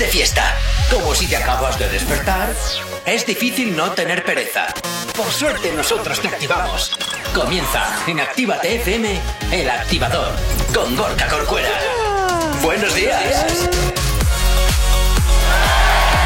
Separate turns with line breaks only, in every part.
de fiesta. Como si te acabas de despertar, es difícil no tener pereza. Por suerte nosotros te activamos. Comienza en Actívate FM, el activador, con Gorka Corcuera. Buenos días.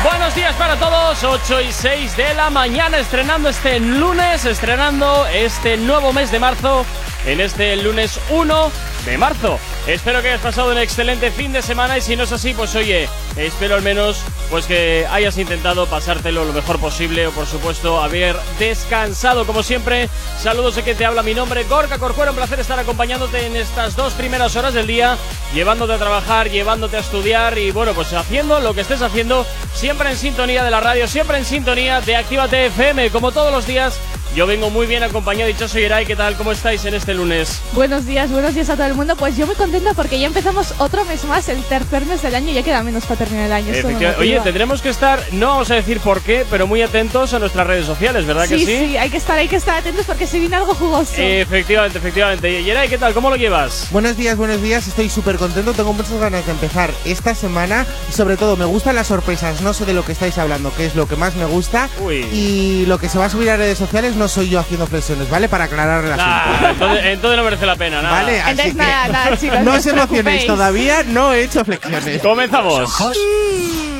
Buenos días para todos, 8 y 6 de la mañana, estrenando este lunes, estrenando este nuevo mes de marzo, en este lunes 1 de marzo. Espero que hayas pasado un excelente fin de semana y si no es así, pues oye, espero al menos pues que hayas intentado pasártelo lo mejor posible o por supuesto haber descansado como siempre. Saludos de que te habla mi nombre, Gorka Corcuero, un placer estar acompañándote en estas dos primeras horas del día, llevándote a trabajar, llevándote a estudiar y bueno, pues haciendo lo que estés haciendo, siempre en sintonía de la radio, siempre en sintonía de Actívate FM, como todos los días yo vengo muy bien acompañado, dicho soy. ¿Qué tal? ¿Cómo estáis en este lunes?
Buenos días, buenos días a todo el mundo. Pues yo muy contenta porque ya empezamos otro mes más, el tercer mes del año. Ya queda menos para terminar el año.
Oye, tendremos que estar, no vamos a decir por qué, pero muy atentos a nuestras redes sociales, ¿verdad que sí?
Sí, hay que estar, hay que estar atentos porque se viene algo jugoso.
efectivamente, efectivamente. Y Eray, ¿qué tal? ¿Cómo lo llevas?
Buenos días, buenos días. Estoy súper contento. Tengo muchas ganas de empezar esta semana. Y sobre todo, me gustan las sorpresas. No sé de lo que estáis hablando, que es lo que más me gusta. Y lo que se va a subir a redes sociales no soy yo haciendo flexiones ¿vale? Para aclarar la
nah, entonces, entonces, no merece la pena, nada.
Vale, así que nada, chicos, no os emocionéis, todavía no he hecho flexiones.
Comenzamos.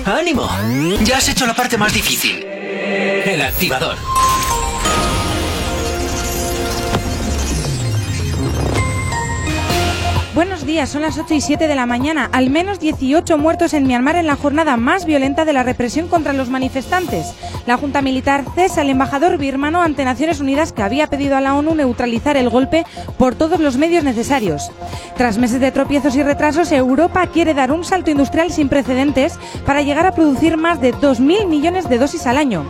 ¡Ánimo! Ya has hecho la parte más difícil. El activador.
Días, son las 8 y 7 de la mañana. Al menos 18 muertos en Myanmar en la jornada más violenta de la represión contra los manifestantes. La Junta Militar cesa al embajador birmano ante Naciones Unidas que había pedido a la ONU neutralizar el golpe por todos los medios necesarios. Tras meses de tropiezos y retrasos, Europa quiere dar un salto industrial sin precedentes para llegar a producir más de 2.000 millones de dosis al año.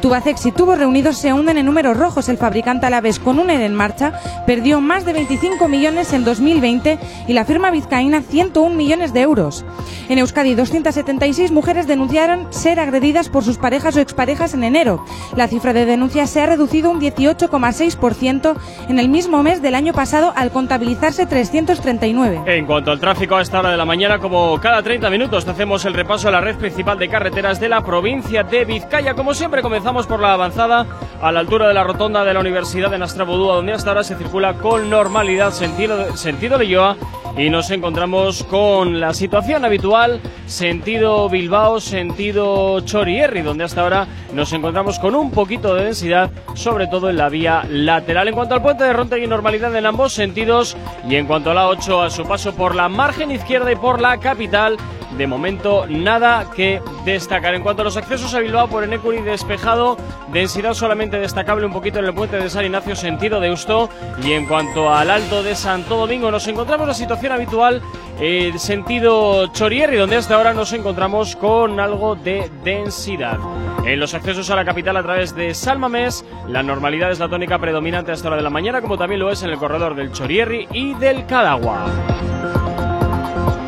Tubacex y Tubos Reunidos se hunden en números rojos. El fabricante a la vez con un ERE en marcha perdió más de 25 millones en 2020 y la firma vizcaína 101 millones de euros. En Euskadi, 276 mujeres denunciaron ser agredidas por sus parejas o exparejas en enero. La cifra de denuncias se ha reducido un 18,6% en el mismo mes del año pasado al contabilizarse 339.
En cuanto al tráfico a esta hora de la mañana, como cada 30 minutos, hacemos el repaso a la red principal de carreteras de la provincia de Vizcaya. Como siempre, comenzamos por la avanzada a la altura de la rotonda de la Universidad de Nastrabudúa, donde hasta ahora se circula con normalidad sentido, sentido de Yoa y nos encontramos con la situación habitual, sentido Bilbao, sentido Chorierri, donde hasta ahora nos encontramos con un poquito de densidad, sobre todo en la vía lateral. En cuanto al puente de Ronte y normalidad en ambos sentidos, y en cuanto a la 8 a su paso por la margen izquierda y por la capital, de momento nada que destacar. En cuanto a los accesos a Bilbao por Enecuri despejado, densidad solamente destacable un poquito en el puente de San Ignacio sentido de Eusto y en cuanto al alto de Santo Domingo nos encontramos la situación habitual eh, sentido Chorierri donde hasta ahora nos encontramos con algo de densidad. En los accesos a la capital a través de Salmamés, la normalidad es la tónica predominante hasta hora de la mañana, como también lo es en el corredor del Chorierri y del Cadagua.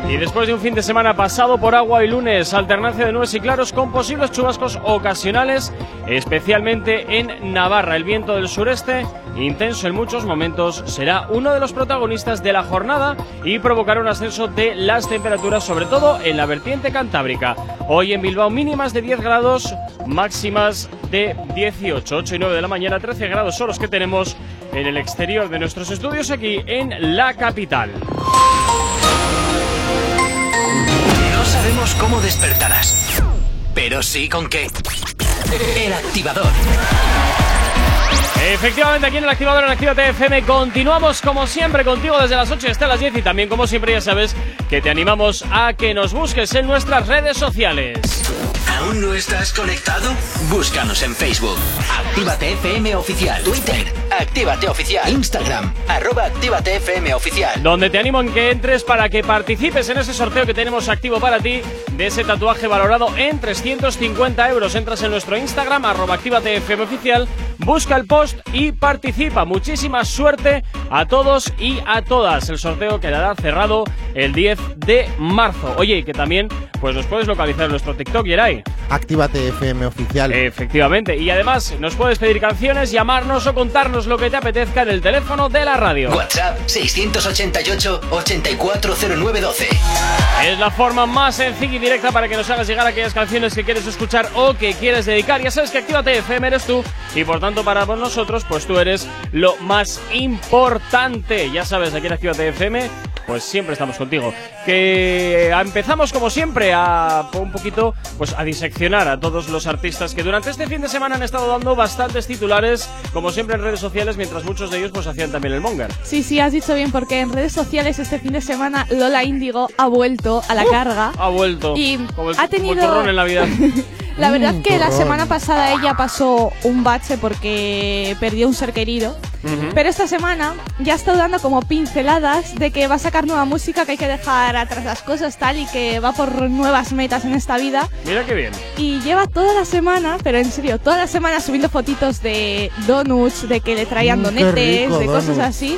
Y después de un fin de semana pasado por agua y lunes, alternancia de nubes y claros con posibles chubascos ocasionales, especialmente en Navarra. El viento del sureste, intenso en muchos momentos, será uno de los protagonistas de la jornada y provocará un ascenso de las temperaturas, sobre todo en la vertiente cantábrica. Hoy en Bilbao mínimas de 10 grados, máximas de 18, 8 y 9 de la mañana, 13 grados son los que tenemos en el exterior de nuestros estudios aquí en la capital.
Sabemos cómo despertarás, pero sí con qué. El activador.
Efectivamente, aquí en el activador en Actívate FM continuamos como siempre contigo desde las 8 hasta las 10 y también como siempre ya sabes que te animamos a que nos busques en nuestras redes sociales.
¿Aún no estás conectado? Búscanos en Facebook. Actívate FM Oficial. Twitter. Actívate Oficial. Instagram. Arroba Actívate FM Oficial.
Donde te animo en que entres para que participes en ese sorteo que tenemos activo para ti de ese tatuaje valorado en 350 euros. Entras en nuestro Instagram, arroba Actívate FM Oficial, busca el post y participa. Muchísima suerte a todos y a todas. El sorteo quedará cerrado el 10 de marzo. Oye, y que también pues nos puedes localizar en nuestro TikTok, Yeray.
Actívate FM oficial.
Efectivamente. Y además nos puedes pedir canciones, llamarnos o contarnos lo que te apetezca en el teléfono de la radio.
WhatsApp 688 840912.
Es la forma más sencilla y directa para que nos hagas llegar aquellas canciones que quieres escuchar o que quieres dedicar. Ya sabes que Actívate FM eres tú y por tanto para nosotros pues tú eres lo más importante. Ya sabes, aquí en Actívate FM pues siempre estamos contigo. Que empezamos como siempre a un poquito pues a diseccionar a todos los artistas que durante este fin de semana han estado dando bastantes titulares, como siempre en redes sociales, mientras muchos de ellos pues hacían también el monger.
Sí, sí, has dicho bien porque en redes sociales este fin de semana Lola Índigo ha vuelto a la carga.
Ha vuelto.
Y
como el,
ha tenido
en la vida.
la verdad que la semana pasada ella pasó un bache porque perdió un ser querido. Pero esta semana ya ha estado dando como pinceladas de que va a sacar nueva música, que hay que dejar atrás las cosas tal y que va por nuevas metas en esta vida.
Mira qué bien.
Y lleva toda la semana, pero en serio, toda la semana subiendo fotitos de donuts, de que le traían
Mm,
donetes,
rico,
de cosas
donuts.
así.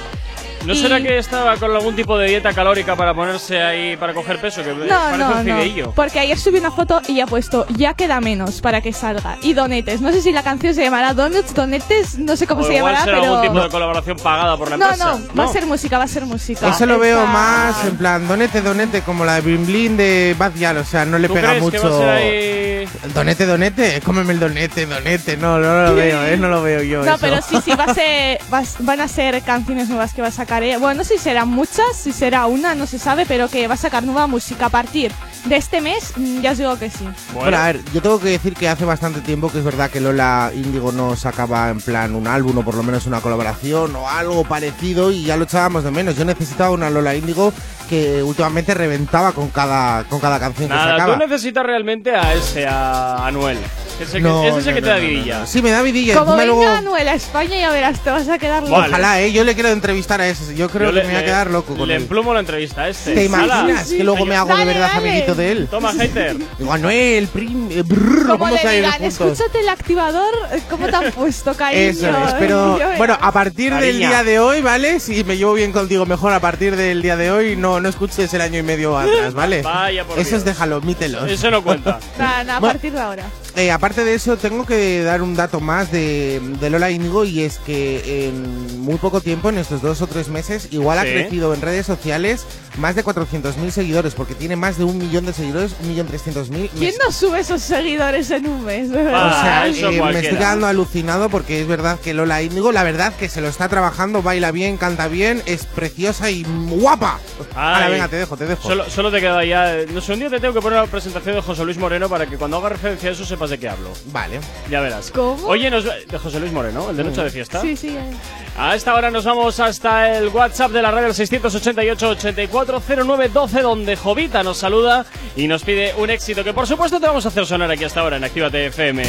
¿No
Y-
será que estaba con algún tipo de dieta calórica para ponerse ahí, para coger peso? Que
No,
parece
no,
un
no. Porque ayer subí una foto y ha puesto ya queda menos para que salga. Y donetes. No sé si la canción se llamará Donuts, Donetes, no sé cómo
O
se
igual
llamará,
será
pero.
algún tipo de colaboración pagada por la
No,
empresa.
no, va a ser música, va a ser música.
Eso lo veo más en plan donete, donete, como la de Blin Blin de Bad Gyal, o sea, no le
¿Tú
pega
crees
mucho.
que va a ser ahí...?
Donete, donete, cómeme el donete, donete, no, no, lo veo, eh, no lo veo yo.
No,
eso.
pero sí, sí, va a ser, vas- van a ser canciones nuevas que va a sacar ella. Bueno, no sé si serán muchas, si será una, no se sabe, pero que va a sacar nueva música a partir de este mes, mm, ya os digo que sí.
Bueno, a ver, yo tengo que decir que hace bastante tiempo que es verdad que Lola Índigo no sacaba en plan un álbum o por lo menos una colaboración o algo parecido y ya lo echábamos de menos. Yo necesitaba una Lola Índigo que últimamente reventaba con cada, con cada canción que
Nada,
sacaba.
tú necesitas realmente a ese, a Anuel. Ese, que-
No,
es ese
no,
que
no,
te da
no, no,
vidilla.
no. Sí, me da vidilla.
Como venga
luego-
Anuel a España, ya verás, te vas a quedar loco.
Vale.
Ojalá, eh. Yo le quiero entrevistar a ese. Yo creo
Yo
que
le-
me voy a quedar loco con
Le
él.
emplumo la entrevista a este.
¿Te imaginas que luego me hago de verdad
dale.
amiguito de él?
Toma, hater.
Digo, Anuel, prim, eh, brrr, juntos.
escúchate el activador, eh, ¿cómo te han puesto, cariño?
Eso es, pero bueno, a partir del día de hoy, ¿vale? Si me llevo bien contigo mejor a partir del día de hoy, no, no escuches el año y medio atrás, ¿vale?
Vaya por
Eso
Dios.
es déjalo, mítelos.
Eso no cuenta.
A partir de ahora.
Eh, aparte de eso, tengo que dar un dato más de, de Lola Índigo y es que en muy poco tiempo, en estos dos o tres meses, igual ha crecido en redes sociales más de 400.000 seguidores, porque tiene más de un millón de seguidores, un millón trescientos mil.
¿Quién no sube esos seguidores en un mes?
Ah,
o sea, eh, me estoy quedando alucinado porque es verdad que Lola Índigo, la verdad que se lo está trabajando, baila bien, canta bien, es preciosa y guapa. Ahora venga, te dejo, te dejo.
Solo, te queda ya. No sé, un día te tengo que poner la presentación de José Luis Moreno para que cuando haga referencia a eso sepas de qué hablo.
Vale.
Ya verás.
¿Cómo?
Oye, de José Luis Moreno, el de Noche de Fiesta.
Sí, sí. Eh.
A esta hora nos vamos hasta el WhatsApp de la radio 688 84 940912 donde Jovita nos saluda y nos pide un éxito que por supuesto te vamos a hacer sonar aquí hasta ahora en Actívate FM.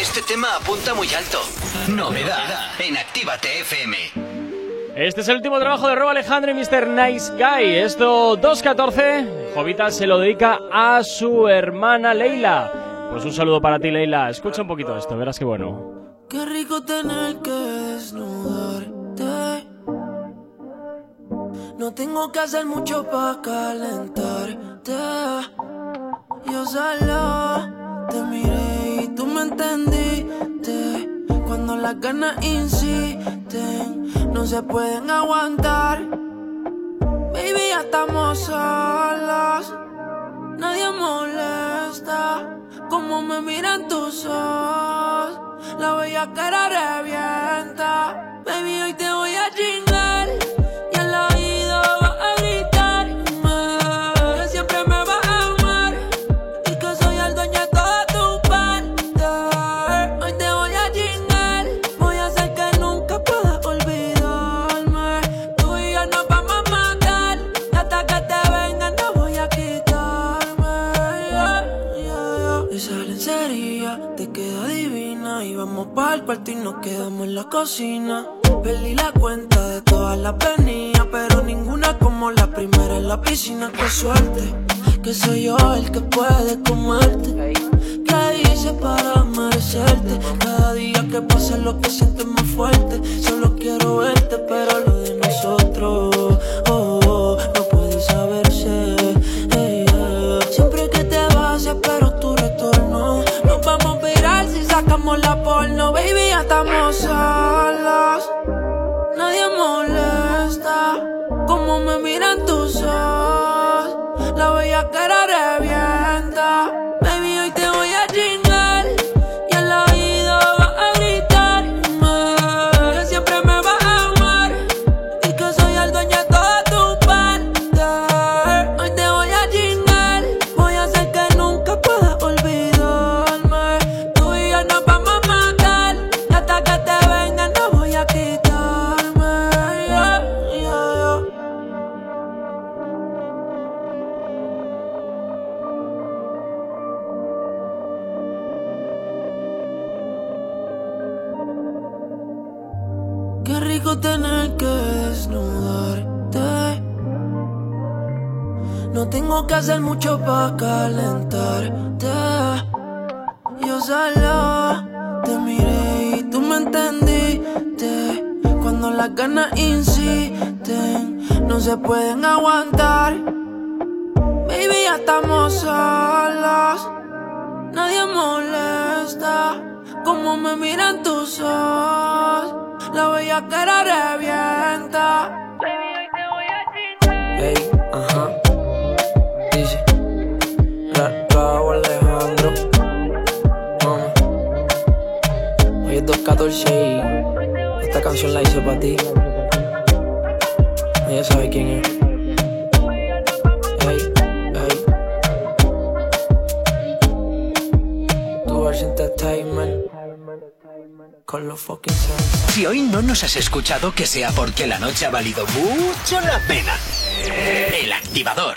Este tema apunta muy alto. Novedad en Actívate FM.
Este es el último trabajo de Rob Alejandro y Mr. Nice Guy. Esto 214. Jovita se lo dedica a su hermana Leila. Pues un saludo para ti, Leila. Escucha un poquito esto, verás qué bueno.
Qué rico tener que desnudarte. No tengo que hacer mucho para calentarte. Yo solo te miré y tú me entendiste. Cuando las ganas insisten, no se pueden aguantar. Baby, ya estamos solos. Nadie molesta como me miran tus ojos. La bella cara revienta. Baby, hoy te voy a chingar. nos quedamos en la cocina. Perdí la cuenta de todas las venidas, pero ninguna como la primera en la piscina. Qué suerte, que soy yo el que puede comerte. ¿Qué hice para merecerte? Cada día que pasa lo que sientes más fuerte. Solo quiero verte, pero lo de nosotros. Oh, oh, no puede saberse. Siempre que te vas, espero tu retorno. Nos vamos a virar si sacamos la porno, baby. Que hacer mucho para calentarte. Yo solo te miré y tú me entendiste. Cuando las ganas insisten, no se pueden aguantar. Baby, ya estamos solos. Nadie molesta como me miran tus ojos. La bella cara revienta. Baby, hoy te voy a Hey, ajá. Dice, Raúl Alejandro. Hoy es 214 y esta canción la hice para ti. Ella sabe quién es. Hey, hey. Tu Entertainment. Con los fucking sounds.
Si hoy no nos has escuchado, que sea porque la noche ha valido mucho la pena. El activador.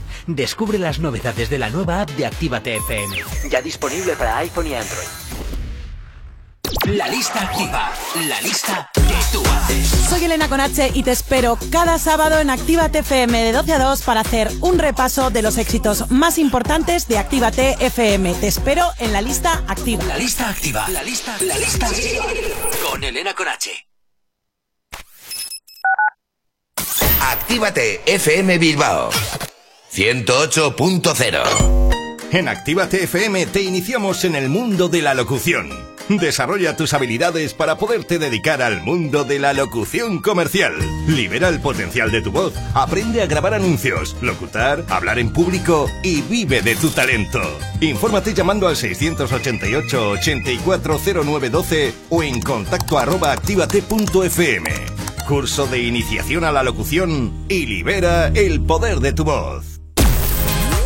Descubre las novedades de la nueva app de Actívate FM. Ya disponible para iPhone y Android. La lista activa. La lista que tú haces.
Soy Elena Conache y te espero cada sábado en Actívate FM de 12 a 2 para hacer un repaso de los éxitos más importantes de Actívate FM. Te espero en la lista activa.
La lista activa. La lista, la lista activa. Con Elena Conache.
Actívate FM Bilbao 108.0
En Actívate FM te iniciamos en el mundo de la locución. Desarrolla tus habilidades para poderte dedicar al mundo de la locución comercial. Libera el potencial de tu voz, aprende a grabar anuncios, locutar, hablar en público y vive de tu talento. Infórmate llamando al 688 840912 o en contacto arroba actívate.fm. Curso de iniciación a la locución y libera el poder de tu voz.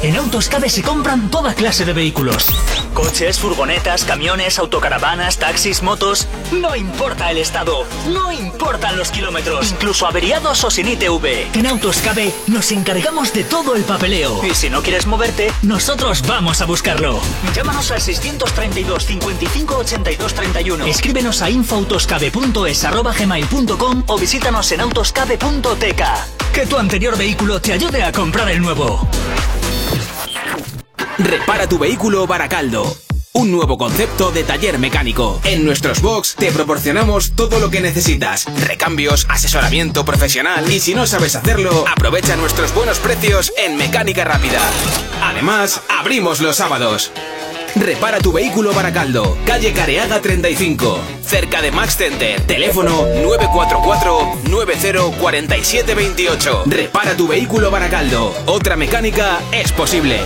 En Autoscabe se compran toda clase de vehículos. Coches, furgonetas, camiones, autocaravanas, taxis, motos. No importa el estado, no importan los kilómetros, incluso averiados o sin ITV. En Autoscabe nos encargamos de todo el papeleo. Y si no quieres moverte, nosotros vamos a buscarlo. Llámanos al 632 55 82 31. Escríbenos a infoautoscabe.es@gmail.com o visítanos en autoscabe.tk. Que tu anterior vehículo te ayude a comprar el nuevo.
Repara tu vehículo Baracaldo. Un nuevo concepto de taller mecánico. En nuestros box te proporcionamos todo lo que necesitas. Recambios, asesoramiento profesional y si no sabes hacerlo, aprovecha nuestros buenos precios en Mecánica Rápida. Además, abrimos los sábados. Repara tu vehículo Baracaldo, calle Careaga 35, cerca de Max Center. Teléfono 944-904728. Repara tu vehículo Baracaldo. Otra mecánica es posible.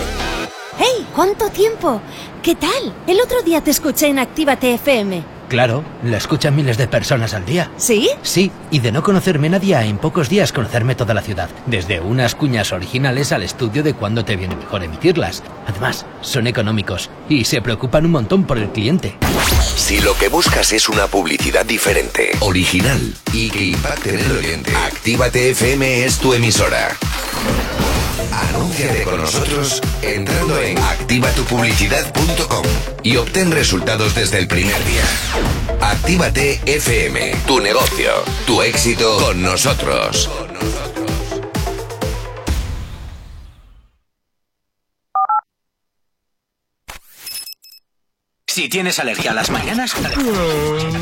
¡Hey! ¿Cuánto tiempo? ¿Qué tal? El otro día te escuché en Actívate FM.
Claro, la escuchan miles de personas al día.
¿Sí?
Sí, y de no conocerme nadie a en pocos días conocerme toda la ciudad. Desde unas cuñas originales al estudio de cuándo te viene mejor emitirlas. Además, son económicos y se preocupan un montón por el cliente.
Si lo que buscas es una publicidad diferente, original y que impacte en el oyente, Actívate FM es tu emisora. Anúnciate con nosotros entrando en activatupublicidad.com y obtén resultados desde el primer día. Actívate FM, tu negocio, tu éxito con nosotros.
Si tienes alergia a las mañanas,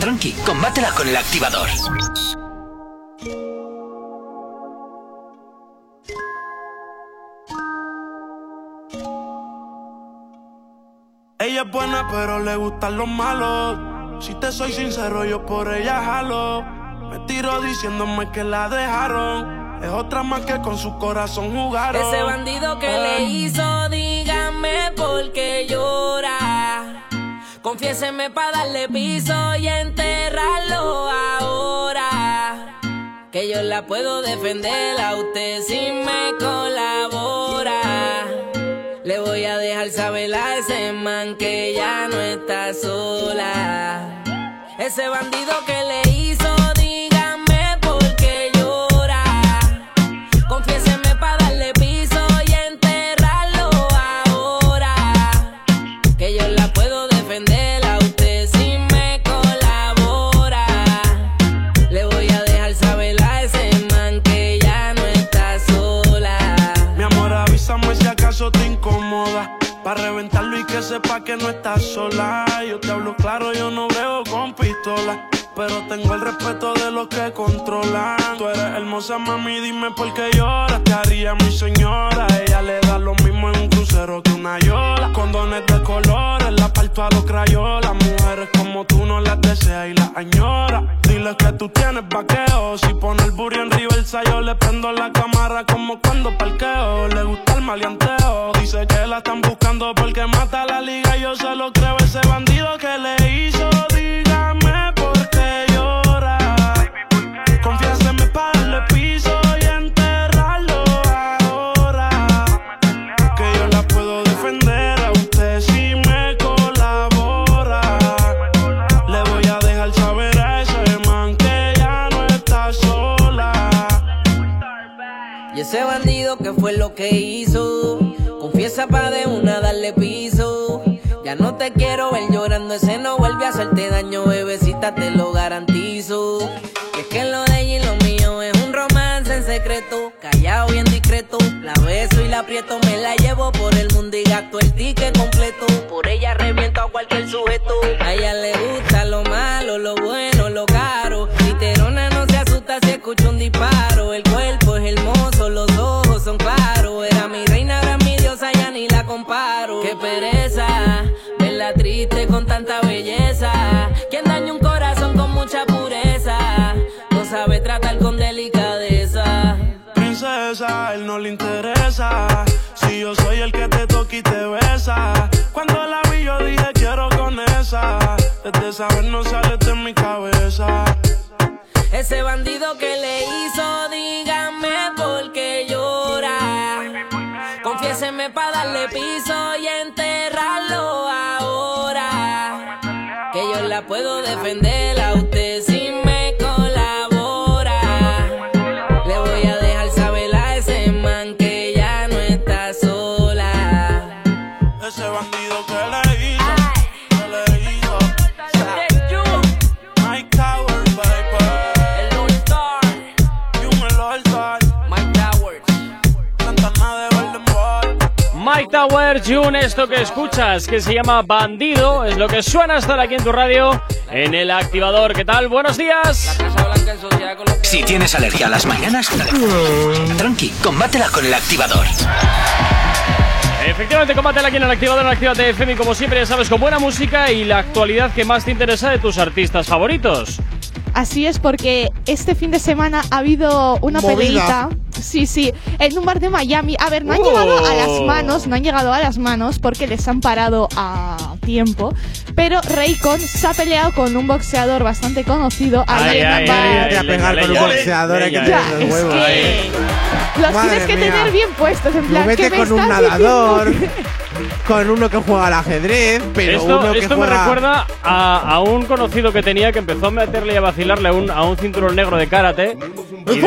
tranqui, combátela con el activador.
Ella es buena, pero le gustan los malos. Si te soy sincero, yo por ella jalo. Me tiro diciéndome que la dejaron. Es otra más que con su corazón jugaron.
Ese bandido que le hizo, dígame por qué llora. Confiéseme para darle piso y enterrarlo ahora. que yo la puedo defender a usted si me colabora. Le voy a dejar saber a ese man que ya no está sola. Ese bandido que le hizo,
sepa que no estás sola. Yo te hablo claro, yo no brego con pistola. Pero tengo el respeto de los que controlan. Tú eres hermosa, mami, dime por qué lloras. Te haría mi señora. Ella le da lo mismo en un crucero que una yola. Condones de colores, la parto a los crayolas. Mujeres como tú no las deseas y las añora. Dile que tú tienes vaqueo. Si pone el burro en reversa, yo le prendo la cámara como cuando parqueo. Le gusta el maleanteo. Dice que la están buscando porque mata la liga. Yo se lo creo, ese bandido que le
hizo. Te quiero ver llorando, ese no vuelve a hacerte daño, bebecita, te lo garantizo. Aprieto, me la llevo por el mundo y gasto el ticket completo. Por ella reviento a cualquier sujeto. A ella le gusta lo malo, lo bueno, lo caro. Literona no se asusta si escucha un disparo. El cuerpo es hermoso, los ojos son claros. Era mi reina, ahora mi diosa, ya ni la comparo. Qué pereza, verla triste con tanta belleza. Quien daña un corazón con mucha pureza, no sabe tratar
no le interesa. Si yo soy el que te toca y te besa. Cuando la vi, yo dije quiero con esa. Desde esa vez no sale de mi cabeza.
Ese bandido que le hizo, dígame por qué llora. Confiéseme para darle piso y enterrarlo
Tower,
June, esto que escuchas, que se llama Bandido, es lo que suena estar aquí en tu radio, en el activador. ¿Qué tal? Buenos días.
Si tienes alergia a las mañanas, tranqui, combátela con el activador.
Efectivamente, combátela aquí en el activador en Actívate FM y como siempre ya sabes, con buena música y la actualidad que más te interesa de tus artistas favoritos.
Así es, porque este fin de semana ha habido una
Movida.
peleita. Sí, sí, en un bar de Miami. A ver, no han
Oh.
llegado a las manos, no han llegado a las manos porque les han parado a tiempo. Pero Raycon se ha peleado con un boxeador bastante conocido.
Ay,
en
ay, ay, ay,
a pegar con un boxeador, hay que
leña,
tener los
es
huevos.
que los
Madre
tienes que
mía.
tener bien puestos. En plan,
mete
¿qué me
con un
estás
nadador, con uno que juega al ajedrez, pero
esto
uno que
esto me
juega...
recuerda a, a un conocido que tenía que empezó a meterle a vacilarle a un, a un cinturón negro de karate. Y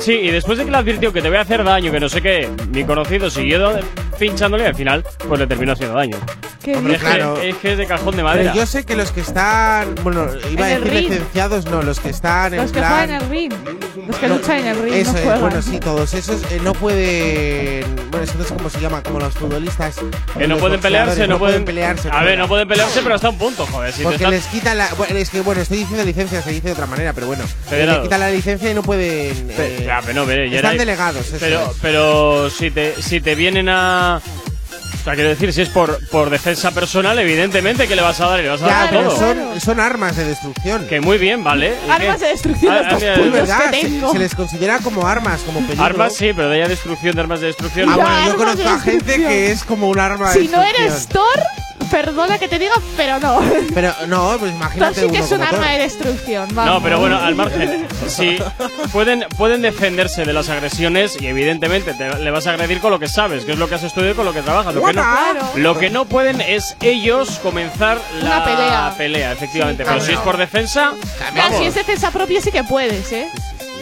sí, y después de que le advirtió que te voy a hacer daño, que no sé qué, mi conocido siguió do- pinchándole y al final pues le terminó haciendo daño.
Qué
Hombre, es, que-
claro.
es que es de cajón de
Pero
madera.
yo sé que los que están, bueno, iba a
En
decir licenciados, no, los que están en
Los que
plan...
juegan en el ring. Los que luchan en el ring.
Eso
no
es,
juegan.
bueno, sí, todos esos eh, no pueden. Bueno, eso no sé cómo se llama, como los futbolistas.
Que no pueden pelearse,
boxeadores,
no pueden
pelearse.
A ver, no pueden pelearse, pero hasta un punto, joder. Si te
Porque
están-
les quitan la. Bueno, es que, bueno, estoy diciendo licencia, se dice otra manera, pero bueno.
Federados.
Les quitan la licencia y no pueden.
Pe-
eh,
ya, pero no, veré, ya
están
era-
delegados, eso
Pero,
es.
pero si te, si te vienen a. O sea, quiero decir, si es por, por defensa personal, evidentemente que le vas a dar y le vas a
Ya,
dar
pero
todo.
son, son armas de destrucción.
Que muy bien, ¿vale. ¿Y
Armas
qué?
de destrucción
Ah,
estos
verdad,
que
se,
tengo.
se les considera como armas, como peligro.
Armas sí, pero de ella destrucción, de armas de destrucción.
Ah, bueno, yo
de
conozco a gente
destrucción.
que es como un arma de
Si no eres
destrucción.
Thor, Perdona que te diga, pero no.
Pero no, pues imagínate.
Esto sí que
uno
es un
como
arma de destrucción. Vamos.
No, pero bueno, al margen. Sí, pueden, pueden defenderse de las agresiones y evidentemente te- le vas a agredir con lo que sabes, que es lo que has estudiado y con lo que trabajas. Lo que no,
Claro.
lo que no pueden es ellos comenzar
Una
la
pelea.
efectivamente.
Sí,
pero
claro.
si es por defensa,
Claro,
vamos.
si es defensa propia sí que puedes, ¿eh?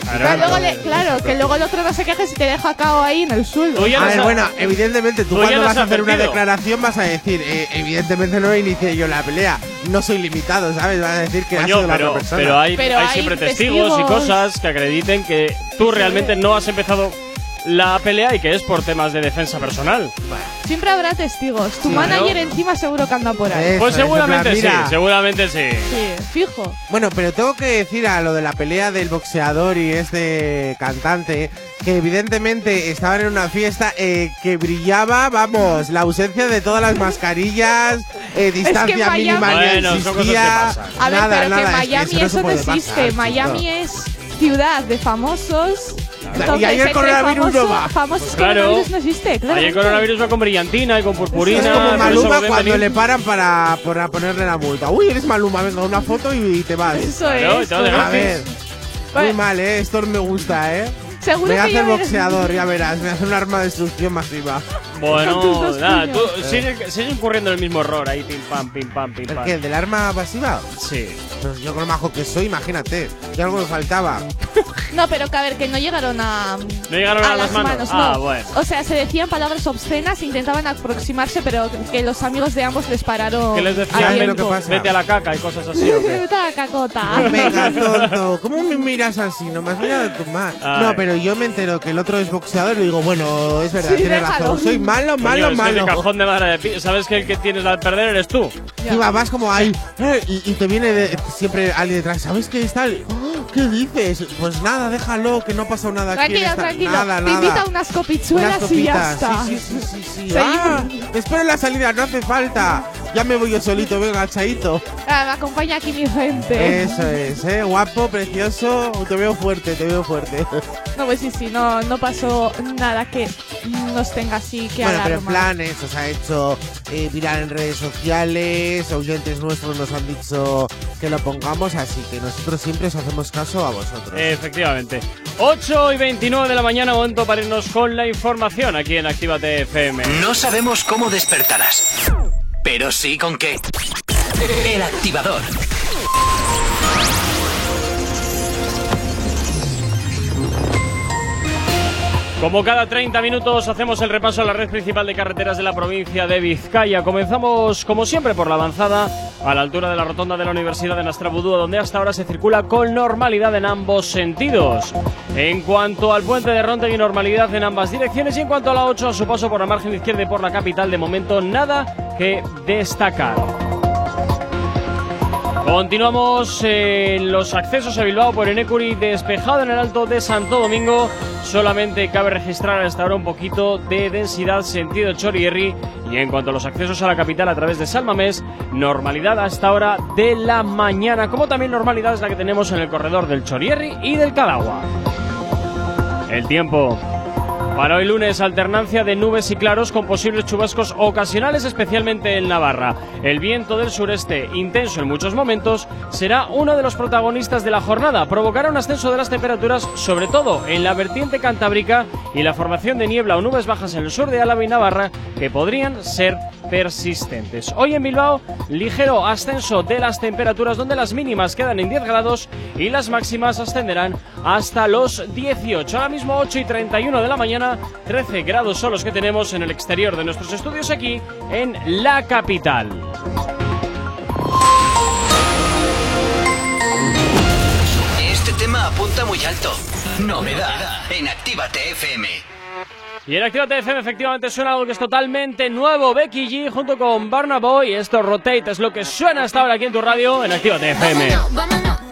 Claro,
luego le- claro, que luego el otro no se queje si te deja cao ahí en el suelo.
Tú ya
A ver, bueno, evidentemente tú
tú ya
cuando vas a hacer una declaración vas a decir, eh, evidentemente no inicié yo la pelea, no soy limitado, ¿sabes? Vas a decir que ha
Coño,
sido la
pero,
otra persona.
pero hay,
Pero
hay
hay
siempre testigos, y
testigos.
cosas que acrediten que tú realmente no has empezado la pelea y que es por temas de defensa personal.
Siempre habrá testigos. Tu
Sí.
manager
Claro.
encima seguro que anda por ahí.
Eso
Pues
es, en
seguramente
plan,
sí,
mira.
seguramente sí.
Sí, fijo.
Bueno, pero tengo que decir a lo de la pelea del boxeador y este cantante que evidentemente estaban en una fiesta eh, que brillaba, vamos, la ausencia de todas las mascarillas, eh, distancia
Miami-
mínima ni
Bueno, son cosas que
existía.
pasan.
A ver,
nada,
pero
nada,
que
es
Miami
eso no se
eso no
puede
existe.
pasar,
Miami es ciudad de famosos.
Y ahí el coronavirus no
famoso-
va.
Famosos
Pues claro.
coronavirus no existe,
Ahí el coronavirus va con brillantina y con purpurina.
Es como Maluma cuando
venir.
le paran para, para ponerle la multa. Uy, eres Maluma, venga, una foto y te vas.
Eso
Claro,
es.
A ver, muy mal, ¿eh? Esto me gusta, ¿eh?
Seguro
Me voy a hacer boxeador, ya verás. Me voy a hacer un arma de destrucción masiva.
Bueno, nada, tú sigue, sigue incurriendo el mismo error ahí, pim pam, pim pam, pim
¿El
pam.
qué? ¿Del arma pasiva?
Sí.
Pues yo con lo majo que soy, imagínate. Y algo me faltaba.
No, pero que a ver, que no llegaron a.
No llegaron a, las manos.
no.
Ah, bueno.
O sea, se decían palabras obscenas, intentaban aproximarse, pero que los amigos de ambos les pararon.
¿Qué les decían?
¿Sabes lo
tiempo.
que pasa?
Vete a la caca y cosas así, ¿o qué?
Vete a la cacota.
Venga, tonto. ¿Cómo me miras así? No me has mirado tu más.
Ay.
No, pero yo me entero que el otro es boxeador y digo, bueno, es verdad,
Sí,
tienes
déjalo.
razón. Soy malo,
Coño,
malo,
es que
malo.
de cajón de madre de pi- Sabes que el que tienes al perder eres tú.
Y va, vas como ahí eh, y, y te viene de- siempre alguien detrás. ¿Sabes qué está? ¡Oh! ¿Qué dices? Pues nada, déjalo, que no ha pasado nada aquí. en
Tranquilo,
esta-
tranquilo.
Nada,
Te
nada.
invita a unas copichuelas
Unas
y ya está.
Sí, sí, sí, sí, sí. Ah, espera la salida, no hace falta. Ya me voy yo solito, venga, chaito.
Ah, me acompaña aquí mi gente.
Eso es, eh, guapo, precioso. Te veo fuerte, te veo fuerte.
No, pues sí, sí, no, no pasó nada que nos tenga así que
Bueno, pero en
alarmar.
plan, eso se ha hecho eh, viral en redes sociales. Oyentes nuestros nos han dicho que lo pongamos, así que nosotros siempre os hacemos caso a vosotros.
Efectivamente. 8 y 29 de la mañana, momento para irnos con la información aquí en Actívate FM.
No sabemos cómo despertarás, pero sí con qué. El activador.
Como cada 30 minutos hacemos el repaso a la red principal de carreteras de la provincia de Vizcaya. Comenzamos, como siempre, por la avanzada a la altura de la rotonda de la Universidad de Nastrabudúa, donde hasta ahora se circula con normalidad en ambos sentidos. En cuanto al puente de Rontegui, normalidad en ambas direcciones. Y en cuanto a la 8, a su paso por la margen izquierda y por la capital, de momento nada que destacar. Continuamos en los accesos a Bilbao por Enecuri, despejado en el alto de Santo Domingo. Solamente cabe registrar hasta ahora un poquito de densidad sentido Chorierri. Y en cuanto a los accesos a la capital a través de Salmamés, normalidad hasta ahora de la mañana, como también normalidad es la que tenemos en el corredor del Chorierri y del Cadagua. El tiempo. Para hoy lunes, alternancia de nubes y claros con posibles chubascos ocasionales, especialmente en Navarra. El viento del sureste, intenso en muchos momentos, será uno de los protagonistas de la jornada. Provocará un ascenso de las temperaturas, sobre todo en la vertiente cantábrica y la formación de niebla o nubes bajas en el sur de Álava y Navarra, que podrían ser persistentes. Hoy en Bilbao, ligero ascenso de las temperaturas donde las mínimas quedan en 10 grados y las máximas ascenderán hasta los 18. Ahora mismo 8 y 31 de la mañana, 13 grados son los que tenemos en el exterior de nuestros estudios aquí en la capital.
Este tema apunta muy alto. Novedad en Actívate FM.
Y en Actívate FM efectivamente suena algo que es totalmente nuevo. Becky G junto con Barna Boy. Esto Rotate es lo que suena hasta ahora aquí en tu radio en Actívate FM.
Vámonos, vámonos,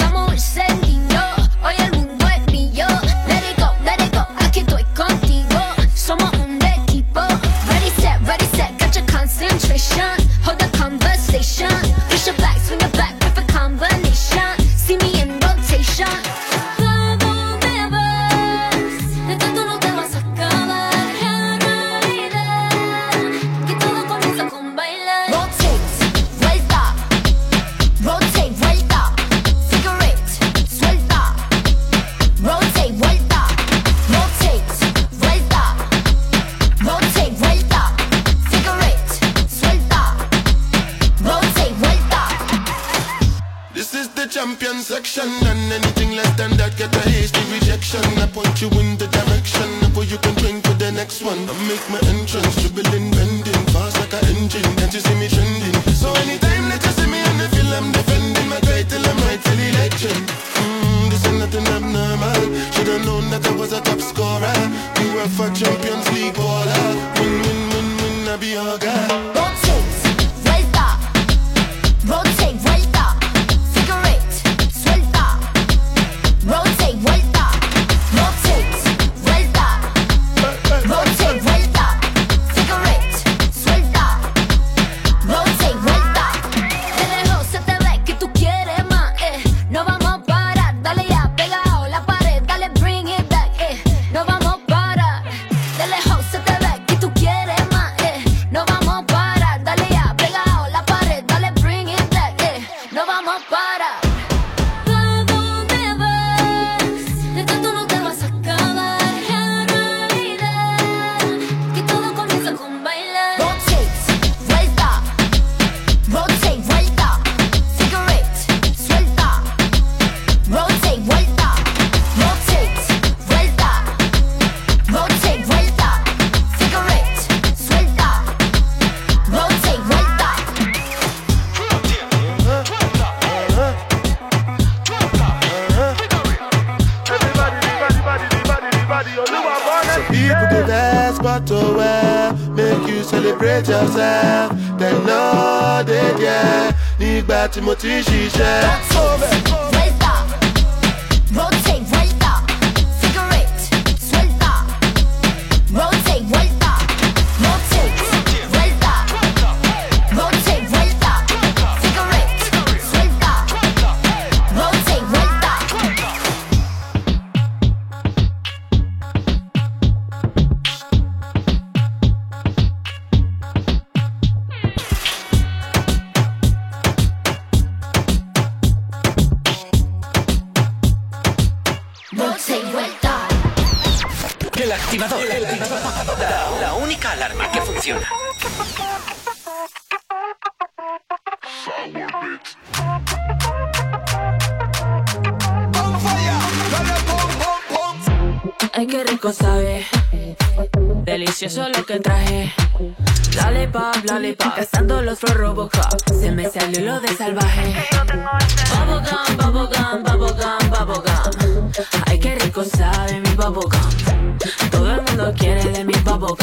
cosa de
mi. Todo el mundo quiere de mi bubblegum.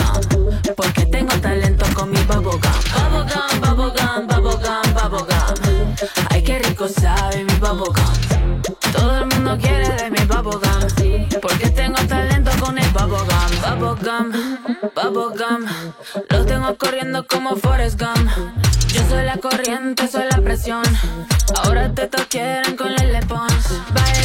Porque tengo talento con mi bubblegum. Bubblegum, bubblegum, bubblegum, bubblegum. Ay, qué rico sabe mi bubblegum. Todo el mundo quiere de mi bubblegum. Porque tengo talento con el bubblegum. Bubblegum, bubblegum. Lo tengo corriendo como Forrest Gump. Yo soy la corriente, soy la presión. Ahora te toquieran con el
lepón. Bye.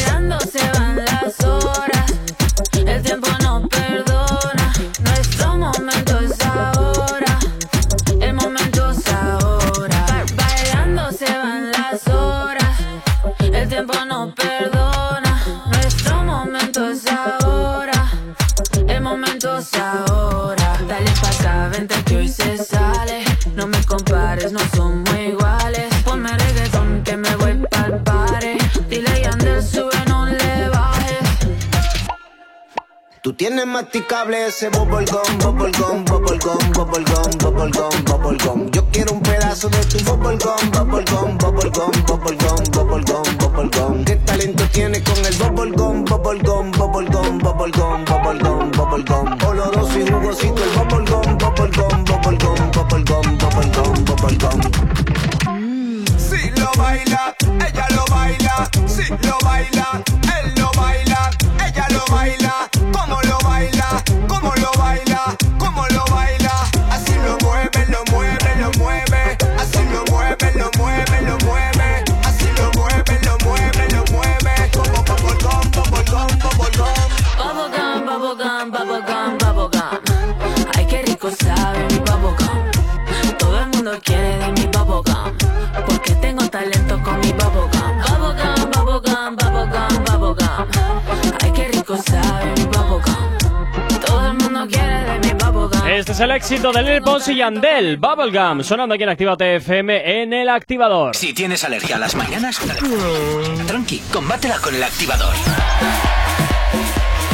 masticable ese bubblegum, bubblegum, bubblegum, bubblegum, bubblegum, bubblegum. Yo quiero un pedazo de tu bubblegum, bubblegum, bubblegum, bubblegum, bubblegum, bubblegum. ¿Qué talento tiene con el bubblegum, bubblegum, bubblegum, bubblegum, bubblegum?
Es el éxito de Lil Pons y Yandel, Bubblegum, sonando aquí en Activa TFM en el activador.
Si tienes alergia a las mañanas, tranqui, combátela con el activador.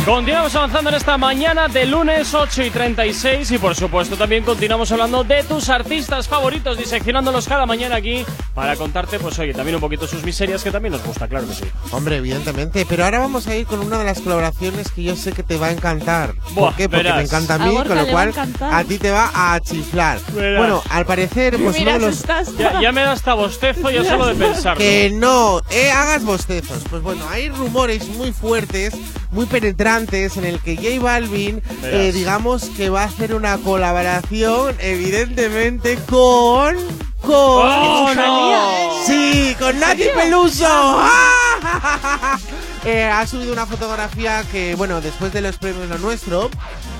Continuamos avanzando en esta mañana de lunes 8 y 36 y por supuesto también continuamos hablando de tus artistas favoritos, diseccionándolos cada mañana aquí para contarte, pues oye, también un poquito sus miserias que también nos gusta, claro que sí.
Hombre, evidentemente. Pero ahora vamos a ir con una de las colaboraciones que yo sé que te va a encantar.
Buah,
¿Por qué? Porque
verás.
me encanta a mí,
A
con lo
a
cual
encantar.
a ti te va a chiflar.
Verás.
Bueno, al parecer, pues
Mira,
uno de los.
Ya, ya me da hasta bostezo ya solo de pensarlo.
Que no, eh, hagas bostezos. Pues bueno, hay rumores muy fuertes, muy penetrantes, en el que J Balvin, eh, digamos que va a hacer una colaboración, evidentemente, con. Con.
¡Oh, no!
Sí, con Nati Peluso. ¡Ah! Eh, ha subido una fotografía que, bueno, después de los premios Lo Nuestro,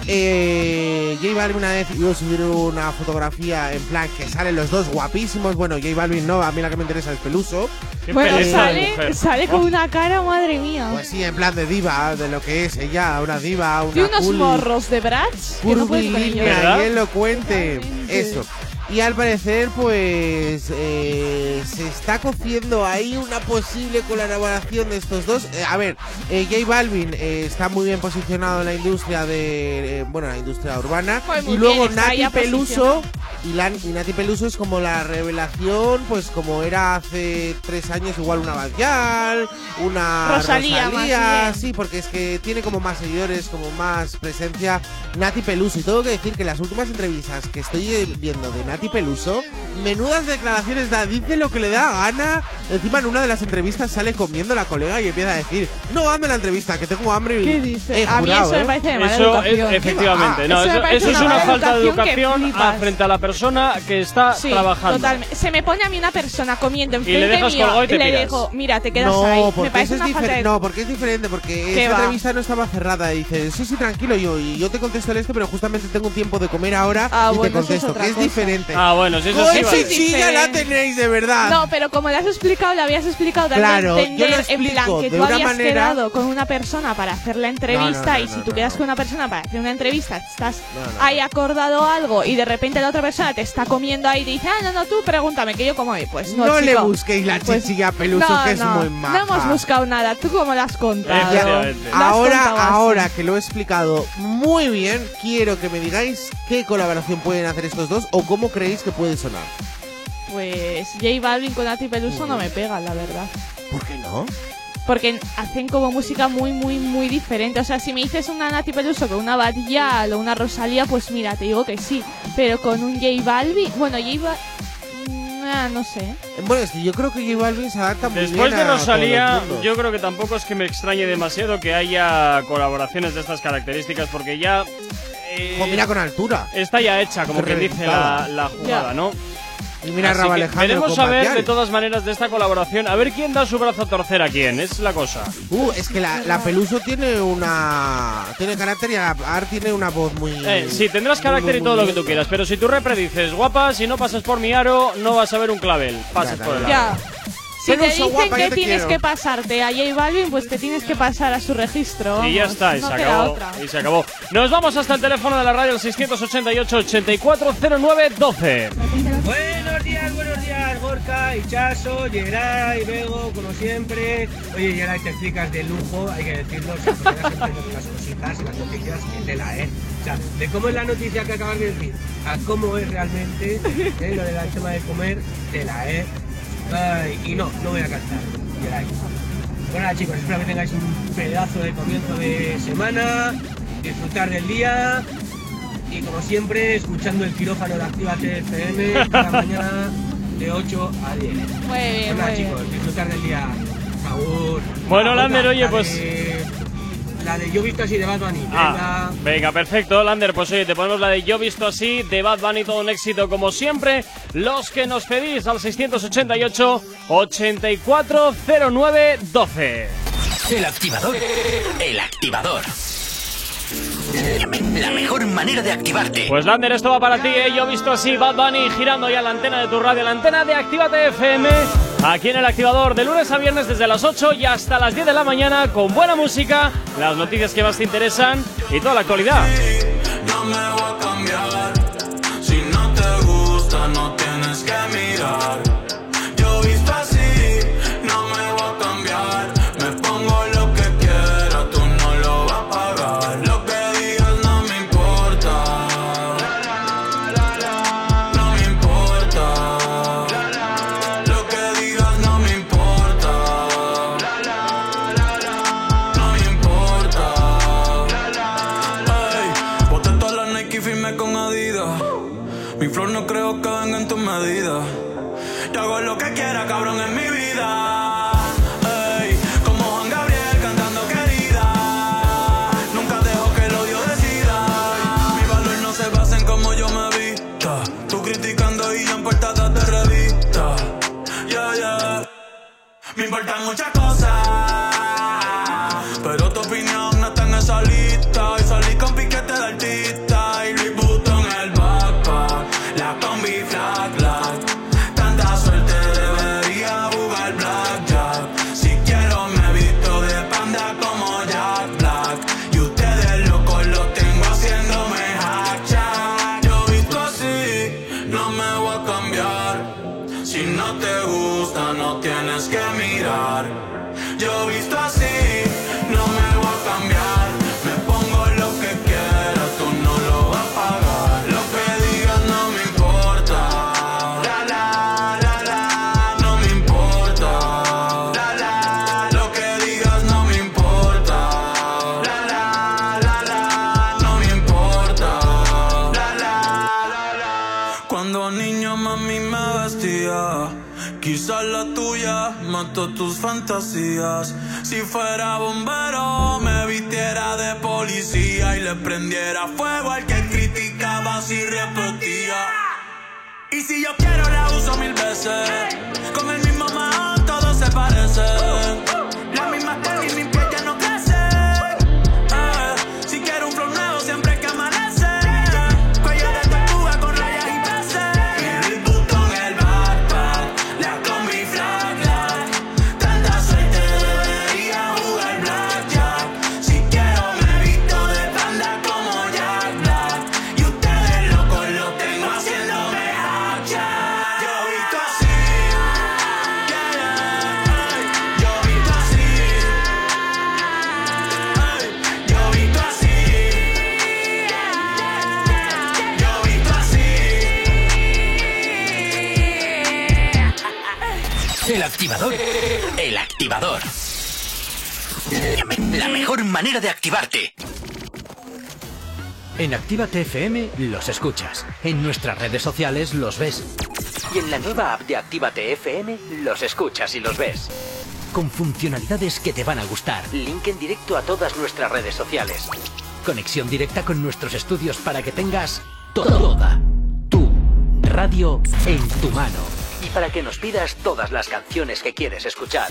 eh, J Balvin una vez iba a subir una fotografía en plan que salen los dos guapísimos. Bueno, J Balvin no, a mí la que me interesa es Peluso.
Qué
Bueno, sale, sale con
Oh.
una cara, madre mía.
Pues sí, en plan de diva, de lo que es ella, una diva, una
y unos
cool,
morros de Bratz no
curvilínea
¿Verdad?
y elocuente. Eso. Y al parecer, pues eh, se está cociendo ahí una posible colaboración de estos dos. Eh, a ver, eh, J Balvin eh, está muy bien posicionado en la industria de, bueno, la industria urbana.
Pues
y luego
bien,
Nati Peluso. Y, la- y Nati Peluso es como la revelación, pues como era hace tres años, igual una Badial, una
Rosalía,
Rosalía, sí, porque es que tiene como más seguidores, como más presencia Nati Peluso. Y tengo que decir que las últimas entrevistas que estoy viendo de Nati Peluso, menudas declaraciones da, dice lo que le da gana. Encima en una de las entrevistas sale comiendo la colega y empieza a decir, no, hazme la entrevista, que tengo hambre. y-".
¿Qué dice?
Eh,
a mí
jurado,
eso me
¿eh?
parece de mala
Eso es,
educación.
efectivamente,
Ah,
no,
eso
eso, eso es
una
falta de
educación
a- frente a la persona que está
Sí,
trabajando.
totalmente. Se me pone a mí una persona comiendo
Y le
enfrente
dejas
mío
y te
le dejo, mira, te quedas
no,
ahí. Me parece
es
una falta de...
No, porque es diferente, porque
¿Qué
esa
va?
entrevista no estaba cerrada. Y dice, sí, sí, tranquilo, yo, y yo te contesto el este, pero justamente tengo un tiempo de comer ahora
Ah,
y
bueno,
te
es
contesto,
otra
que es
cosa.
diferente.
Ah, bueno, si eso
Joder,
sí vale.
sí, ya la tenéis, de verdad.
No, pero como le has explicado, le habías explicado dando
Claro, yo lo
entender en plan que
de
tú habías
manera-
quedado con una persona para hacer la entrevista
No, no, no,
y si tú quedas con una persona para hacer una entrevista, estás ahí acordado algo y de repente la otra persona te está comiendo ahí y dice, ah, no, no, tú pregúntame que yo como hoy. Pues no,
No le busquéis la
Pues,
chichilla a Peluso,
no,
que es
no,
muy maja.
No hemos buscado nada, tú cómo lo has contado. Has
Ahora,
contado
ahora que lo he explicado muy bien, quiero que me digáis qué colaboración pueden hacer estos dos o cómo creéis que puede sonar.
Pues J Balvin con Nati Peluso no me pega, la verdad.
¿Por qué no?
Porque hacen como música muy, muy, muy diferente. O sea, si me dices una Nati Peluso con una Bad Gyal o una Rosalía, pues mira, te digo que sí. Pero con un J Balvin, bueno, J Balvin, no sé.
Bueno, es que yo creo que J Balvin se adapta muy
Después
bien
de Rosalía, yo creo que tampoco es que me extrañe demasiado que haya colaboraciones de estas características, porque ya. eh,
mira con altura.
está ya hecha, como que dice la, la jugada,
Ya.
¿no?
Y mira Alejandro
veremos a ver de todas maneras de esta colaboración, a ver quién da su brazo a torcer a quién, es la cosa.
Uh, es que la, la Peluso tiene una. Tiene carácter y Ar tiene una voz muy.
Eh, sí, tendrás
muy,
carácter y
muy,
todo lo que tú quieras, pero si tú repredices, guapa, si no pasas por mi aro, no vas a ver un clavel. Pasas
Ya,
por el
Ya. Si te dicen
guapa,
que
te
tienes
quiero.
que pasarte a J Balvin, pues te tienes que pasar a su registro.
Y ya está, y
no
se acabó. Y se acabó. Nos vamos hasta el teléfono de la radio, el 688-8409-12.
Buenos días, buenos días, Gorka, Hichazo, Geray, Bego, como siempre. Oye, Geray, te explicas de lujo, hay que decirlo, las cositas y las noticias que te la, ¿eh? O sea, de cómo es la noticia que acabas de decir a cómo es realmente ¿eh? lo del tema de comer, te la, ¿eh? Ay, y no, no voy a cantar. Bueno, nada, chicos, espero que tengáis un pedazo de comienzo de semana, disfrutar del día y como siempre, escuchando el quirófano de Activa TFM cada mañana de 8 a 10.
Muy bien,
nada,
muy bien.
chicos, disfrutar del día. Favor.
Bueno, Lander, oye, pues-
La de Yo visto así de Bad Bunny. Venga.
Ah, venga, perfecto, Lander. Pues oye, te ponemos la de Yo visto así, de Bad Bunny, todo un éxito como siempre. Los que nos pedís al 688-8409-12.
El activador. El activador. La mejor manera de activarte.
Pues Lander, esto va para ti, ¿eh? Yo he visto así Bad Bunny girando ya la antena de tu radio, la antena de Actívate FM. Aquí en el activador de lunes a viernes desde las 8 y hasta las 10 de la mañana con buena música, las noticias que más te interesan y toda la actualidad.
No me voy a cambiar.
Si no te gusta, no tienes que mirar. Si fuera bombero, me vistiera de policía y le prendiera fuego al que criticaba si repetía. Y si yo quiero la uso mil veces, con el mismo man todo se parece.
Activador. La mejor manera de activarte. En Actívate FM los escuchas. En nuestras redes sociales los ves. Y en la nueva app de Actívate FM los escuchas y los ves. Con funcionalidades que te van a gustar. Link en directo a todas nuestras redes sociales. Conexión directa con nuestros estudios para que tengas toda tu radio en tu mano. Y para que nos pidas todas las canciones que quieres escuchar.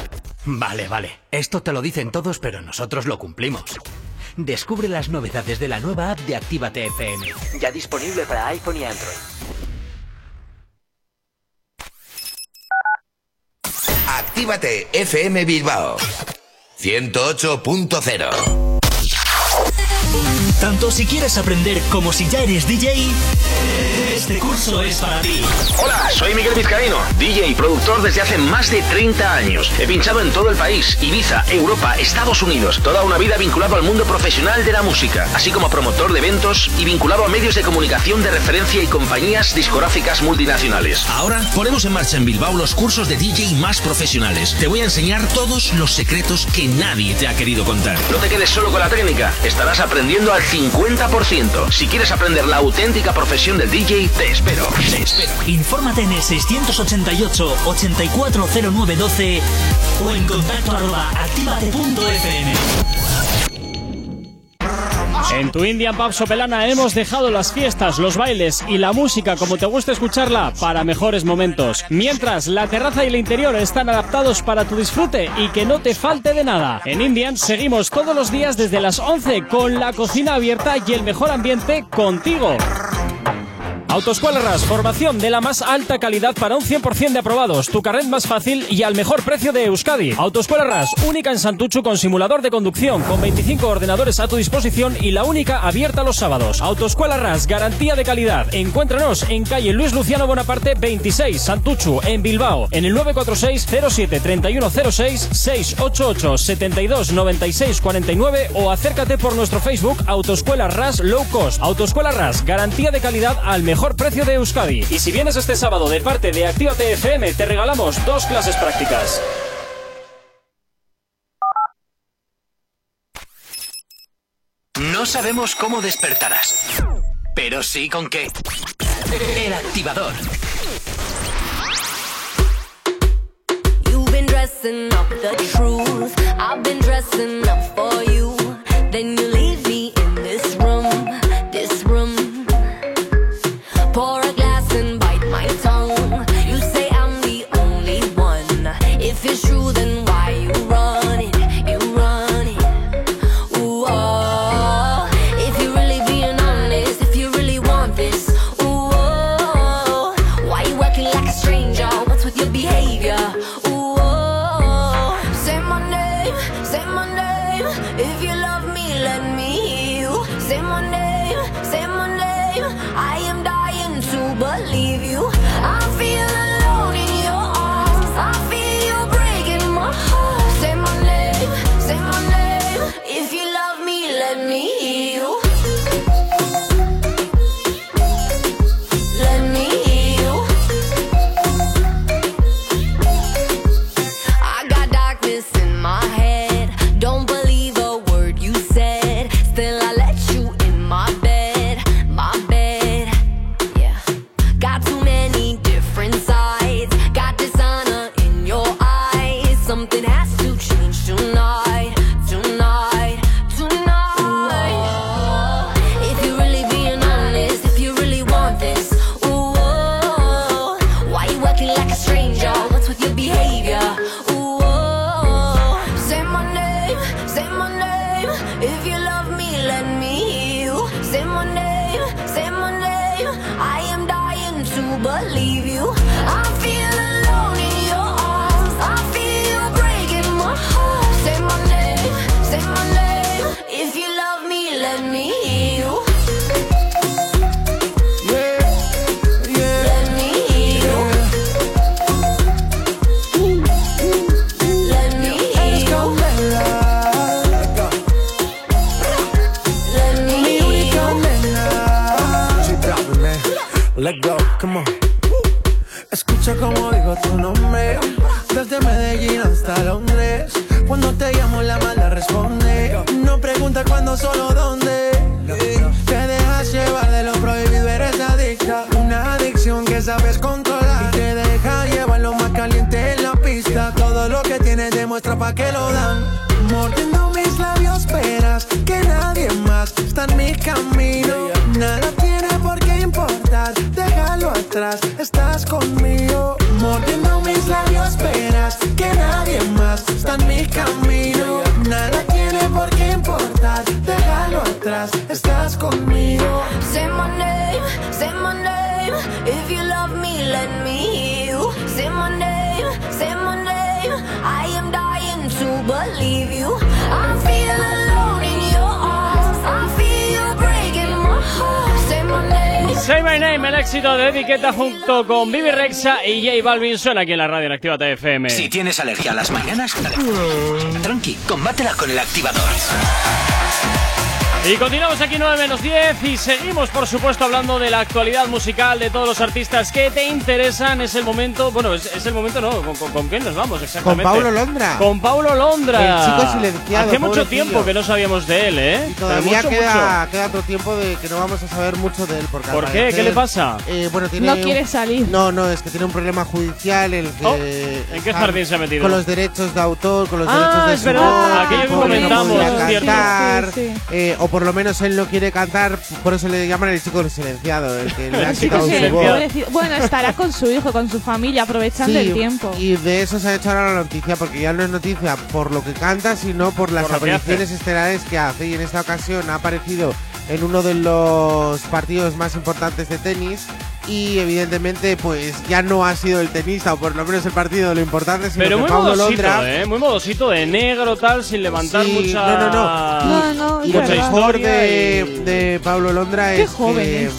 Vale, vale. Esto te lo dicen todos, pero nosotros lo cumplimos. Descubre las novedades de la nueva app de Actívate FM. Ya disponible para iPhone y Android.
Actívate FM Bilbao 108.0
Tanto si quieres aprender como si ya eres DJ, este curso es para ti.
Hola, soy Miguel Vizcaíno, DJ y productor desde hace más de 30 años. He pinchado en todo el país, Ibiza, Europa, Estados Unidos, toda una vida vinculado al mundo profesional de la música, así como promotor de eventos y vinculado a medios de comunicación de referencia y compañías discográficas multinacionales. Ahora ponemos en marcha en Bilbao los cursos de DJ más profesionales. Te voy a enseñar todos los secretos que nadie te ha querido contar. No te quedes solo con la técnica, estarás aprendiendo al 50%. Si quieres aprender la auténtica profesión del DJ, te espero. Te espero.
Infórmate en el 688-840912 o en contacto arroba activate.fm.
En tu Indian Pub Sopelana hemos dejado las fiestas, los bailes y la música como te gusta escucharla para mejores momentos. Mientras la terraza y el interior están adaptados para tu disfrute y que no te falte de nada. En Indian seguimos todos los días desde las 11 con la cocina abierta y el mejor ambiente contigo. Autoescuela RAS, formación de la más alta calidad para un 100% de aprobados, tu carnet más fácil y al mejor precio de Euskadi. Autoescuela RAS, única en Santuchu con simulador de conducción, con 25 ordenadores a tu disposición y la única abierta los sábados. Autoescuela RAS, garantía de calidad. Encuéntranos en calle Luis Luciano Bonaparte 26, Santuchu, en Bilbao, en el 946 07 3106 688 72 96 49 o acércate por nuestro Facebook Autoescuela RAS Low Cost. Autoescuela RAS, garantía de calidad al mejor precio de Euskadi. Y si vienes este sábado de parte de Actívate FM, te regalamos dos clases prácticas.
No sabemos cómo despertarás, pero sí con qué.
El activador.
You've been dressing up the truth. I've been dressing up for you. Then you
que lo dan. Mordiendo mis labios, esperas que nadie más está en mi camino. Nada tiene por qué importar, déjalo atrás,
Say My Name,
el éxito de Etiqueta junto con Vivi Rexa y J Balvin suena aquí en la radio en Activa TFM.
Si tienes alergia a las mañanas, tranqui, combátela con el activador.
Y continuamos aquí 9 menos 10 y seguimos por supuesto hablando de la actualidad musical de todos los artistas que te interesan. Es el momento, bueno, es, es el momento, ¿no? ¿Con, con, con quién nos vamos
Con
exactamente?
Paulo Londra.
Con Paulo Londra.
El chico silenciado,
Hace mucho tiempo que no sabíamos de él, ¿eh?
Y todavía
Mucho,
queda,
mucho.
queda otro tiempo de que no vamos a saber mucho de él. Porque
¿Por qué?
parecer,
¿Qué le pasa?
eh, bueno, tiene
No quiere salir.
No, no, es que tiene un problema judicial el que
Oh, ¿en qué jardín se ha metido?
Con los derechos de autor, con los
Ah,
derechos de
es verdad,
voz,
aquello que
pobre, no
comentamos, es cierto.
cantar,
Sí, sí.
eh, o por lo menos él no quiere cantar, por eso le llaman el chico silenciado, el que le ha quitado su voz.
pobrecito. Bueno, estará con su hijo, con su familia, aprovechando
Sí,
el tiempo.
Y de eso se ha hecho ahora la noticia, porque ya no es noticia por lo que canta, sino por las
Por
apariciones estelares que hace. Y en esta ocasión ha aparecido en uno de los partidos más importantes de tenis. Y evidentemente, pues ya no ha sido el tenista, o por lo menos el partido lo importante, sino
Pero
que
muy
Pablo
modosito,
Londra.
¿eh? Muy modosito de negro, tal, sin levantar
Sí,
mucha.
no, no, no.
No, no,
Y
es
lo
verdad.
mejor
historia
de,
y-
de Pablo Londra
Qué
es
joven
que
es.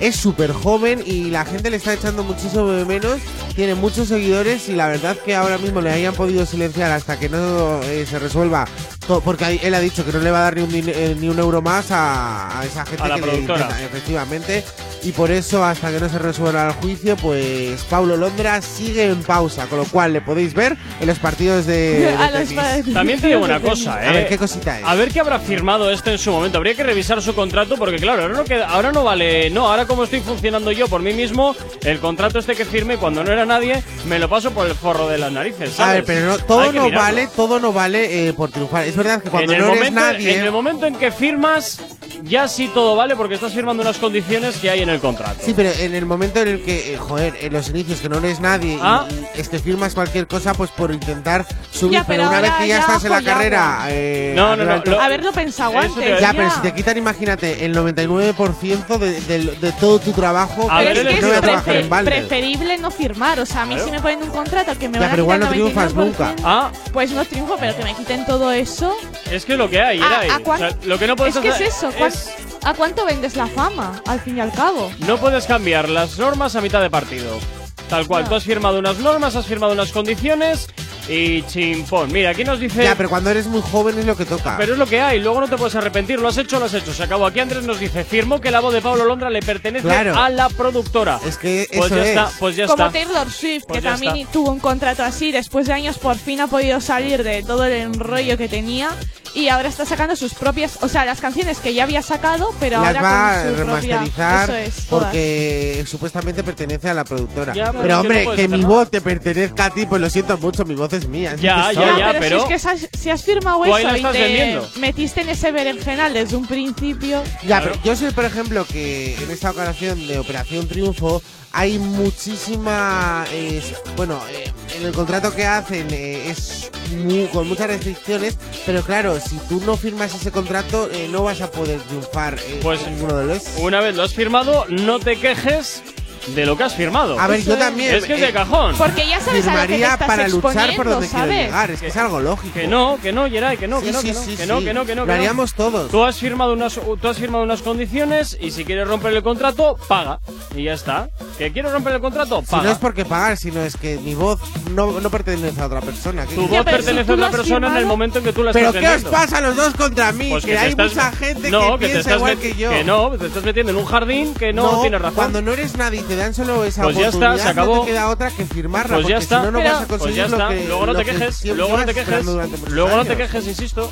es súper joven y la gente le está echando muchísimo de menos. Tiene muchos seguidores y la verdad que ahora mismo le hayan podido silenciar hasta que no eh, se resuelva. Porque él ha dicho que no le va a dar ni un, eh, ni un euro más a, a esa gente
a la
que
productora.
Le, efectivamente. Y por eso, hasta que no se resuelva el juicio, pues Paulo Londra sigue en pausa. Con lo cual, le podéis ver en los partidos de. de tenis.
También te digo una cosa, ¿eh?
A ver eh. qué cosita es.
A ver qué habrá firmado esto en su momento. Habría que revisar su contrato, porque claro, ahora no, queda, ahora no vale. No, ahora como estoy funcionando yo por mí mismo, el contrato este que firme cuando no era nadie, me lo paso por el forro de las narices. ¿sabes?
A ver, pero no, todo no vale, todo no vale eh, por triunfar es verdad que cuando
en
no eres
momento,
nadie.
En el momento en que firmas, ya sí todo vale porque estás firmando unas condiciones que hay en el contrato.
Sí, pero en el momento en el que, eh, joder, en los inicios que no eres nadie
¿Ah?
y, y, es que firmas cualquier cosa, pues por intentar subir.
Ya,
pero,
pero,
una vez que ya,
ya
estás en la carrera. Eh,
no, no, no. lo,
haberlo pensado antes.
Ya, pero si te quitan, imagínate, el 99% de, de, de, todo tu trabajo.
A ver,
es que es no
en
preferible no firmar. O sea, a mí
¿Pero?
si me ponen un contrato que me
ya,
van a quitar.
Pero igual no triunfas
nunca.
Ah.
Pues no triunfo, pero que me quiten todo eso.
Es que lo que hay, ah, lo que no puedes
Es que es eso. ¿A cuánto vendes la fama, al fin y al cabo?
No puedes cambiar las normas a mitad de partido. Tal cual, tú has firmado unas normas, has firmado unas condiciones y chimpón. Mira, aquí nos dice.
Ya, pero cuando eres muy joven es lo que toca.
Pero es lo que hay, luego no te puedes arrepentir. Lo has hecho, lo has hecho. Se acabó. Aquí Andrés nos dice: firmó que la voz de Pablo Londra le pertenece
claro.
a la productora.
Es que
pues ya
es.
está, pues ya
Como
está.
Taylor Swift,
pues
que también
está.
tuvo un contrato así, después de años por fin ha podido salir de todo el enrollo que tenía y ahora está sacando sus propias, o sea, las canciones que ya había sacado, pero
Las
ahora
va
con su a
remasterizar
propia, eso es,
porque supuestamente pertenece a la productora.
Pero,
hombre, que, mi voz te pertenezca a ti, pues lo siento mucho, mi voz es mía.
Ya, ya, ya,
pero, Si, has, firmado eso y te metiste en ese berenjenal desde un principio.
Ya, pero yo soy, por ejemplo, que en esta ocasión de Operación Triunfo hay muchísima. Eh, bueno, eh, en el contrato que hacen eh, es muy, con muchas restricciones, pero claro, si tú no firmas ese contrato, no vas a poder triunfar
pues,
en ninguno de los.
Una vez lo has firmado, no te quejes, de lo que has firmado.
A ver, yo también.
Es que es de
eh,
cajón.
Porque ya sabes a lo que te estás
para luchar por donde
¿sabes?
quiero llegar. Es que, que, es algo lógico.
Que no, que no, Geray, que no, que, no, que, no que no, que no, que
Lo haríamos todos.
Tú has firmado unas, tú has firmado unas condiciones y si quieres romper el contrato, paga y ya está. Que quiero romper el contrato, paga.
Si no es porque pagar, sino es que mi voz no, no pertenece a otra persona.
Tu voz pertenece
si
a otra persona firmado? en el momento en que tú la estás ¿Pero
qué os pasa los dos contra mí?
Pues
que, hay
estás...
mucha gente que piensa igual que yo.
Que no, te estás metiendo en un jardín que no, tienes razón.
Cuando no eres nadie te dan solo esa
pues oportunidad, ya está, se acabó.
no te queda otra que firmarla.
Pues ya está,
si no, no vas a conseguir
pues ya está. Luego no te quejes, luego no te quejes, luego no te quejes, insisto.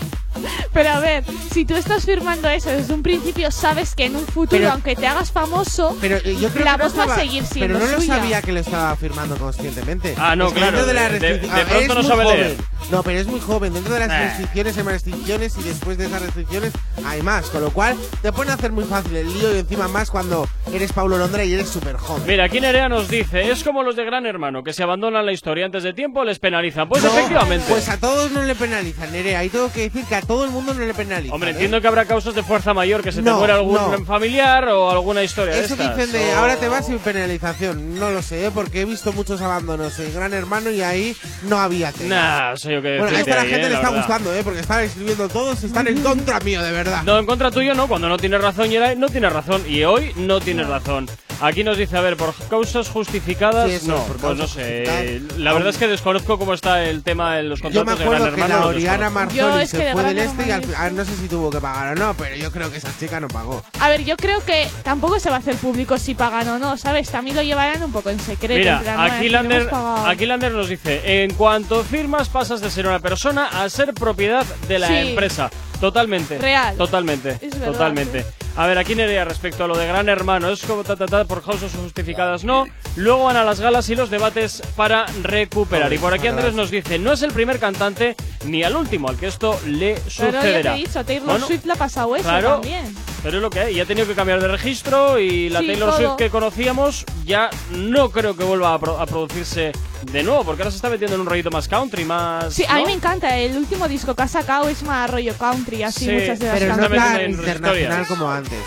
Pero a ver, si tú estás firmando eso desde un principio, sabes que en un futuro,
pero,
aunque te hagas famoso,
pero eh, yo creo
la
que
voz no va a seguir siendo
Pero no lo sabía que lo estaba firmando conscientemente.
Ah, no, claro.
De, la
de, de,
ah,
pronto no sabe
joven.
leer.
No, pero es muy joven. Dentro de las
eh.
restricciones hay más restricciones y después de esas restricciones hay más. Con lo cual, te pueden hacer muy fácil el lío y encima más cuando eres Paulo Londra y eres súper joven.
Mira, aquí Nerea nos dice, es como los de Gran Hermano, que se abandonan la historia antes de tiempo, les penalizan. Pues efectivamente.
Pues a todos no le penalizan, Nerea. Y tengo que decir que a todo el mundo no le penalizan.
Hombre,
¿eh?
entiendo que habrá causas de fuerza mayor, que se te muera algún familiar o alguna historia.
Eso de
estas,
dicen de, ahora te vas sin penalización. No lo sé, ¿eh? porque he visto muchos abandonos en Gran Hermano y ahí no había tela.
Nah, sé yo que
Bueno, a la
eh,
gente le está gustando, ¿eh? Porque están escribiendo todos y están en contra mío, de verdad.
No, en contra tuyo no, cuando no tienes razón, Yeray, no tienes razón. Y hoy no tienes razón. Aquí nos dice, a ver, por causas justificadas, no,
por
pues no sé. La verdad es que desconozco cómo está el tema en los contratos de Gran
Hermano. Que La Oriana
Marzolis
se fue del este y al, no sé si tuvo que pagar o no, pero yo creo que esa chica no pagó.
A ver, yo creo que tampoco se va a hacer público si pagan o no, ¿sabes? También lo llevarán un poco en secreto.
Mira, aquí,
no,
Lander, aquí, Lander, nos dice, en cuanto firmas pasas de ser una persona a ser propiedad de la empresa. Totalmente.
Real.
Totalmente.
Es verdad,
totalmente. A ver, aquí Nerea, respecto a lo de Gran Hermano, es como ta, ta, ta, por causas justificadas no. Luego van a las galas y los debates para recuperar. Y por aquí Andrés nos dice, no es el primer cantante ni al último al que esto le sucederá.
Pero ya te he dicho, Taylor
bueno,
Swift le ha pasado eso
claro,
también.
Pero es lo que hay, ya ha tenido que cambiar de registro y la
sí,
Taylor
todo.
Swift que conocíamos ya no creo que vuelva a, pro a, producirse de nuevo, porque ahora se está metiendo en un rollito más country, más...
Sí, ¿no? a mí me encanta, el último disco que ha sacado es más rollo country, así
sí,
muchas de las
Pero no tan internacional como antes.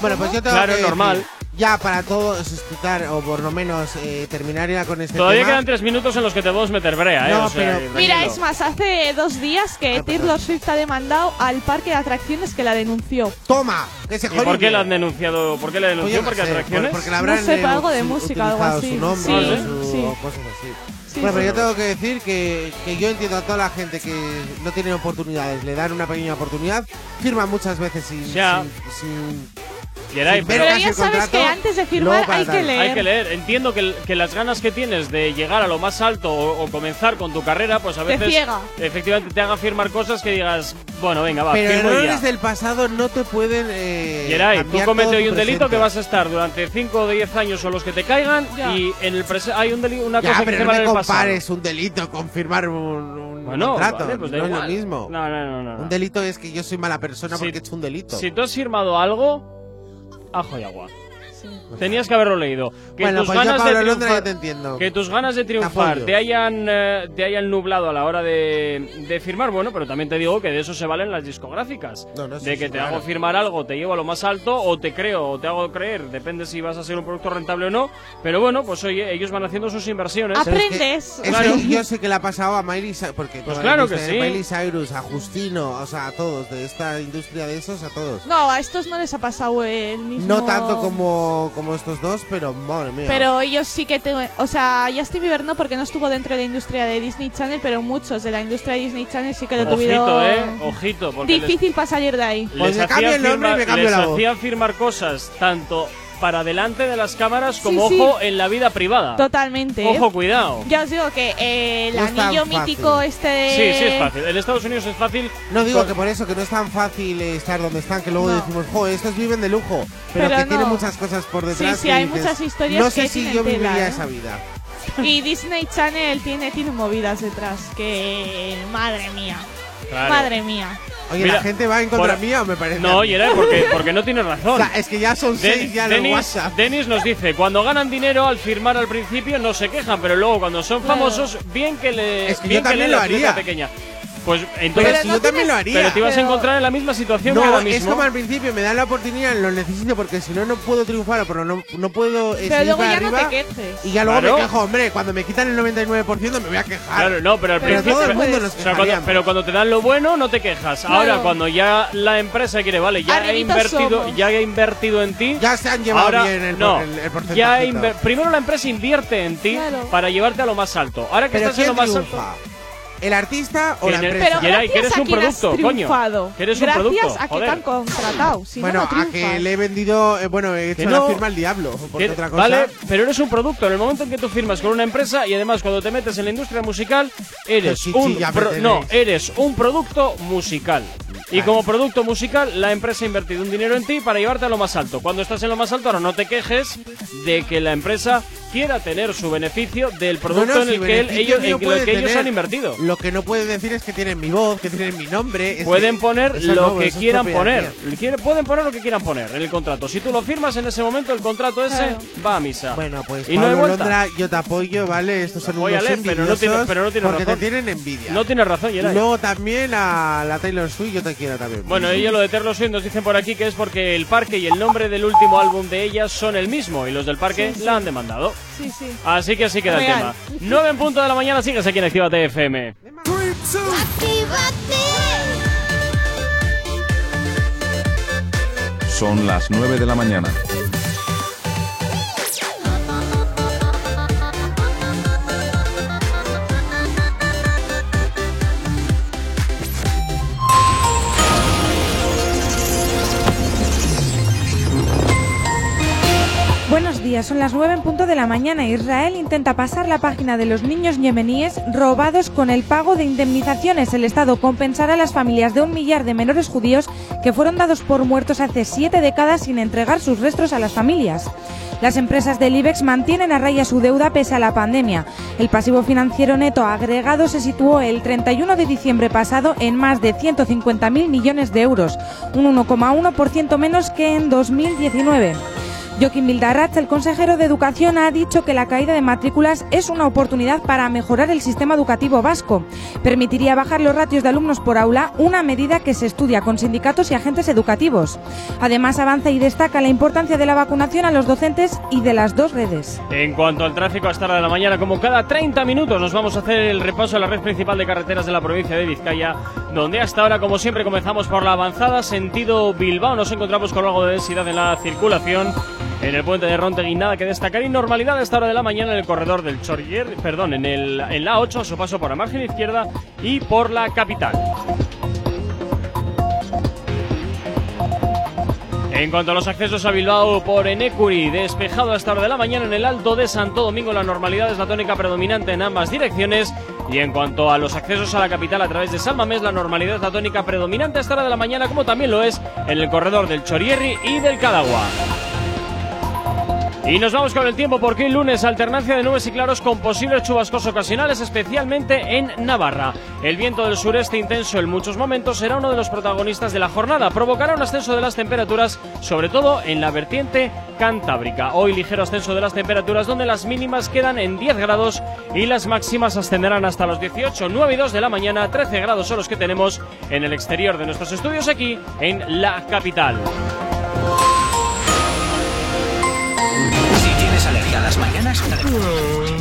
Bueno, pues yo tengo
claro,
que
normal.
Decir ya para todos explicar, o por lo menos eh, terminar ya con este
Todavía quedan tres minutos en los que te podemos meter brea, ¿eh?
No,
mira, es más, hace dos días que
ah,
Taylor Swift ha demandado al parque de atracciones que la denunció.
¡Toma! Que se
¿Y ¿Por qué la han denunciado? ¿Por qué la denunció?
Pues Oye,
¿Por
qué
atracciones?
Porque la habrán,
no sé,
eh,
algo de música, algo así.
Su nombre,
sí, ¿eh?
su,
sí. Sí,
bueno, pero yo tengo que decir que, que, yo entiendo a toda la gente que no tiene oportunidades, le dan una pequeña oportunidad, firman muchas veces sin,
yeah.
sin, sin
Geray,
ver
pero-
casi
ya sabes
contrato,
que antes de firmar hay que leer.
Hay que leer. Entiendo que, que las ganas que tienes de llegar a lo más alto o, o comenzar con tu carrera, pues a
Te
veces
ciega.
efectivamente te haga firmar cosas que digas, bueno, venga, va,
Pero errores del pasado no te pueden. Eh,
Geray, tú cometes hoy un delito
presente.
que vas a estar durante 5 o 10 años o los que te caigan
Ya.
y en el hay un deli- una
Ya,
cosa que
pero
se
no
el pasado.
compares un delito con firmar un, un
Bueno,
contrato.
vale, pues
no es lo
igual.
mismo.
No, no, no, no, no.
Un delito es que yo soy mala persona
Si-
porque he hecho un delito.
Si tú has firmado algo, 阿豪呀，我。Tenías que haberlo leído. Que
Bueno,
tus
pues yo,
ganas
Pablo
de triunfar,
te entiendo.
que tus ganas de triunfar te hayan eh, te hayan nublado a la hora de, de firmar, bueno, pero también te digo que de eso se valen las discográficas.
No, no,
de
sí,
que te
claro.
hago firmar algo, te llevo a lo más alto o te creo o te hago creer, depende si vas a ser un producto rentable o no, pero bueno, pues oye, ellos van haciendo sus inversiones.
Pero es que-
Aprendes.
es
Claro.
que yo sé que le ha pasado a Miley Cyrus, porque
Pues claro
la
que sí.
Miley Cyrus, a Justino, o sea, a todos, de esta industria de esos, a todos.
No, a estos no les ha pasado el mismo.
No tanto como, como estos dos, pero madre mía.
Pero ellos sí que te, o sea, Justin Bieber no porque no estuvo dentro de la industria de Disney Channel, pero muchos de la industria de Disney Channel sí que lo
Ojito,
tuvieron
eh, ojito, porque les-
difícil para salir de ahí.
Pues
les
me cambio el nombre y me cambio
les
la voz.
hacían firmar cosas tanto para delante de las cámaras como
Sí, sí.
ojo en la vida privada.
Totalmente.
Ojo, cuidado.
Ya os digo que eh, el
No es tan
anillo
fácil.
mítico este de...
Sí, sí es fácil. En Estados Unidos es fácil.
No digo
Con-
que por eso, que no es tan fácil eh, estar donde están, que luego
No.
decimos, jo, estos viven de lujo, pero,
Pero
que tienen
no.
muchas cosas por
Sí,
detrás.
sí,
que
hay
dices,
muchas historias
No sé
que
si
tienen
yo
tela,
viviría
¿eh?
esa vida.
Y Disney Channel tiene, tiene movidas detrás que... Madre mía.
Claro.
Madre mía.
Oye,
Mira,
¿la gente va en contra
por-
mía o me parece?
No? Yeray, porque, porque no tienes razón.
O sea, es que ya son
Den-
seis ya en el
Denis,
WhatsApp.
Denis nos dice, cuando ganan dinero al firmar al principio no se quejan, pero luego cuando son famosos, bien que le
Es que
bien
yo también
leen
lo
la letra
haría.
pequeña. Pues
Pero
entonces
si yo también lo haría.
pero te ibas a encontrar en la misma situación que ahora
es
mismo.
como al principio, me dan la oportunidad, lo necesito porque si no, no puedo triunfar, pero no, no puedo eh,
Pero
seguir
luego
para
ya no te quejes.
Y ya luego
Claro.
me quejo, hombre, cuando me quitan el 99% me voy a quejar.
Claro, no, pero al
Pero
principio.
todo el mundo
pero-
nos
o sea, cuando, pero cuando te dan lo bueno, no te quejas.
Claro.
Ahora, cuando ya la empresa quiere, vale, ya he invertido,
somos.
ya he invertido en ti.
Ya se han llevado
ahora,
bien el,
no,
por- el, el porcentaje.
ya primero la empresa invierte en ti
Claro.
para llevarte a lo más alto. Ahora que
Pero
estás en
¿quién
lo más
triunfa?
alto.
¿El artista o la empresa?
Pero
Geray, que
gracias
eres
a
un producto, coño. Que eres un
gracias
producto,
a que te han contratado. Si
bueno,
no, no
a que le he vendido, eh, bueno, he hecho
Que
la
no.
firma al diablo, porque
Que-
otra cosa.
Vale, pero eres un producto. En el momento en que tú firmas con una empresa y además cuando te metes en la industria musical, eres un pro- no, eres un producto musical. Y como producto musical, la empresa ha invertido un dinero en ti para llevarte a lo más alto. Cuando estás en lo más alto, ahora no te quejes de que la empresa quiera tener su beneficio del producto
No, no,
en el que él- ellos, en lo que ellos han invertido.
Lo que no pueden decir es que tienen mi voz, que tienen mi nombre.
Pueden poner lo
no,
que quieran poner. Quiere- pueden poner lo que quieran poner en el contrato. Si tú lo firmas en ese momento, el contrato ese
Claro.
va a misa.
Bueno, pues
y no hay
Pablo
vuelta.
Londra, yo te apoyo, ¿vale? Estos son unos
Apóyale, pero no tiene-
envidiosos
pero no tiene
porque
razón.
te tienen envidia.
No tienes razón, Yeray.
luego también a la Taylor Swift, yo te también.
Bueno, ella lo de Swift nos dicen por aquí que es porque el parque y el nombre del último álbum de ella son el mismo y los del parque
Sí, sí.
la han demandado.
Sí, sí.
Así que así queda el tema. 9 en punto de la mañana, sigues aquí en Actívate FM.
Son las 9 de la mañana.
Buenos días, son las 9 en punto de la mañana. Israel intenta pasar la página de los niños yemeníes robados con el pago de indemnizaciones. El Estado compensará a las familias de un millar de menores judíos que fueron dados por muertos hace siete décadas sin entregar sus restos a las familias. Las empresas del IBEX mantienen a raya su deuda pese a la pandemia. El pasivo financiero neto agregado se situó el 31 de diciembre pasado en más de 150.000 millones de euros, un 1,1% menos que en 2019. Joaquín Vildarraz, el consejero de Educación, ha dicho que la caída de matrículas es una oportunidad para mejorar el sistema educativo vasco. Permitiría bajar los ratios de alumnos por aula, una medida que se estudia con sindicatos y agentes educativos. Además, avanza y destaca la importancia de la vacunación a los docentes y de las dos redes.
En cuanto al tráfico, hasta de la mañana, como cada 30 minutos, nos vamos a hacer el repaso a la red principal de carreteras de la provincia de Vizcaya, donde hasta ahora, como siempre, comenzamos por la avanzada sentido Bilbao. Nos encontramos con algo de densidad en la circulación. En el puente de Rontegui nada que destacar y normalidad a esta hora de la mañana en el corredor del Chorrier, perdón, en, el, en la 8 a su paso por la margen izquierda y por la capital. En cuanto a los accesos a Bilbao por Enecuri, despejado a esta hora de la mañana en el Alto de Santo Domingo, la normalidad es la tónica predominante en ambas direcciones. Y en cuanto a los accesos a la capital a través de Salmamés, la normalidad es la tónica predominante a esta hora de la mañana, como también lo es en el corredor del Chorierri y del Cadagua. Y nos vamos con el tiempo porque el lunes alternancia de nubes y claros con posibles chubascos ocasionales, especialmente en Navarra. El viento del sureste intenso en muchos momentos será uno de los protagonistas de la jornada. Provocará un ascenso de las temperaturas, sobre todo en la vertiente cantábrica. Hoy ligero ascenso de las temperaturas donde las mínimas quedan en 10 grados y las máximas ascenderán hasta los 18, 9 y 2 de la mañana. 13 grados son los que tenemos en el exterior de nuestros estudios aquí en la capital.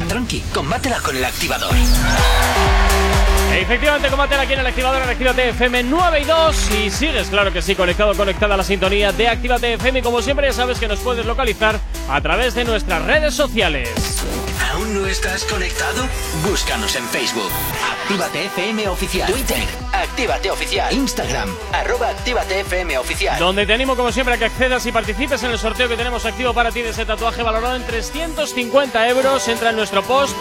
Tranqui, combátela con el activador.
Efectivamente, combate aquí en el activador en Actívate FM 9 y 2 y sigues, claro que sí, conectado, conectada a la sintonía de Actívate FM y como siempre ya sabes que nos puedes localizar a través de nuestras redes sociales.
¿Aún no estás conectado? Búscanos en Facebook. Actívate FM Oficial. Twitter. Actívate Oficial. Instagram. Arroba Actívate Oficial.
Donde te animo como siempre a que accedas y participes en el sorteo que tenemos activo para ti de ese tatuaje valorado en 350 euros. Entra en nuestro post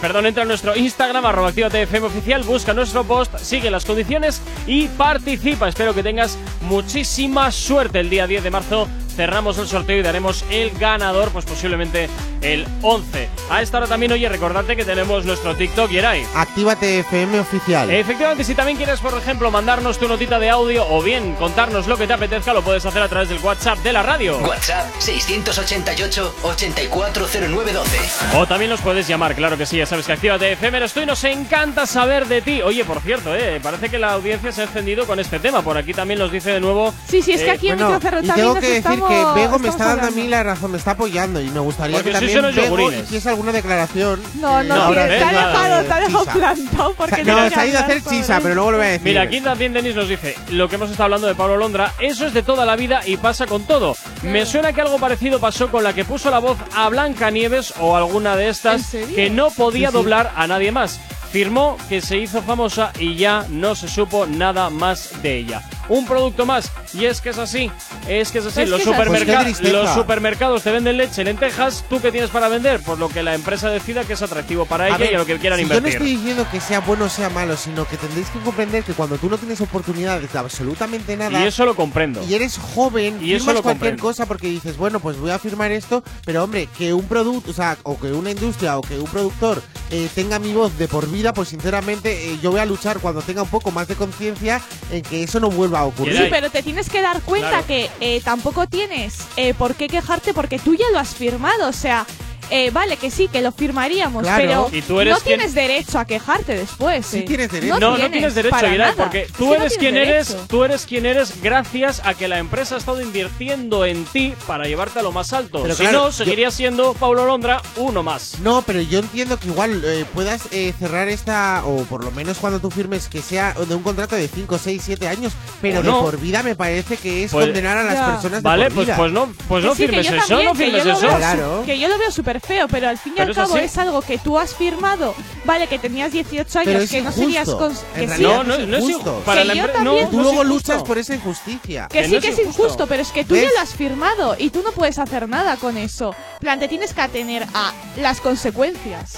Perdón, entra en nuestro Instagram, arroba Actívate FM oficial, busca nuestro post, sigue las condiciones y participa. Espero que tengas muchísima suerte el día 10 de marzo. Cerramos el sorteo y daremos el ganador, pues posiblemente el 11. A esta hora también, oye, recordarte que tenemos nuestro TikTok, Yeray.
Actívate FM oficial.
Efectivamente, si también quieres, por ejemplo, mandarnos tu notita de audio o bien contarnos lo que te apetezca, lo puedes hacer a través del WhatsApp de la radio.
WhatsApp 688-840912.
O también nos puedes llamar, claro que sí, ya sabes que Actívate FM eres tú y nos encanta saber de ti. Oye, por cierto, eh, parece que la audiencia se ha encendido con este tema. Por aquí también nos dice de nuevo.
Sí, sí, es que
eh,
aquí en
Bueno,
Microcerro también
tengo
nos
que decir
estamos-
que Bego me está dando a
hablando.
mí la razón, me está apoyando y me gustaría
Porque
que también Bego
yogurines.
hiciese alguna declaración.
No, no, te ha
nada
dejado, ha dejado
chisa.
plantado porque
No, se ha ido a hacer chisa, pero luego lo voy a decir.
Mira, aquí también Denis nos dice, lo que hemos estado hablando de Pablo Londra, eso es de toda la vida y pasa con todo. Me suena que algo parecido pasó con la que puso la voz a Blanca Nieves o alguna de estas
serio?
que no podía
Sí, sí.
doblar a nadie más. Firmó que se hizo famosa y ya no se supo nada más de ella. Un producto más, y es que es así, es que es así.
Es
los, supermerca-
Pues
los supermercados te venden leche, lentejas, ¿tú qué tienes para vender? Pues lo que la empresa decida que es atractivo para
A
ella
ver,
y a lo que quieran
si
invertir.
Yo no estoy diciendo que sea bueno o sea malo, sino que tendréis que comprender que cuando tú no tienes oportunidades de absolutamente nada
Y eso lo comprendo.
y eres joven,
Y eso
firmas
lo
cualquier
comprendo.
cosa porque dices, bueno, pues voy a firmar esto, pero hombre, que un producto, o sea, o que una industria o que un productor eh, tenga mi voz de por vida, pues sinceramente eh, yo voy a luchar cuando tenga un poco más de conciencia en que eso no vuelva a ocurrir.
Sí, pero te tienes que dar cuenta
Claro.
que eh, tampoco tienes eh, por qué quejarte porque tú ya lo has firmado. O sea, eh, vale, que sí, que lo firmaríamos,
Claro.
pero
Y tú eres
no
quien-
tienes derecho a quejarte después.
Sí
eh.
tienes derecho.
No, no tienes derecho,
para
Irai,
nada.
porque tú
no
eres
tienes
quien eres,
derecho.
tú eres quien eres gracias a que la empresa ha estado invirtiendo en ti para llevarte a lo más alto.
Pero
si
claro,
no,
yo-
seguiría siendo Paulo Londra uno más.
No, pero yo entiendo que igual eh, puedas eh, cerrar esta, o por lo menos cuando tú firmes que sea de un contrato de 5, 6, 7 años, pero
O
de
no.
por vida me parece que es
Pues-
condenar a las
Ya.
personas
Vale,
de por
pues,
vida.
pues no, pues
Que
no
sí, que
firmes
yo
eso,
también,
no firmes
yo
eso.
veo
Claro.
Que yo lo veo súper feo, pero al fin y
Pero
al cabo es algo que tú has firmado. Vale, que tenías 18 años,
Pero es
que no serías cons- que sí,
No, no,
es
no es
injusto.
Para
Que
la
yo también.
no,
Tú luego luchas por esa injusticia.
Que
Que
sí
no
que
es
injusto,
injusto.
pero es que tú
¿Ves?
ya lo has firmado y tú no puedes hacer nada con eso. En plan, te tienes que atener a las consecuencias.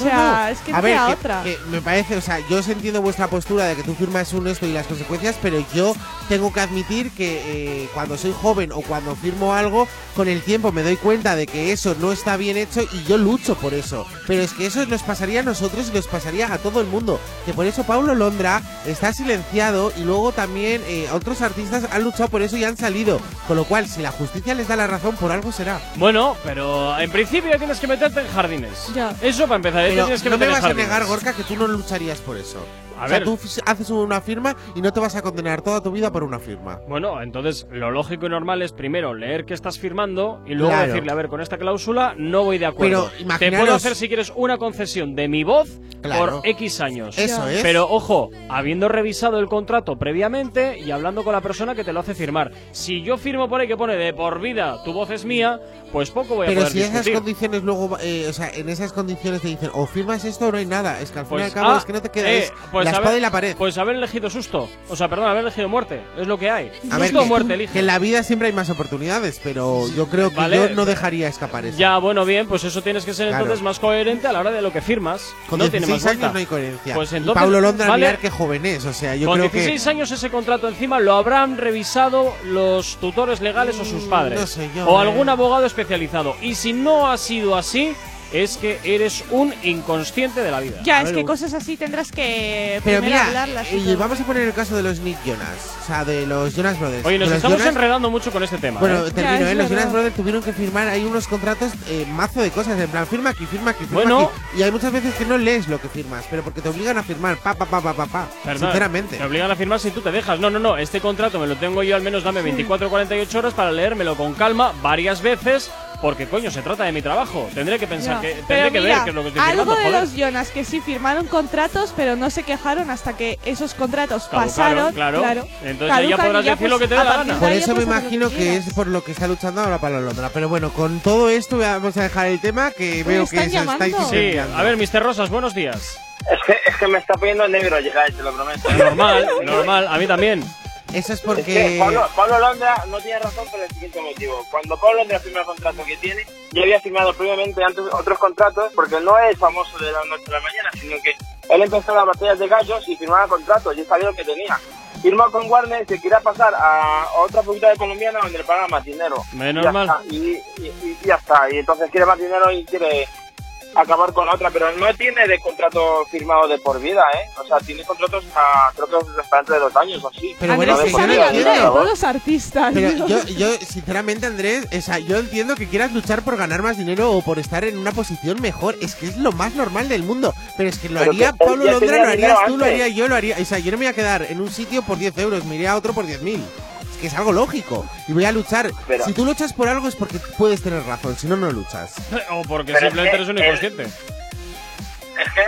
O sea,
no.
es que
a
no
ver, que-
otra.
que me parece, o sea, yo os entiendo vuestra postura de que tú firmas un esto y las consecuencias, pero yo tengo que admitir que eh, cuando soy joven o cuando firmo algo, con el tiempo me doy cuenta de que eso no está bien hecho y yo lucho por eso. Pero es que eso nos pasaría a nosotros y nos pasaría a todo el mundo. Que por eso Paulo Londra está silenciado y luego también eh, otros artistas han luchado por eso y han salido. Con lo cual, si la justicia les da la razón, por algo será.
Bueno, pero en principio tienes que meterte en jardines.
Ya.
Eso para empezar,
Pero
que
no me vas a negar, Gorka, que tú no lucharías por eso.
A
o sea,
ver.
tú haces una firma y no te vas a condenar toda tu vida por una firma.
Bueno, entonces lo lógico y normal es primero leer qué estás firmando y luego
Claro.
decirle, a ver, con esta cláusula no voy de acuerdo.
Pero
Te puedo hacer si quieres una concesión de mi voz
Claro.
por X años.
Eso es.
Pero ojo, habiendo revisado el contrato previamente y hablando con la persona que te lo hace firmar. Si yo firmo por ahí que pone de por vida tu voz es mía, pues poco voy a
Pero
poder
si esas
discutir.
condiciones luego, eh, o sea, en esas condiciones te dicen o firmas esto o no hay nada. Es que al fin y
Pues,
al cabo
ah,
es que no te queda.
eh,
es
pues
la espada y la pared.
Pues haber elegido susto. O sea, perdón, haber elegido muerte. Es lo que hay.
A
susto
ver,
o
que,
muerte, elige.
que en la vida siempre hay más oportunidades, pero yo creo que
Vale.
yo no dejaría escapar eso.
Ya, bueno, bien, pues eso tienes que ser
Claro.
entonces más coherente a la hora de lo que firmas.
Con
no tiene
16
más
años no hay coherencia.
Pues
y Pablo Londra,
vale,
mirar qué joven es. O sea, yo
Con
creo
16 años ese contrato encima lo habrán revisado los tutores legales o sus padres.
No sé yo,
o
eh.
algún abogado especializado. Y si no ha sido así, es que eres un inconsciente de la vida.
Ya, es que cosas así tendrás que.
Pero
primero
mira,
hablarlas. y todo.
vamos a poner el caso de los Nick Jonas. O sea, de los Jonas Brothers.
Oye, nos
De los
estamos
Jonas-
enredando mucho con este tema.
Bueno,
¿eh?
termino,
es
¿eh? Los
verdad.
Jonas Brothers tuvieron que firmar hay unos contratos eh, mazo de cosas, en plan, firma aquí, firma aquí, firma
Bueno.
aquí. Y hay muchas veces que no lees lo que firmas, pero porque te obligan a firmar, pa, pa, pa, pa, pa, pa.
Perdón,
Sinceramente.
Te obligan a firmar si tú te dejas. No, no, no. Este contrato me lo tengo yo al menos dame 24 o 48 horas para leérmelo con calma varias veces. Porque, coño, se trata de mi trabajo. Tendré que pensar que.
Pero
Tendré que
mira,
ver qué es lo que estoy
algo
firmando.
de
joder.
los Jonas que sí firmaron contratos, pero no se quejaron hasta que esos contratos
Caducaron,
pasaron.
claro.
Claro.
Entonces ya podrás
ya,
decir
pues,
lo que te dé la gana.
de
Por eso
pues,
me imagino que es por lo que está luchando ahora para Londra. Pero bueno, con todo esto vamos a dejar el tema que veo que se estáis
Sí, a ver, Mr. Rosas, buenos días.
Es que, es que me está poniendo negro llegar, te lo prometo.
Normal, normal, a mí también.
Eso es
Es que
porque.
Pablo, Pablo Londra no tiene razón por el siguiente motivo. Cuando Pablo Londra firma el contrato que tiene, ya había firmado previamente antes otros contratos, porque no es famoso de la noche a la mañana, sino que él empezó las batallas de gallos y firmaba contratos, y sabía lo que tenía. Firmó con Warner, se quería pasar a otra publicidad colombiana donde le pagan más dinero.
Menos
Y ya
mal.
está, Y, y- y ya está, y entonces quiere más dinero y quiere acabar con otra, pero no tiene de contrato firmado de por vida, ¿eh? O sea, tiene contratos a, creo que es hasta dentro de dos años o así.
Pero bueno, es que
sabe la
no
vida de todos los artistas.
Pero yo, yo, sinceramente, Andrés, o sea, yo entiendo que quieras luchar por ganar más dinero o por estar en una posición mejor. Es que es lo más normal del mundo. Pero es que lo
Pero
haría
que
Pablo Londra, lo harías tú, lo haría yo, lo haría. O sea, yo no me voy a quedar en un sitio por 10 euros, me iría a otro por 10.000. Es que es algo lógico. Y voy a luchar.
Pero-
si tú luchas por algo es porque puedes tener razón, si no, no luchas.
O porque
es
simplemente
que
eres un inconsciente.
Es que,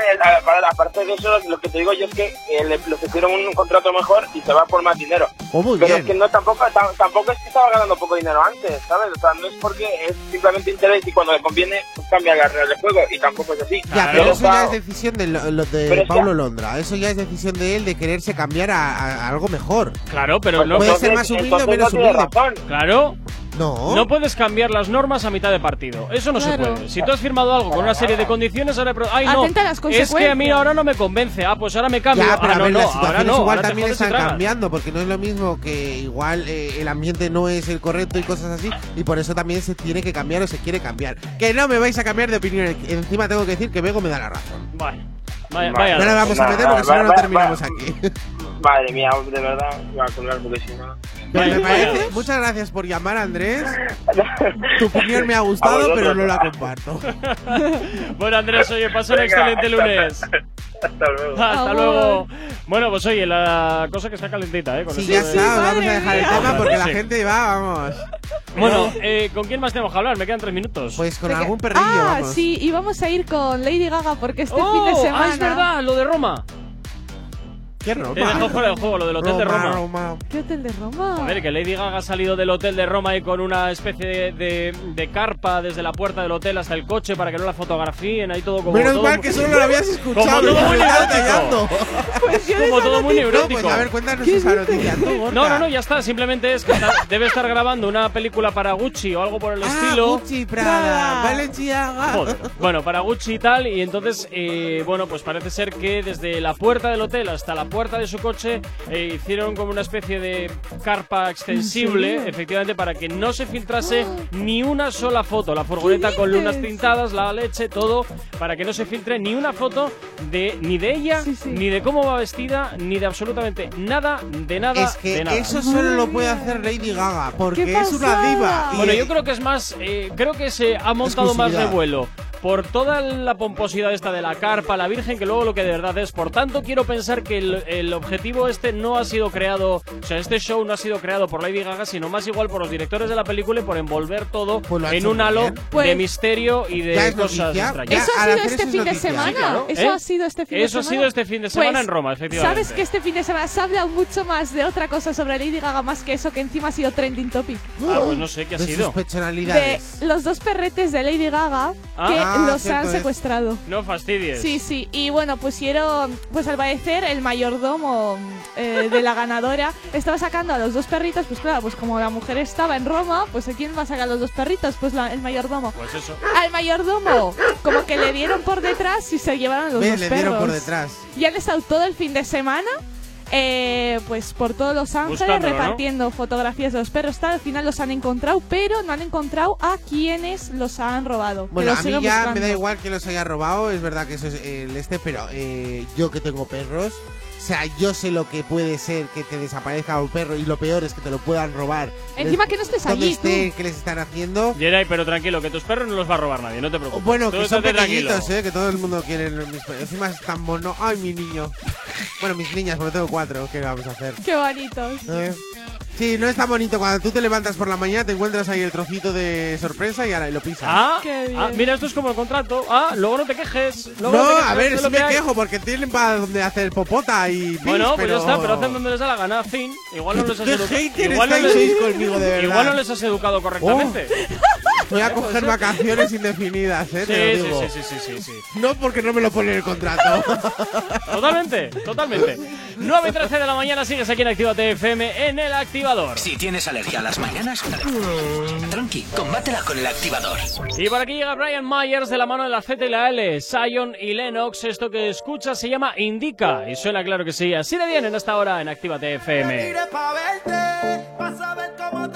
para- aparte de eso, lo que te digo yo es que eh, le, le ofrecieron un contrato mejor y se va por más dinero.
Oh, muy
Pero
bien.
es que no, tampoco, tam- tampoco es que estaba ganando poco dinero antes, ¿sabes? O sea, no es porque es simplemente interés y cuando le conviene, pues cambia la regla del juego y tampoco es así.
Ya, pero eso ya es decisión de, lo, de Pablo Londra. Eso ya es decisión de él de quererse cambiar a, algo mejor.
Claro, pero
Pues
no.
Puede ser más humilde o menos humilde.
razón.
Claro.
No.
No puedes cambiar las normas a mitad de partido. Eso no se
Claro.
puede. Si tú has firmado algo con una serie de condiciones, ahora. pro- Ay, no.
Atenta a las
Es que a mí
consecuencias.
ahora no me convence. Ah, pues ahora me cambio.
Ya, pero
ah,
a
no,
ver,
no,
las situaciones
no.
igual también están cambiando, porque no es lo mismo que igual eh, el ambiente no es el correcto y cosas así, y por eso también se tiene que cambiar o se quiere cambiar. Que no me vais a cambiar de opinión, encima tengo que decir que Bego me da la razón.
Vale. Vaya, vaya.
No le vamos a meter porque si no, no terminamos
va-
aquí.
Madre mía, de verdad, voy a colgar porque si no.
Vaya.
parece, muchas gracias por llamar, Andrés. Tu opinión me ha gustado, pero no la comparto.
Bueno, Andrés, oye, pasa un excelente lunes.
Hasta luego.
Hasta luego. Bueno, pues oye, la cosa que está calentita, ¿eh? Con
Sí, ya
de-
está, vamos a dejar el tema porque la gente va, vamos.
Bueno, eh, ¿con quién más tenemos que hablar? Me quedan tres minutos.
Pues con algún perrillo,
Ah,
vamos.
sí, y vamos a ir con Lady Gaga porque este
Oh,
fin de
ah,
semana.
es verdad, lo de Roma.
¿Qué
Te dejó fuera del juego, lo del hotel de Roma.
Roma.
¿Qué hotel de Roma?
A ver, que Lady Gaga ha salido del hotel de Roma y con una especie de, de- de carpa desde la puerta del hotel hasta el coche para que no la fotografíen, ahí todo como.
Menos
todo
mal que solo lo habías escuchado.
Como todo muy neurótico.
Pues
Como muy
No, pues a ver, cuéntanos esa noticia tú.
No, no, no, ya está. Simplemente es que está- debe estar grabando una película para Gucci o algo por el
Ah,
estilo.
Gucci, Prada, Balenciaga.
Joder. Bueno, para Gucci y tal, y entonces, eh, bueno, pues parece ser que desde la puerta del hotel hasta la puerta de su coche eh, hicieron como una especie de carpa extensible, efectivamente, para que no se filtrase ni una sola foto. La furgoneta
¿Qué
con lunas
dices?
tintadas, la leche, todo, para que no se filtre ni una foto de ni de ella,
Sí, sí.
ni de cómo va vestida, ni de absolutamente nada, de nada,
Es que
de nada.
eso solo lo puede hacer Lady Gaga, porque
¡Qué
es una diva.
Bueno, yo creo que es más. eh, creo que se ha montado más
Exclusividad.
revuelo por toda la pomposidad esta de la carpa, la Virgen, que luego lo que de verdad es. Por tanto, quiero pensar que el, el objetivo este no ha sido creado. O sea, este show no ha sido creado por Lady Gaga, sino más igual por los directores de la película y por envolver todo
Pues ha
en un halo
bien.
de
Pues-
misterio y de
es
cosas
noticia.
extrañas.
Eso ha
al
sido
hacer
este
eso es
fin de semana. Eso
¿Eh?
ha sido este fin de
Eso ha
semana.
sido este fin de semana
Pues,
en Roma, efectivamente.
Sabes que este fin de semana se ha hablado mucho más de otra cosa sobre Lady Gaga más que eso que encima ha sido trending topic.
Ah, pues no sé qué ha
de
sido.
De los dos perretes de Lady Gaga
Ah.
que
Ah,
los han
es.
secuestrado.
No fastidies.
Sí, sí, y bueno, pusieron, pues al parecer el mayordomo eh, de la ganadora estaba sacando a los dos perritos, pues claro, pues como la mujer estaba en Roma, pues ¿a quién va a sacar a los dos perritos? Pues la- el mayordomo.
Pues eso.
Al mayordomo, como que le dieron por detrás y se llevaron a los
Ve,
dos
le
perros.
dieron por detrás.
Y han estado todo el fin de semana, eh, pues por todos Los Ángeles
Buscándolo, ¿no?
repartiendo fotografías de los perros. Tal, al final los han encontrado, pero no han encontrado a quienes los han robado.
Bueno, a mí ya
buscando.
me da igual que los haya robado, es verdad que eso es el este, pero eh, yo que tengo perros, o sea, yo sé lo que puede ser que te desaparezca un perro y lo peor es que te lo puedan robar.
Encima
Les-
que no estés allí,
esté,
tú.
que les están haciendo.
Geray, pero tranquilo, que tus perros no los va a robar nadie, no te preocupes.
Bueno, que son pequeñitos, eh, que todo el mundo quiere mis perros. Encima es tan mono. Ay, mi niño. Bueno, mis niñas, porque tengo cuatro. ¿Qué vamos a hacer?
Qué bonitos.
¿Eh? Sí, no es tan bonito. Cuando tú te levantas por la mañana, te encuentras ahí el trocito de sorpresa y ahora lo pisas.
Ah,
Qué bien.
ah, mira, esto es como el contrato. Ah, luego no te quejes. luego
No,
te quejes
a ver, si me
hay.
quejo porque tienen para donde hacer popota y pis,
Bueno, pues
pero...
ya está, pero hacen donde les da la gana, fin. Igual no les has educado. Igual, no les-
hoy conmigo, de verdad.
igual no les has educado correctamente.
Voy a coger vacaciones indefinidas, eh, te lo
Sí,
digo.
sí, sí, sí, sí, sí, sí.
No porque no me lo pone en el contrato.
Totalmente, totalmente. 9 y 13 de la mañana sigues aquí en Activa TFM en el activador.
Si tienes alergia a las mañanas, tranqui, combátela con el activador.
Y por aquí llega Brian Myers de la mano de la Z y la L, Sion y Lennox. Esto que escuchas se llama Indica y suena claro que sí. Así de bien en esta hora en Activa TFM.
Iré pa' verte, pa' saber cómo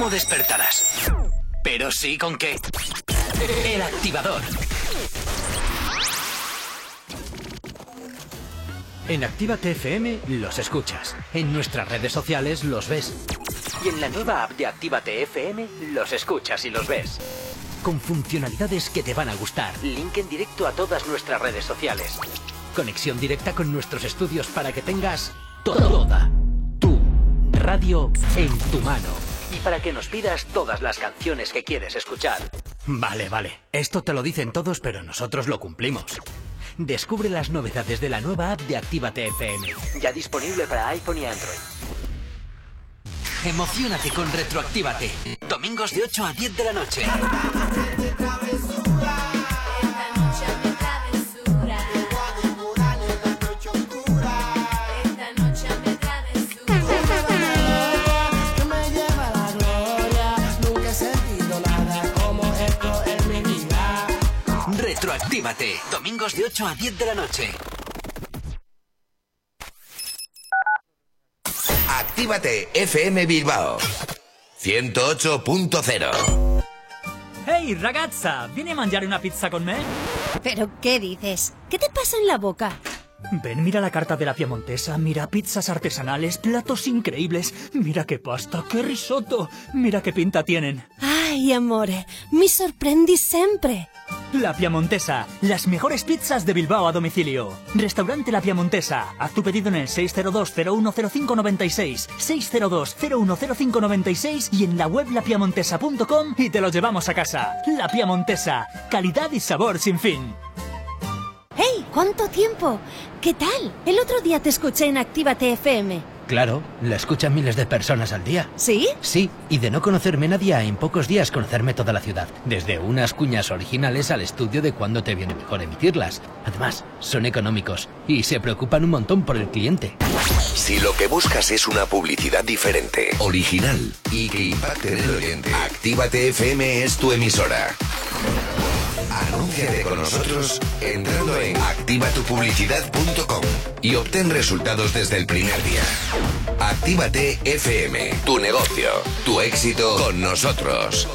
cómo despertarás, pero sí con qué.
El activador. En Actívate FM los escuchas. En nuestras redes sociales los ves. Y en la nueva app de Actívate FM los escuchas y los ves. Con funcionalidades que te van a gustar. Link en directo a todas nuestras redes sociales. Conexión directa con nuestros estudios para que tengas toda tu radio en tu mano. Para que nos pidas todas las canciones que quieres escuchar. Vale, vale. Esto te lo dicen todos, pero nosotros lo cumplimos. Descubre las novedades de la nueva app de Actívate FM. Ya disponible para iPhone y Android. Emocionate con Retroactívate. Domingos de 8 a 10 de la noche. De 8 a 10 de la noche.
Actívate FM Bilbao 108.0
Hey, ragazza, ¿viene a mangiare una pizza con me?
¿Pero qué dices? ¿Qué te pasa en la boca?
Ven, mira la carta de la Piemontesa, mira pizzas artesanales, platos increíbles, mira qué pasta, qué risotto, mira qué pinta tienen.
Ay, amore, mi sorprendi sempre.
La Piemontesa, las mejores pizzas de Bilbao a domicilio. Restaurante La Piemontesa, haz tu pedido en el 602-010596, 602-010596 y en la web lapiamontesa.com y te lo llevamos a casa. La Piemontesa, calidad y sabor sin fin.
¡Hey! ¿Cuánto tiempo? ¿Qué tal? El otro día te escuché en Actívate FM.
Claro, la escuchan miles de personas al día.
¿Sí?
Sí, y de no conocerme nadie a en pocos días conocerme toda la ciudad. Desde unas cuñas originales al estudio de cuándo te viene mejor emitirlas. Además, son económicos y se preocupan un montón por el cliente.
Si lo que buscas es una publicidad diferente, original y que impacte en el oyente, Actívate FM es tu emisora. Anúnciate con nosotros entrando en activatupublicidad.com y obtén resultados desde el primer día. Actívate FM, tu negocio, tu éxito con nosotros.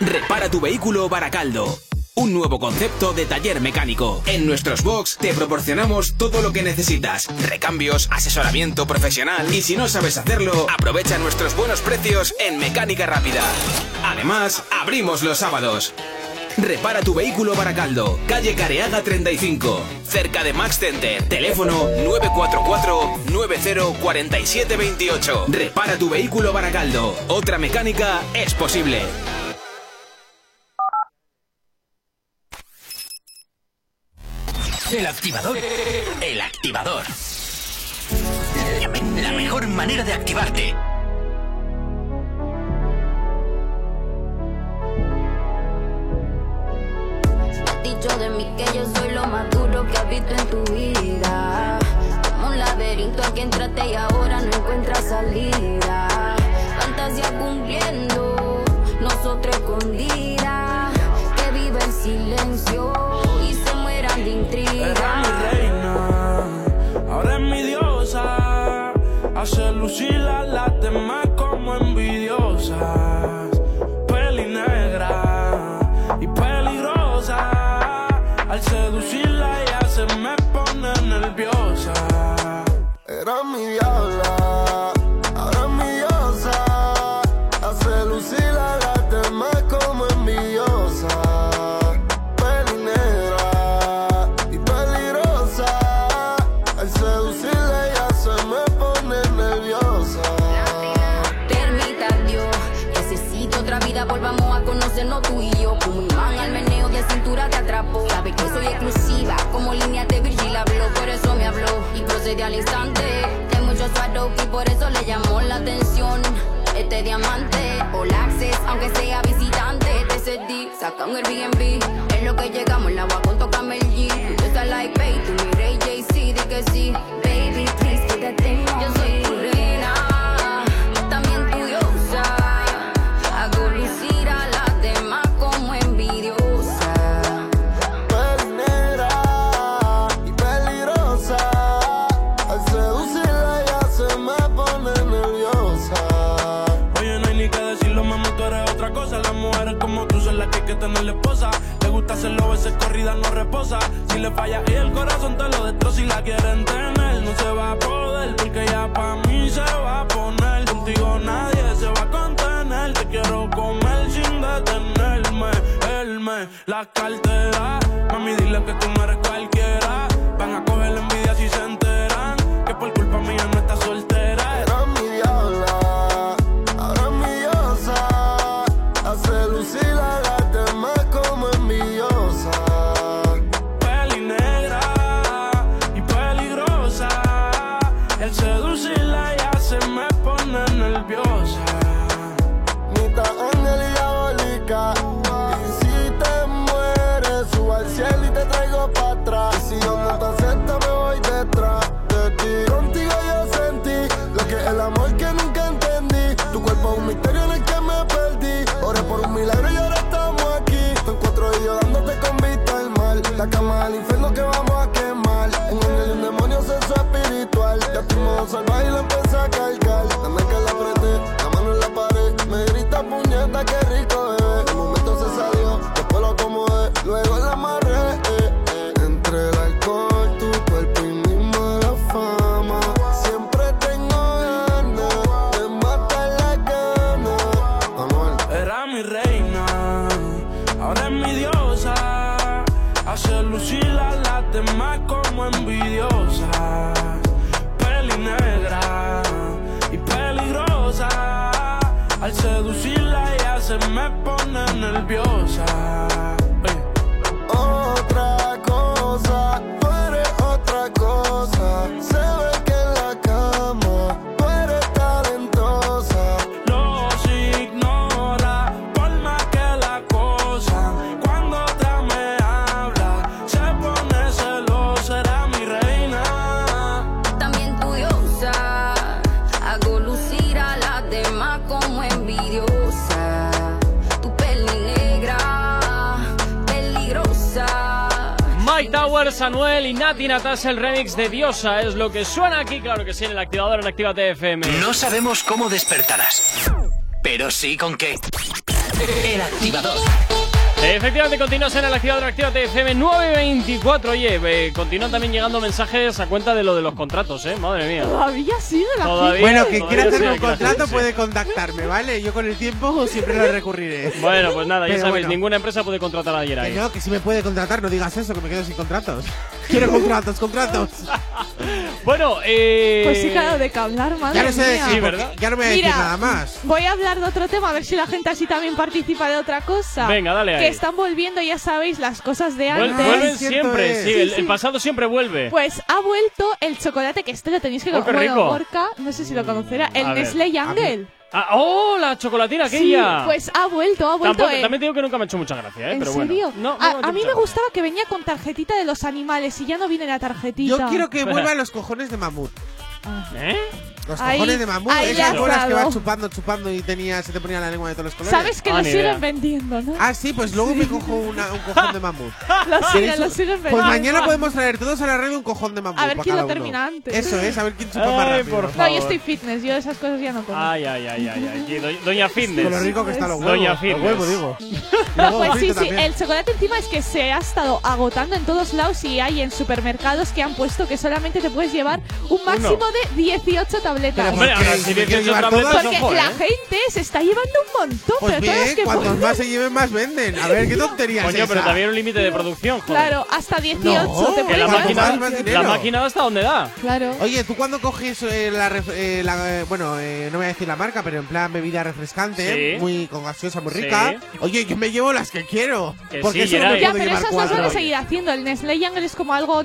Repara tu vehículo Baracaldo. Un nuevo concepto de taller mecánico. En nuestros box te proporcionamos todo lo que necesitas. Recambios, asesoramiento profesional y si no sabes hacerlo, aprovecha nuestros buenos precios en Mecánica Rápida. Además, abrimos los sábados. Repara tu vehículo Baracaldo, calle Careaga 35, cerca de Max Center. Teléfono 944-904728. Repara tu vehículo Baracaldo. Otra mecánica es posible.
El activador. El activador. La, mejor manera de activarte.
dicho de mí que yo soy lo más duro que has visto en tu vida. Como un laberinto al que entraste y ahora no encuentras salida. Fantasía cumpliendo, Hay muchos suaros y por eso le llamó la atención. Este diamante, all access, aunque sea visitante, te cedí, saca un Airbnb. Es lo que llegamos, el agua con toca el G. Estás like, baby, tú mi rey JC, di que sí. Baby, please, en Yo soy
tenerle esposa. Le gusta hacerlo, veces
corrida no
reposa. Si le falla y el corazón te lo destroza y la quieren tener. No se va a poder porque ya pa' mí se va a poner. Contigo nadie se va a contener. Te quiero comer sin detenerme. Él me la cartera. Mami, dile que tú no eres
cualquier Towers, Anuel y Nati Natasha, el remix de Diosa es lo que suena aquí, claro que sí, en el activador en Actívate FM.
No sabemos cómo despertarás, pero sí con qué. El activador.
Efectivamente, continúas en el activador Actívate FM 924. Oye, eh, continúan también llegando mensajes a cuenta de lo de los contratos, ¿eh? Madre mía.
Todavía sigue la
Todavía.
Bueno, quien quiera hacerme un contrato
sí.
puede contactarme, ¿vale? Yo con el tiempo siempre lo recurriré.
Bueno, pues nada, ya
Pero
sabéis,
bueno.
ninguna empresa puede contratar a
Que
Yeray.
no, que si me puede contratar, no digas eso, que me quedo sin contratos. Quiero contratos, contratos.
Bueno, eh.
Pues sí, claro, de que hablar, madre
Ya no sé
mía.
decir, porque ya no me voy a decir
Mira,
nada más.
Voy a hablar de otro tema, a ver si la gente así también participa de otra cosa.
Venga, dale ahí.
Que están volviendo, ya sabéis, las cosas de
Vuel-
antes.
vuelven siempre, sí, el,
Sí,
el
sí.
pasado siempre vuelve.
Pues ha vuelto el chocolate que este lo tenéis que
Oh, rico.
Bueno, no sé si lo conocerá, el
A
Nestlé Jungle.
Ah, ¡Oh, la chocolatina
Sí,
aquella!
pues ha vuelto, ha vuelto.
Tampoco-
en-
también digo que nunca me ha hecho mucha gracia, ¿eh?
¿En
Pero
serio?
bueno. No, no
a,
me
a mí me
gracia.
gustaba que venía con tarjetita de los animales y ya no viene la tarjetita.
Yo quiero que vuelvan los cojones de mamut.
¿Eh?
Los
Ahí-
cojones de mamut,
ahí
esas
has
bolas que vas chupando, chupando y tenía, se te ponía la lengua de todos los colores.
Sabes que
Ah,
lo siguen
idea.
vendiendo, ¿no?
Ah, sí, pues luego me cojo una- un cojón de mamut.
Lo siguen,
¿Queréis
lo
un-
siguen
Pues
vendiendo.
mañana podemos traer todos a la red un cojón de mamut.
A ver quién lo termina antes.
Eso es, a ver quién chupa más rápido.
por
No, yo estoy fitness, yo esas cosas ya no como.
Ay, ay, ay, ay, ay. Doña Fitness.
Con lo rico que están los huevos.
Doña
Los
Fitness.
huevos, digo.
No, pues sí, sí, el chocolate encima es que se ha estado agotando en todos lados y hay en supermercados que han puesto que solamente te puedes llevar un máximo de 18 tabletas.
Hombre, ahora si
¿Me quieres
18
llevar
tabletas?
Porque
ojo,
la
¿eh?
gente se está llevando un montón,
Pues
pero las
bien,
que
cuantos
pueden.
más se lleven, más venden. A ver, qué tontería
Coño,
es
pero también un límite de producción, joder.
Claro, hasta 18
No,
te
la máquina,
más, más
la máquina hasta donde da.
Claro.
Oye, tú cuando coges eh, la, eh, la, eh, bueno, eh, no voy a decir la marca, pero en plan bebida refrescante,
Sí.
muy con gaseosa, muy
Sí.
rica. Oye, yo me llevo las que quiero.
Que
porque
sí,
eso no me.
Ya, pero esas las van
cuatro.
a seguir haciendo. El Nestlé Jungle es como algo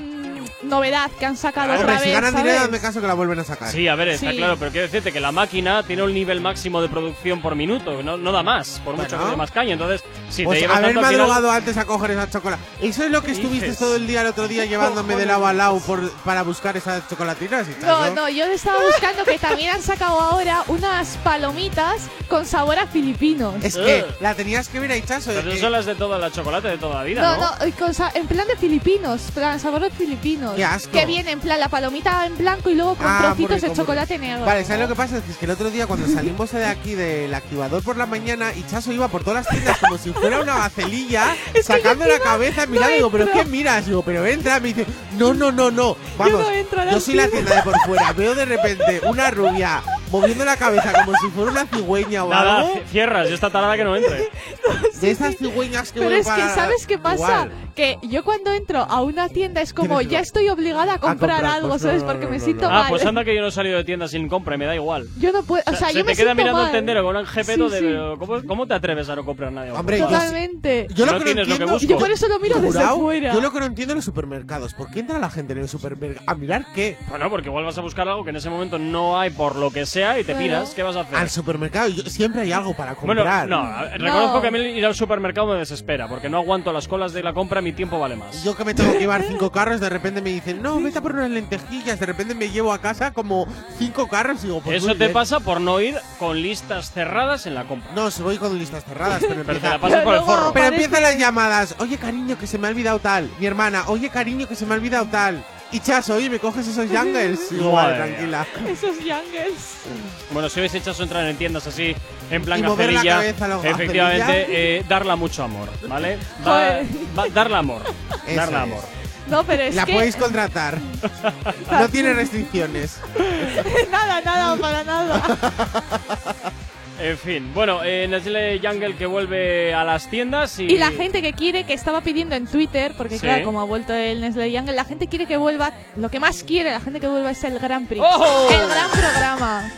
novedad que han sacado
Hombre,
otra
si
vez.
ganan
¿sabes?
dinero, hazme caso que la vuelven a sacar.
Sí, a ver, está
Sí.
claro, pero quiero decirte que la máquina tiene un nivel máximo de producción por minuto, no, no da más, por mucho que más caña. Entonces, si
Pues
te llevas
haber
al final-
madrugado antes a coger esa chocolate. Eso es lo que
¿Qué
estuviste
dices?
todo el día el otro día llevándome de lado a lado por, para buscar esas chocolatinas y.
No, no, yo estaba buscando que también han sacado ahora unas palomitas con sabor a filipinos.
Es que
Ugh.
la tenías que ver a Hichazo.
Pero
que-
son las de toda la chocolate de toda la vida,
No,
¿no?
no, y con en plan de filipinos, plan sabor de filipinos.
Qué asco.
Que viene en plan la palomita en blanco y luego con
Ah,
trocitos de chocolate negro.
Vale, ¿sabes lo que pasa? Es que el otro día cuando salimos de aquí del activador por la mañana y Chaso iba por todas las tiendas como si fuera una gacelilla, sacando la cabeza, mirando,
no
digo, ¿pero qué miras? Digo, pero entra, me dice, no, no, no, no, vamos,
no entro a
yo soy la tienda de por fuera, veo de repente una rubia moviendo la cabeza como si fuera una cigüeña o
Nada,
algo,
ci- cierras, yo esta tarada que no entre.
de esas cigüeñas que
Pero
voy
es que, ¿sabes qué pasa?
Igual.
Que yo cuando entro a una tienda es como, ya estoy obligada a comprar,
comprar,
algo,
pues no,
¿sabes?
no,
Porque
no,
me
no,
siento
Ah,
mal.
pues anda que yo no he salido de tienda sin compra y me da igual.
Yo no puedo, o sea,
se
yo
te
me
queda
siento
mirando
mal.
el tendero con un jepeto
Sí,
de
sí.
pero ¿cómo, cómo te atreves a no comprar nada?
Hombre,
Totalmente.
Yo lo
no
que no
tienes lo que
entiendo,
busco.
Yo por eso lo miro desde
Jurado,
fuera.
Yo lo que no entiendo en los supermercados, ¿por qué entra la gente en el supermercado? ¿A mirar qué?
Bueno, porque igual vas a buscar algo que en ese momento no hay por lo que sea y te piras. ¿Qué vas a hacer?
Al supermercado yo- siempre hay algo para
Bueno,
comprar.
no, a- reconozco que a mí ir al supermercado me desespera, porque no aguanto las colas de la compra, mi tiempo vale más.
Yo que me tengo que llevar cinco carros, de repente me dicen, no, vete a por unas lentejillas. De repente me llevo a casa como cinco carros y digo, pues
Eso te
bien.
pasa por no ir con listas cerradas en la compra.
No, si voy con listas cerradas, pero
Pero te
empieza,
la pasas por el forro.
pero empiezan las llamadas. Oye, cariño, que se me ha olvidado tal. Mi hermana, oye, cariño, que se me ha olvidado tal. Y Chaso, oye, ¿me coges esos jungles?
Madre
tranquila.
Esos youngles.
Bueno, si habéis hecho entrar en tiendas así, en plan
Y mover la cabeza a lo
efectivamente, eh, darla mucho amor, ¿vale? Va- va- darla amor.
Eso
darla
es.
amor.
No, pero es
La
que...
podéis contratar. No tiene restricciones.
nada, nada, para nada.
En fin, bueno, eh, Nestle Jungle que vuelve a las tiendas y.
Y la gente que quiere, que estaba pidiendo en Twitter, porque
Sí.
claro, como ha vuelto el Nestlé Jungle, la gente quiere que vuelva, lo que más quiere la gente que vuelva es el Grand Prix.
¡Ojo!
El gran programa.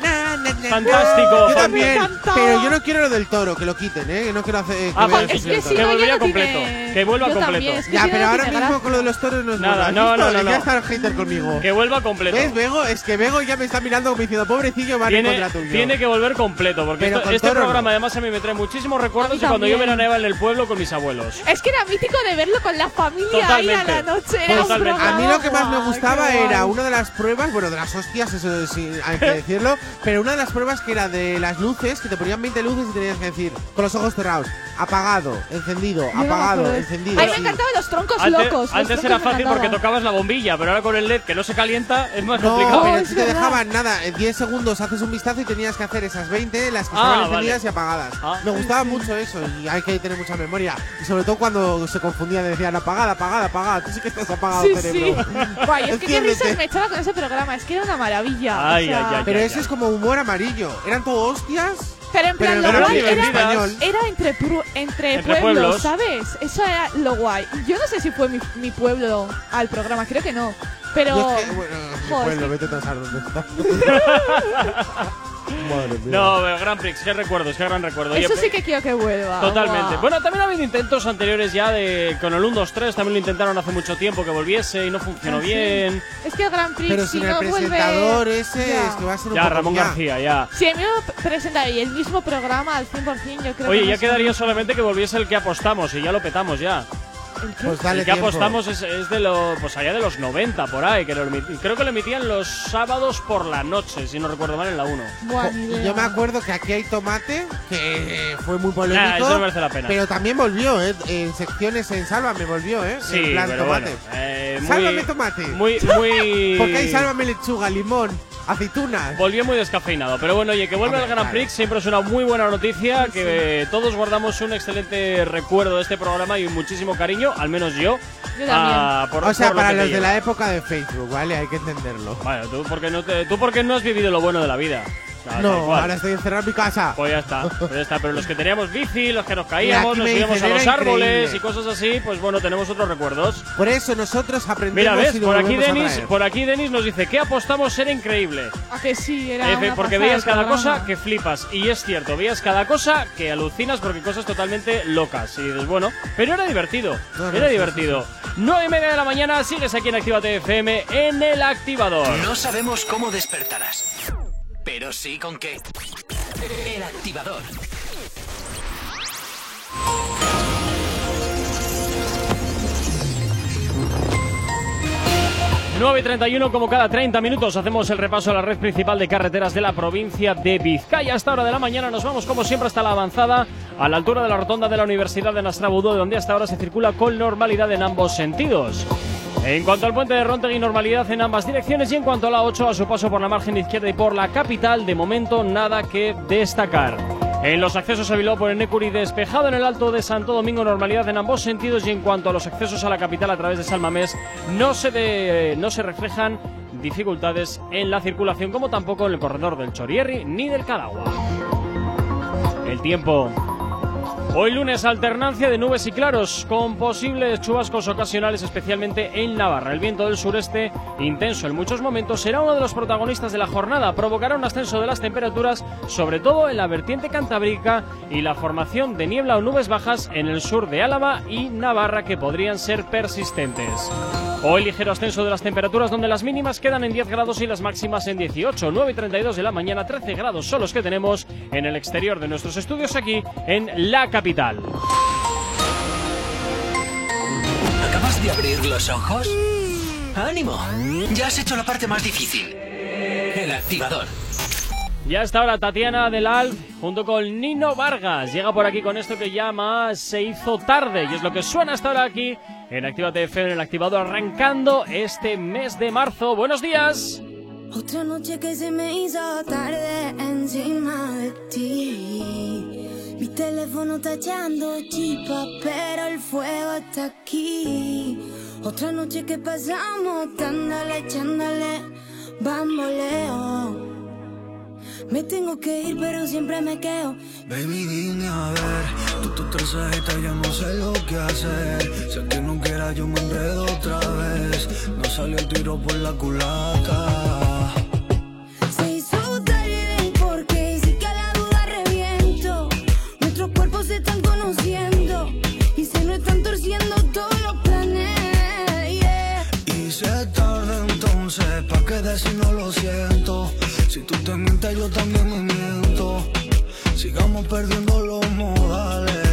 Fantástico.
Yo también,
Me
pero yo no quiero lo del toro, que lo quiten, ¿eh? Que no quiero hacer. que
Ah,
vea
pues,
es que si
que
no, ya
volvía
no
completo.
tiene-
Que vuelva
Yo
completo.
también, es que
Ya,
si
pero
no
ahora mismo
gracia.
con lo de los toros no es
Nada,
bueno. ¿Has
no, no, no,
Ya
no.
está el hater conmigo.
Que vuelva completo.
¿Ves, Bego? Es que Bego ya me está mirando como diciendo, pobrecillo, va en
Tiene,
contra tuyo.
tiene que volver completo, porque
Pero
esto-
con
este
toro
programa
no.
además a mí me trae muchísimos recuerdos de cuando yo veraneaba en el pueblo con mis abuelos.
Es que era mítico de verlo con la familia ahí a la noche. Era un
Totalmente.
A mí lo que más me gustaba era una de las pruebas, bueno, de las hostias, eso sí, hay que decirlo, pero una de las pruebas que era de las luces, que te ponían 20 luces y tenías que decir, con los ojos cerrados, apagado, encendido,
Yo
apagado, encendido.
A mí me encantaban los troncos
Antes,
locos. los
antes
troncos
era fácil porque tocabas la bombilla, pero ahora con el LED que no se calienta es más
No,
complicado.
pero
es
si te dejaban nada, en 10 segundos haces un vistazo y tenías que hacer esas 20, las
Ah,
estaban
vale.
encendidas y apagadas.
Ah.
Me gustaba mucho eso y hay que tener mucha memoria. Y sobre todo cuando se confundían, decían apagada, apagada, apagada. Tú sí que estás apagado,
Sí,
cerebro.
sí. Guay, es que qué risas me echaba con ese programa. Es que era una maravilla.
Ay,
o sea,
ay, ay.
Pero ese es como humor amarillo. Eran todo hostias.
Pero en plan,
Pero
lo guay era, era entre, entre,
Entre
pueblos,
pueblos.
¿sabes? Eso era lo guay. Yo no sé si fue mi, mi pueblo al programa, creo que no. Pero.
Es que, bueno, mi pueblo, vete a dónde está. Madre mía.
No, pero Grand Prix, qué recuerdos, qué gran recuerdo.
Eso sí que quiero que vuelva.
Totalmente. Bueno, también ha habido intentos anteriores ya de con el 1, 2, 3, también lo intentaron hace mucho tiempo que volviese y no funcionó
Ah, sí.
bien.
Es que el Grand Prix,
Pero
si
sin
no
el
vuelve.
presentador ese,
Ya.
es que va a ser un
Ya,
poco
Ramón
ya.
García, ya.
Si a mí me presentaría el mismo programa al 100%, yo creo
Oye,
que
ya
no
quedaría
sé.
solamente que volviese el que apostamos y ya lo petamos ya.
Pues dale
el que
tiempo.
apostamos es, es de lo, pues allá de los 90 por ahí, que lo creo que lo emitían los sábados por la noche, si no recuerdo mal en la 1.
Buah, ni idea.
Yo me acuerdo que aquí hay tomate, que fue muy polémico.
Nah, eso no merece la pena.
Pero también volvió, ¿eh? En secciones en Sálvame volvió, ¿eh?
Sí,
en plan
pero
tomate.
bueno. eh, muy,
Sálvame tomate.
Muy, muy.
Porque hay sálvame lechuga, limón, aceitunas.
Volvió muy descafeinado, pero bueno, oye, que vuelve al Grand
claro.
Prix siempre es una muy buena noticia, que eh, todos guardamos un excelente recuerdo de este programa y muchísimo cariño, al menos yo.
Yo también.
por-
o sea,
por
para los de
lleva.
la época de Facebook, ¿vale? Hay que entenderlo.
Bueno, tú porque no, te- tú porque no has vivido lo bueno de la vida. Ah,
no,
cual.
ahora estoy encerrado en mi casa.
Pues ya está, pues ya está. Pero los que teníamos bici, los que nos caíamos, nos subíamos a los árboles
increíble.
y cosas así, pues bueno, tenemos otros recuerdos.
Por eso nosotros aprendemos
Mira, ves,
y
por aquí Denis, por aquí Denis nos dice que apostamos era increíble.
A que sí, era.
Efe,
una
porque veías cada
programa.
cosa que flipas. Y es cierto, veías cada cosa que alucinas porque cosas totalmente locas. Y dices, bueno, pero era divertido.
No, no,
era divertido. 9 y media de la mañana, sigues aquí en Actívate FM en el activador.
No sabemos cómo despertarás, pero sí con qué. El activador.
9 y 31, como cada 30 minutos, hacemos el repaso a la red principal de carreteras de la provincia de Vizcaya. A esta hora de la mañana nos vamos, como siempre, hasta la avanzada, a la altura de la rotonda de la Universidad de Nastrabudú, donde hasta ahora se circula con normalidad en ambos sentidos. En cuanto al puente de Rontegui, normalidad en ambas direcciones y en cuanto a la 8, a su paso por la margen izquierda y por la capital, de momento nada que destacar. En los accesos a Bilbao por Enecuri, despejado en el Alto de Santo Domingo, normalidad en ambos sentidos y en cuanto a los accesos a la capital a través de Salmamés, no se, no se reflejan dificultades en la circulación, como tampoco en el corredor del Chorierri ni del Cadagua. El tiempo. Hoy lunes alternancia de nubes y claros con posibles chubascos ocasionales especialmente en Navarra. El viento del sureste intenso en muchos momentos será uno de los protagonistas de la jornada. Provocará un ascenso de las temperaturas sobre todo en la vertiente cantábrica y la formación de niebla o nubes bajas en el sur de Álava y Navarra que podrían ser persistentes. Hoy ligero ascenso de las temperaturas donde las mínimas quedan en 10 grados y las máximas en 18, 9 y 32 de la mañana, 13 grados son los que tenemos en el exterior de nuestros estudios aquí en la capital.
¿Acabas de abrir los ojos? ¡Ánimo! Ya has hecho la parte más difícil. El activador.
Ya está ahora Tatiana del Alf junto con Nino Vargas. Llega por aquí con esto que llama Se hizo tarde y es lo que suena hasta ahora aquí en Actívate FM en el activador arrancando este mes de marzo. Buenos días.
Otra noche que se me hizo tarde encima de ti. Teléfono está echando pero el fuego está aquí. Otra noche que pasamos dándole, echándole, bamboleo. Me tengo que ir, pero siempre me quedo.
Baby, dime a ver, tú tu trasajita ya no sé lo que hacer. Sé que no quiera, yo me enredo otra vez. No salió el tiro por la culata. Decir no lo siento. Si tú te mientes, yo también me miento. Sigamos perdiendo los modales,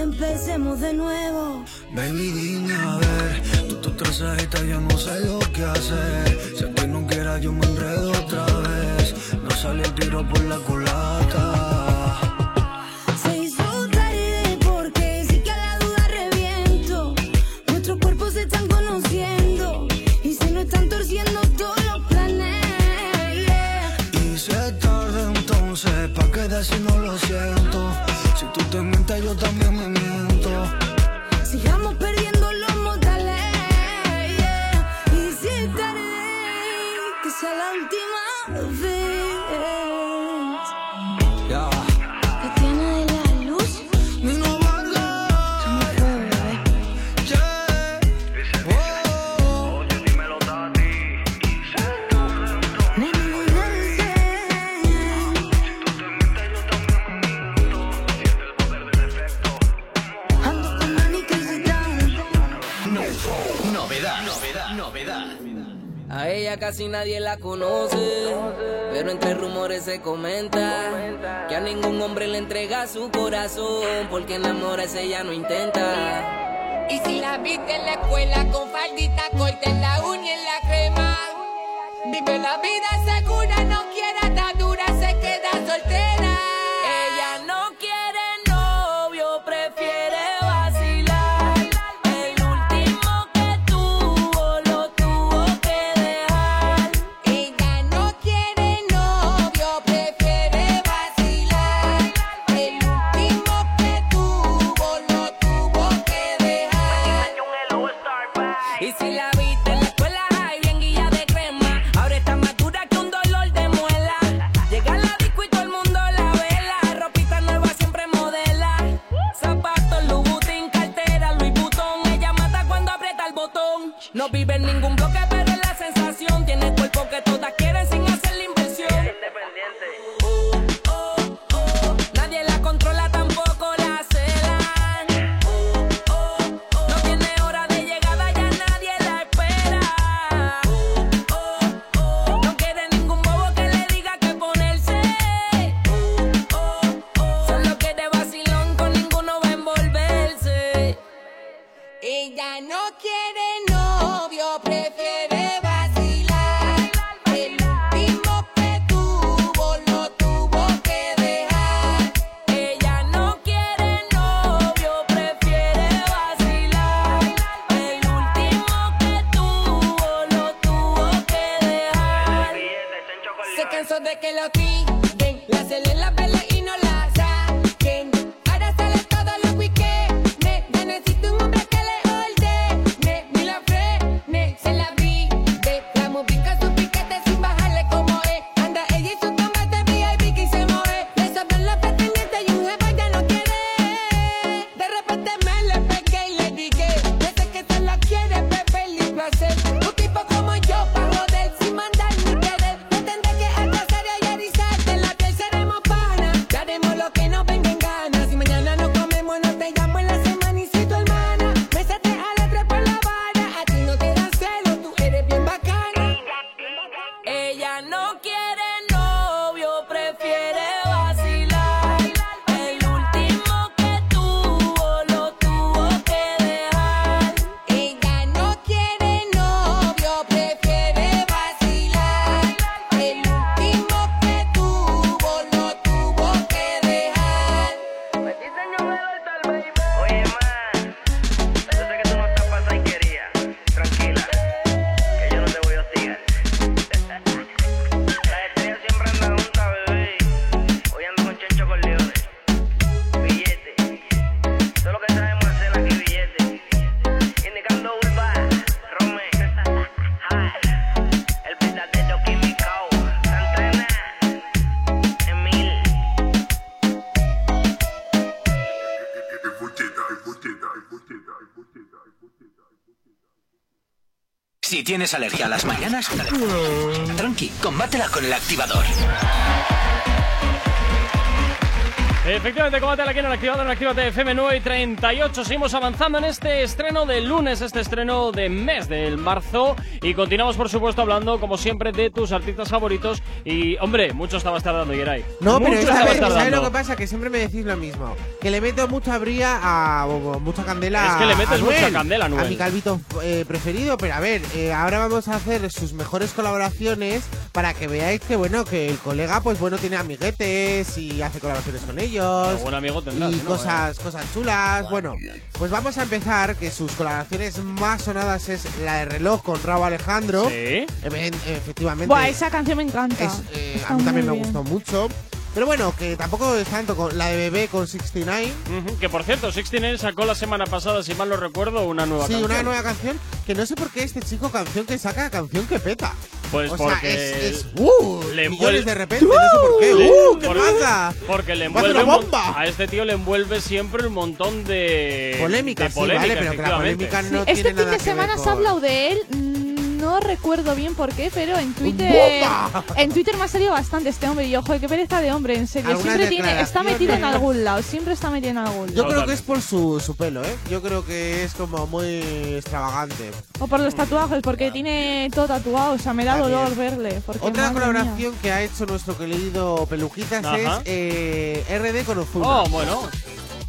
empecemos de nuevo. Baby, dime a ver, tú tu trasajita ya no sé lo que hacer. Si que no quiera, yo me enredo otra vez. No sale el tiro por la culata.
Se hizo tarde porque sí que a la duda reviento. Nuestros cuerpos se están conociendo y se nos están torciendo todos los planes.
Y se tarda entonces, pa' que decir no lo siento. Si tú te mientes, yo también
novedad.
A ella casi nadie la conoce, pero entre rumores se comenta que a ningún hombre le entrega su corazón, porque enamorarse ella no intenta.
Y si la viste en la escuela con faldita corta en la uña y en la crema, vive la vida segura, no quiere atadura, se queda soltera.
Tienes alergia a las mañanas, tranqui, combátela con el activador.
Efectivamente, combate aquí en el activador en Actívate FM 9 y 38. Seguimos avanzando en este estreno de lunes, este estreno de mes del marzo. Y continuamos, por supuesto, hablando, como siempre, de tus artistas favoritos. Y, hombre, mucho estabas tardando, Yeray.
No, pero
Mucho
esta
estabas
vez, ¿sabes lo que pasa? Que siempre me decís lo mismo. Que le meto mucha bría a. o- mucha candela
Es que le
a
metes mucha candela a Anuel.
mi calvito eh, preferido. Pero a ver, eh, ahora vamos a hacer sus mejores colaboraciones para que veáis que, bueno, que el colega, pues bueno, tiene amiguetes y hace colaboraciones con ellos.
Amigo tendrás,
y
¿no?
cosas, cosas chulas. Bueno, pues vamos a empezar. Que sus colaboraciones más sonadas es la de reloj con Raúl Alejandro.
Sí.
Efe- Efectivamente.
Buah, esa canción me encanta.
Es, eh,
Está
a mí también me
bien.
gustó mucho. Pero bueno, que tampoco es tanto con la de bebé con 69.
Ujú, Que por cierto, Sixteen sacó la semana pasada, si mal no recuerdo, una nueva
Sí,
canción.
una nueva canción que no sé por qué este chico canción que saca canción que peta.
Pues
o sea,
porque
es, es uh,
le
de repente, no sé por qué.
Le-
Uh, ¿qué
porque-
pasa?
Porque le envuelve
bomba.
a este tío le envuelve siempre un montón de
Polémica,
de
sí, vale,
polémica,
pero que la polémica no
Este
tiene
fin
nada
de
que
semana se ha hablado de él. No recuerdo bien por qué, pero en Twitter.
¡Bomba!
En Twitter me ha salido bastante este hombre. Y yo, joder, qué pereza de hombre, en serio.
Algunas
Siempre tiene, está metido en algún lado. Siempre está metido en algún
Yo
lado.
creo que es por su, su pelo, ¿eh? Yo creo que es como muy extravagante.
O por los tatuajes, porque tiene todo tatuado. O sea, me da
También.
dolor verle. Porque,
Otra colaboración que ha hecho nuestro querido Peluquitas
Ajá.
es eh, RD con Ozuna.
Oh, bueno.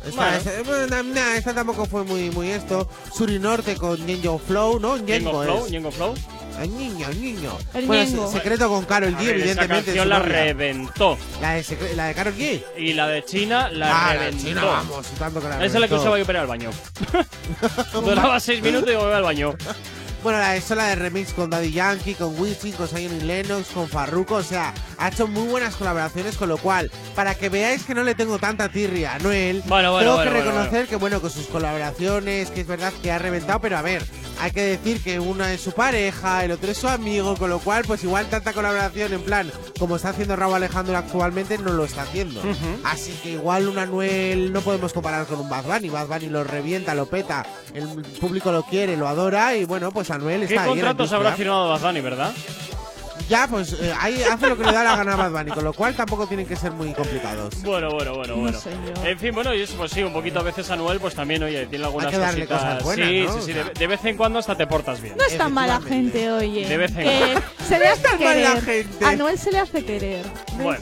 Esta,
Bueno.
esta- bueno, na- na, esta tampoco fue muy, muy esto. Suri Norte con Ñengo Flow, ¿no?
Ñengo Flow. Ñengo Flow.
Ay, niño, niño.
El
bueno,
Ñengo.
secreto con Karol
A
G,
ver, esa
evidentemente.
canción la reventó.
La de, la de Karol G.
Y la de China la
Ah, la
reventó.
China, vamos, tanto que la
Esa es la que usaba yo para ir al baño. Duraba seis minutos y me iba al baño.
Bueno, la de sola de remix con Daddy Yankee, con Wisin, con Zion y Lennox, con Farruko. O sea, ha hecho muy buenas colaboraciones, con lo cual, para que veáis que no le tengo tanta tirria a Noel,
Bueno, bueno,
tengo
bueno,
que reconocer que, bueno, con sus colaboraciones, que es verdad que ha reventado, pero a ver, hay que decir que uno es su pareja, el otro es su amigo, con lo cual, pues igual tanta colaboración en plan, como está haciendo Raúl Alejandro actualmente, no lo está haciendo. Así que igual un Anuel no podemos comparar con un Bad Bunny. Bad Bunny lo revienta, lo peta, el público lo quiere, lo adora y bueno, pues Anuel
¿Qué
está ahí.
contratos habrá firmado Bunny, verdad?
Ya, pues eh, ahí hace lo que le da la gana a Bad Bunny, con lo cual tampoco tienen que ser muy complicados.
Bueno, bueno, bueno, bueno. En fin, bueno, y eso, pues sí, un poquito a veces Anuel, pues también, oye, tiene algunas
que darle
cositas.
cosas buenas,
sí,
¿no?
sí, sí, de, vez en cuando hasta te portas bien.
No es tan mala gente, oye.
De vez en
Que
cuando.
se le hace
tan mala
querer.
gente.
A Noel se le hace querer. ¿ves?
Bueno,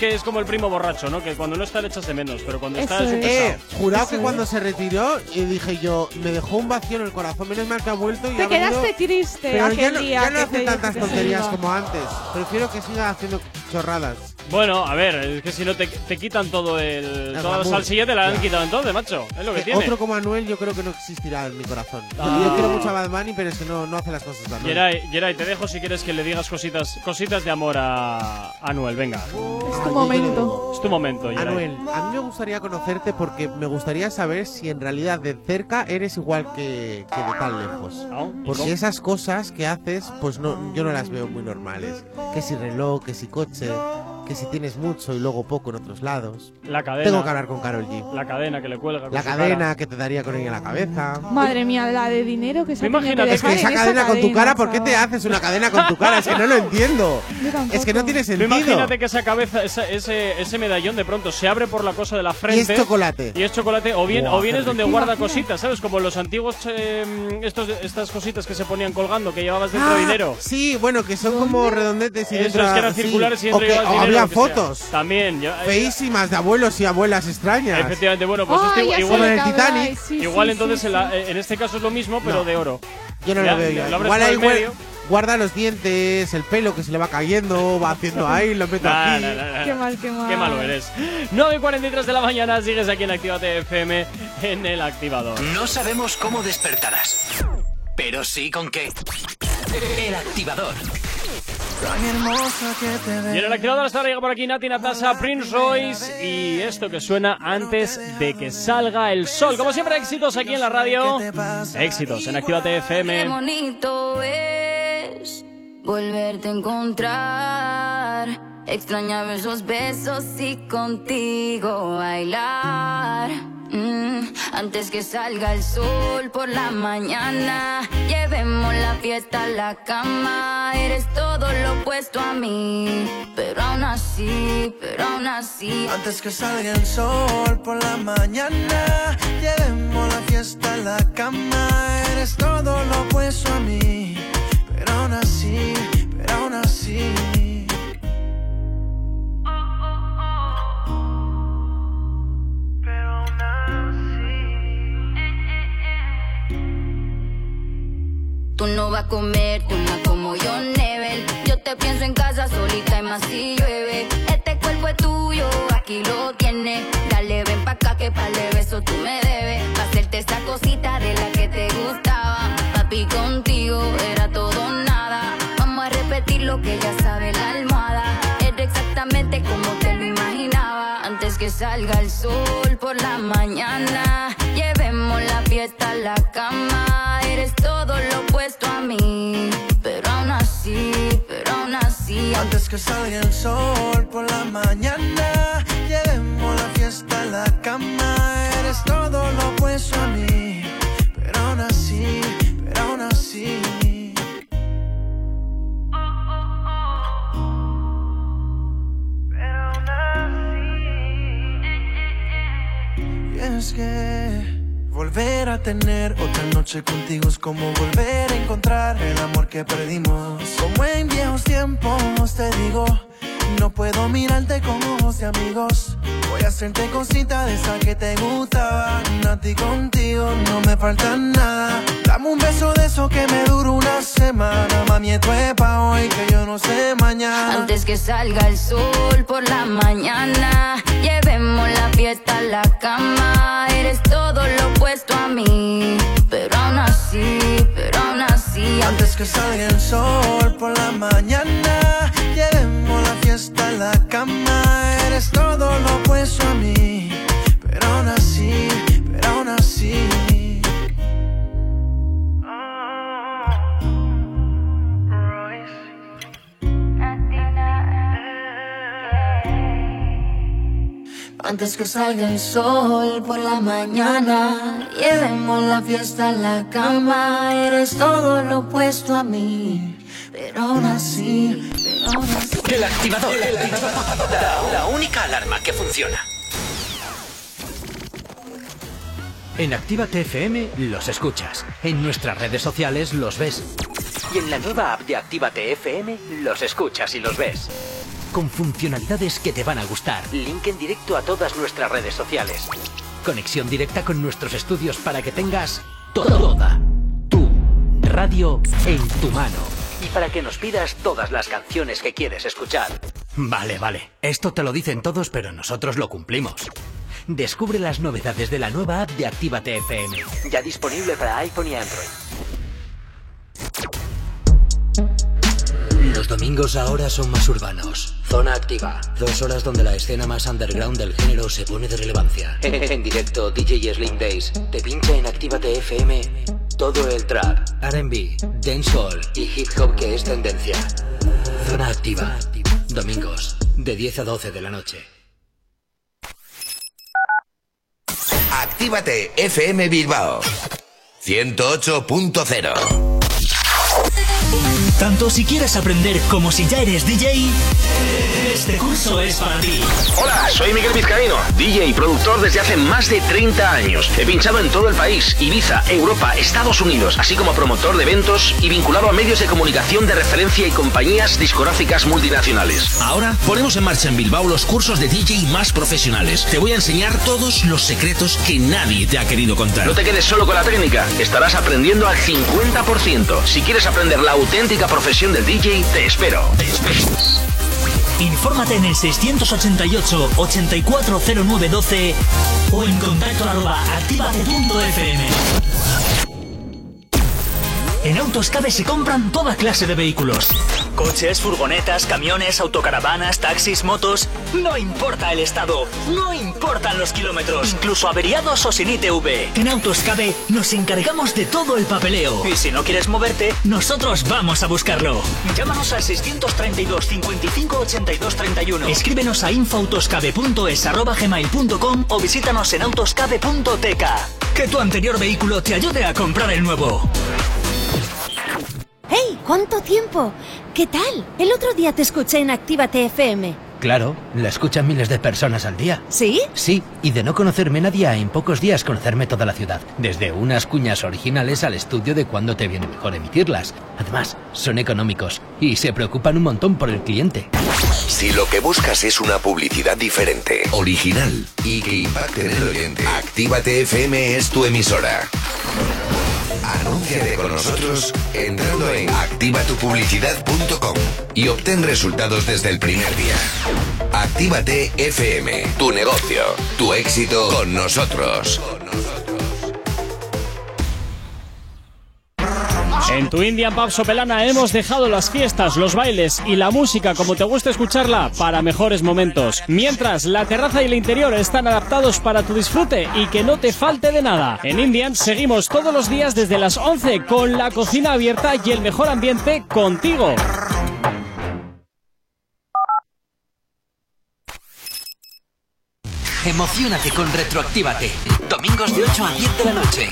que es como el primo borracho, ¿no? Que cuando no está le echas de menos, pero cuando está
Eso
es un
es.
pesado.
Eh, jurado
Eso
que
es.
cuando se retiró, y dije yo, me dejó un vacío en el corazón. Menos mal que ha vuelto y
Te
ha venido-
quedaste triste
Pero
aquel
ya no,
día.
ya no
que
hace tantas
que
tonterías como antes. Prefiero que siga haciendo chorradas.
Bueno, a ver, es que si no te, te quitan todo el. toda la salsilla te la han
Ya.
quitado entonces, macho. Es lo que tiene.
Otro como Anuel yo creo que no existirá en mi corazón. Yo-
Ah.
Yo quiero mucho a Bad Bunny, pero es que no, no hace las cosas tan bien.
Geray, Geray, te dejo si quieres que le digas cositas, cositas de amor a Anuel. Venga,
Es tu momento.
es tu momento, Geray.
Anuel, a mí me gustaría conocerte porque me gustaría saber si en realidad de cerca eres igual que, que de tan lejos.
¿Ah? ¿Y
Porque
cómo?
esas cosas que haces, pues no, yo no las veo muy normales. Que si reloj, que si coche, que si tienes mucho y luego poco en otros lados.
La cadena.
Tengo que hablar con Carol G.
La cadena que le cuelga. con
La
su
cadena
cara.
que te daría con ella en la cabeza.
Madre mía, la de dinero que se ha tenido
Imagínate,
que
Es que esa
en
cadena con tu cara, ¿por qué te haces una cadena con tu cara? Es que no lo entiendo. Es que no tiene sentido.
imagínate que esa cabeza, esa- ese, ese medallón de pronto se abre por la cosa de la frente.
chocolate.
Y es chocolate. O bien, o bien es donde guarda
Imagina.
cositas, ¿sabes? Como los antiguos, eh, estos, estas cositas que se ponían colgando, que llevabas dentro
Ah,
dinero.
Sí, bueno, que son como redondetes y
Esos
dentro
que eran
sí.
circulares y dentro llevabas dinero,
había
lo que sea.
fotos
También. yo-
feísimas de abuelos y abuelas extrañas.
Efectivamente, bueno, pues este igual,
lo
en el Titanic.
sí,
igual
sí,
entonces
sí,
en, la-
sí.
en este caso es lo mismo, pero
No.
de oro.
Yo no
Ya,
lo veo
lo
ya.
abres
Igual ahí guarda los dientes, el pelo que se le va cayendo, va haciendo ahí, lo meto
Nah,
aquí.
nah, nah, nah.
Qué mal, qué mal.
Qué malo eres. 9 y 43 de la mañana, sigues aquí en Actívate FM en el activador.
No sabemos cómo despertarás, pero sí con qué. El activador.
Y en el activador hasta ahora llega por aquí Nati Natasha, Prince Royce y esto que suena antes de que salga el sol. Como siempre, éxitos aquí en la radio. Éxitos en Actívate
Qué
FM.
bonito es volverte a encontrar. Extrañaba esos besos y contigo bailar. Mm, antes que salga el sol por la mañana, llevemos la fiesta a la cama. Eres todo lo opuesto a mí, pero aún así, pero aún así.
Antes que salga el sol por la mañana, llevemos la fiesta a la cama. Eres todo lo opuesto a mí, pero aún así, pero aún así.
Tú no vas a comer, tú no como yo, Nebel. Yo te pienso en casa solita y más si llueve. Este cuerpo es tuyo, aquí lo tienes. Dale, ven pa' acá que para de beso tú me debes. Pa' hacerte esa cosita de la que te gustaba. Papi, contigo era todo nada. Vamos a repetir lo que ya sabe la almohada. Era exactamente como te lo imaginaba. Antes que salga el sol por la mañana, llevemos la fiesta a la cama. Opuesto a mí, pero aún así, pero aún así.
Antes que salga el sol por la mañana, llevemos la fiesta a la cama. Eres todo lo opuesto a mí, pero aún así, pero aún así. Y es que volver a tener otra noche contigo es como volver a encontrar el amor que perdimos. Como en viejos tiempos te digo, no puedo mirarte con ojos de amigos. Voy a hacerte cosita de esa que te gustaban. A ti contigo no me falta nada. Dame un beso de eso que me dura una semana. Mami, esto es pa' hoy que yo no sé mañana.
Antes que salga el sol por la mañana, llevemos la fiesta a la cama. Eres todo lo opuesto a mí, pero aún así, pero aún así.
Antes que salga el sol por la mañana, llevemos la fiesta a la cama. Eres todo lo opuesto a mí, pero aún así, pero aún así.
Antes que salga el sol por la mañana, llevemos la fiesta a la cama. Eres todo lo opuesto a mí, pero aún así,
El activador. La, la única alarma que funciona.
En Actívate FM los escuchas. En nuestras redes sociales los ves.
Y en la nueva app de Actívate FM los escuchas y los ves.
Con funcionalidades que te van a gustar.
Link en directo a todas nuestras redes sociales.
Conexión directa con nuestros estudios para que tengas toda tu radio en tu mano.
Para que nos pidas todas las canciones que quieres escuchar.
Vale, vale. Esto te lo dicen todos, pero nosotros lo cumplimos. Descubre las novedades de la nueva app de Actívate FM.
Ya disponible para iPhone y Android.
Los domingos ahora son más urbanos.
Zona activa.
Dos horas donde la escena más underground del género se pone de relevancia.
En directo, DJ Slim Days te pincha en Actívate FM todo el trap,
RB, dancehall
y hip hop que es tendencia.
Zona activa. Domingos, de 10 a 12 de la noche.
Actívate FM Bilbao 108.0
Tanto si quieres aprender como si ya eres DJ, este curso es para ti.
Hola, soy Miguel Vizcaíno, DJ y productor desde hace más de 30 años. He pinchado en todo el país, Ibiza, Europa, Estados Unidos, así como promotor de eventos y vinculado a medios de comunicación de referencia y compañías discográficas multinacionales. Ahora ponemos en marcha en Bilbao los cursos de DJ más profesionales. Te voy a enseñar todos los secretos que nadie te ha querido contar. No te quedes solo con la técnica, estarás aprendiendo al 50%. Si quieres aprender la auténtica profesión del DJ, te espero. Te espero.
Infórmate en el 688-840912 o en contacto arroba activate.fm. En Autoscabe se compran toda clase de vehículos. Coches, furgonetas, camiones, autocaravanas, taxis, motos. No importa el estado, no importan los kilómetros, incluso averiados o sin ITV. En Autoscabe nos encargamos de todo el papeleo. Y si no quieres moverte, nosotros vamos a buscarlo. Llámanos al 632 55 82 31. Escríbenos a infoautoscabe.es arroba gmail.com o visítanos en autoscabe.tk. Que tu anterior vehículo te ayude a comprar el nuevo.
¡Hey! ¿Cuánto tiempo? ¿Qué tal? El otro día te escuché en Actívate FM.
Claro, la escuchan miles de personas al día.
¿Sí?
Sí, y de no conocerme nadie a en pocos días conocerme toda la ciudad. Desde unas cuñas originales al estudio de cuándo te viene mejor emitirlas. Además, son económicos y se preocupan un montón por el cliente.
Si lo que buscas es una publicidad diferente, original y que impacte en el oyente, Actívate FM es tu emisora. Anúnciate con nosotros entrando en activatupublicidad.com y obtén resultados desde el primer día. Actívate FM, tu negocio, tu éxito con nosotros.
En tu Indian Pub Sopelana hemos dejado las fiestas, los bailes y la música como te gusta escucharla para mejores momentos. Mientras la terraza y el interior están adaptados para tu disfrute y que no te falte de nada. En Indian seguimos todos los días desde las 11 con la cocina abierta y el mejor ambiente contigo.
Emocionate con Retroactívate. Domingos de 8 a 10 de la noche.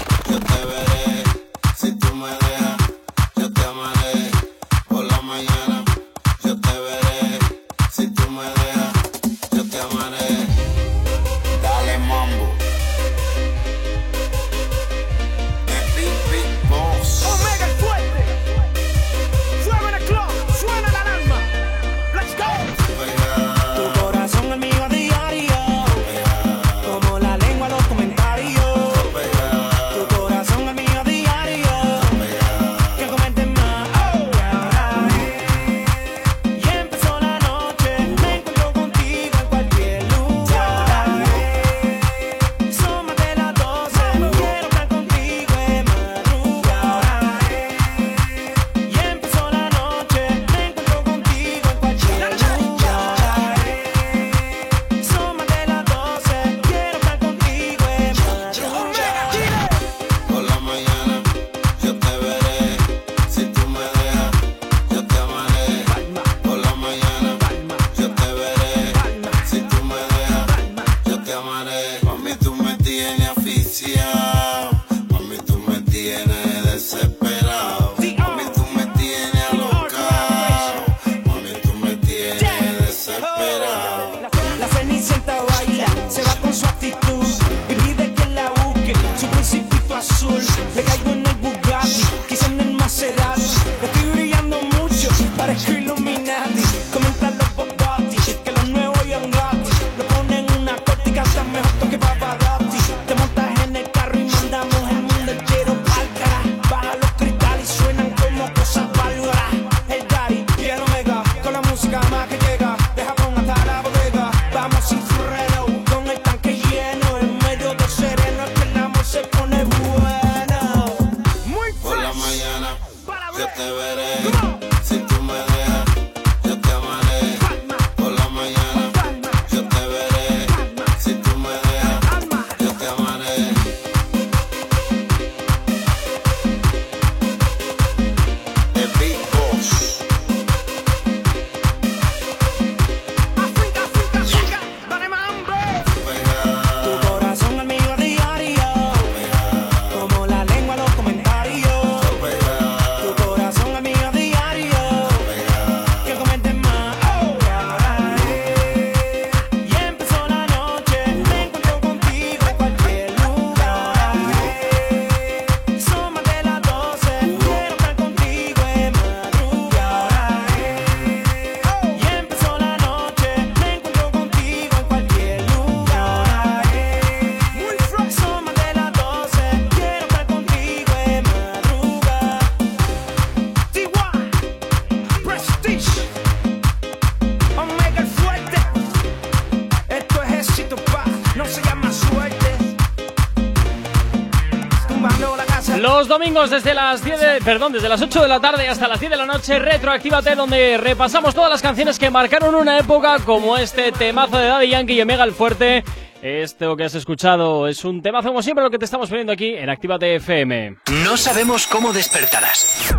Los
domingos desde las 10 de- perdón, desde las 8 de la tarde hasta las 10 de la noche, Retroactívate, donde repasamos todas las canciones que marcaron una época, como este temazo de Daddy Yankee y Omega el Fuerte. Esto que has escuchado es un temazo como siempre lo que te estamos poniendo aquí en Actívate FM.
No sabemos cómo despertarás,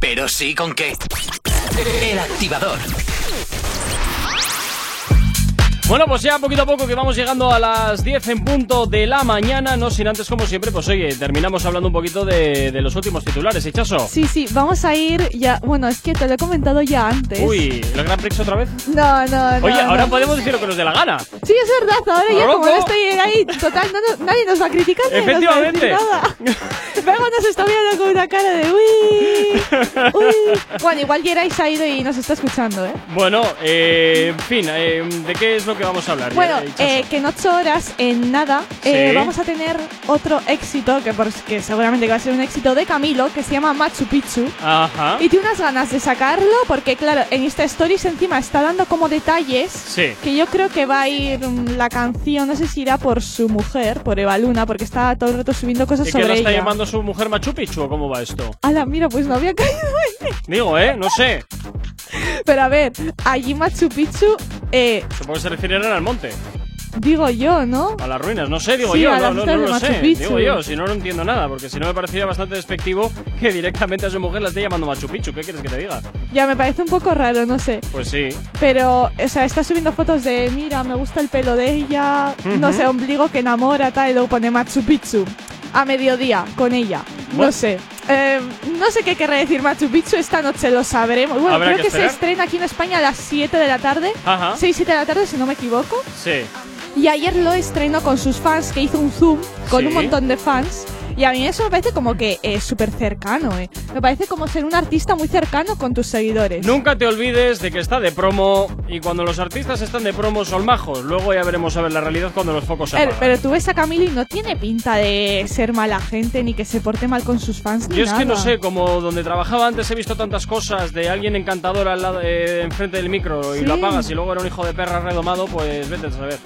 pero sí con qué. El activador.
Bueno, pues ya poquito a poco que vamos llegando a las 10 en punto de la mañana, no sin antes, como siempre, pues oye, terminamos hablando un poquito de, de los últimos titulares, ¿Hichazo?
Sí, sí, vamos a ir ya. Bueno, es que te lo he comentado ya antes.
Uy, ¿el Gran Prix otra vez?
No, no, no.
Oye, ahora
no.
podemos decir lo que nos dé la gana.
Sí, es verdad, ahora ya como no estoy ahí, total, no, nadie nos va a criticar.
Efectivamente.
Luego nos está mirando con una cara de uy, uy. Bueno, igual Geray se ha ido y nos está escuchando, ¿eh?
Bueno, eh, en fin, eh, ¿de qué es lo que vamos a hablar?
Bueno,
Eh,
que en ocho horas, en nada, eh, vamos a tener otro éxito, que, que seguramente va a ser un éxito de Camilo, que se llama Machu Picchu.
Ajá.
Y tiene unas ganas de sacarlo porque, claro, en Insta Stories encima está dando como detalles
Sí.
que yo creo que va a ir mm, la canción, no sé si irá por su mujer, por Eva Luna, porque está todo el rato subiendo cosas
¿Y que la
sobre
está
ella.
llamando su mujer Machu Picchu o cómo va esto?
Ala, mira, pues no había caído en
Digo, ¿eh? No sé.
Pero a ver, allí Machu Picchu, eh,
Supongo que se refieren al monte,
digo yo, ¿no?
a las ruinas. No sé, digo
Sí,
yo.
a
No, no, no lo sé.
Picchu.
Digo yo, si no, no entiendo nada. Porque si no me parecería bastante despectivo que directamente a su mujer la esté llamando Machu Picchu. ¿Qué quieres que te diga?
Ya me parece un poco raro, no sé.
Pues sí.
Pero, o sea, está subiendo fotos de, mira, me gusta el pelo de ella, no
Ujú.
sé, ombligo que enamora, tal, y luego pone Machu Picchu. A mediodía, con ella.
Bueno.
No sé. Eh, no sé qué querrá decir Machu Picchu, esta noche lo sabremos. Bueno, creo
que
que, se estrena aquí en España a las 7 de la tarde.
Ajá.
6, 7 de la tarde, si no me equivoco.
Sí.
Y ayer lo estrenó con sus fans, que hizo un zoom con
Sí.
un montón de fans. Y a mí eso me parece como que es súper cercano, ¿eh? Me parece como ser un artista muy cercano con tus seguidores.
Nunca te olvides de que está de promo y cuando los artistas están de promo son majos. Luego ya veremos a ver la realidad cuando los focos se
Eh,
apagan.
pero tú ves a Camilo y no tiene pinta de ser mala gente ni que se porte mal con sus fans ni
Yo es que no
nada.
sé, como donde trabajaba antes he visto tantas cosas de alguien encantador al lado, eh, enfrente del micro y
Sí.
lo apagas y luego era un hijo de perra redomado, pues vete a saber.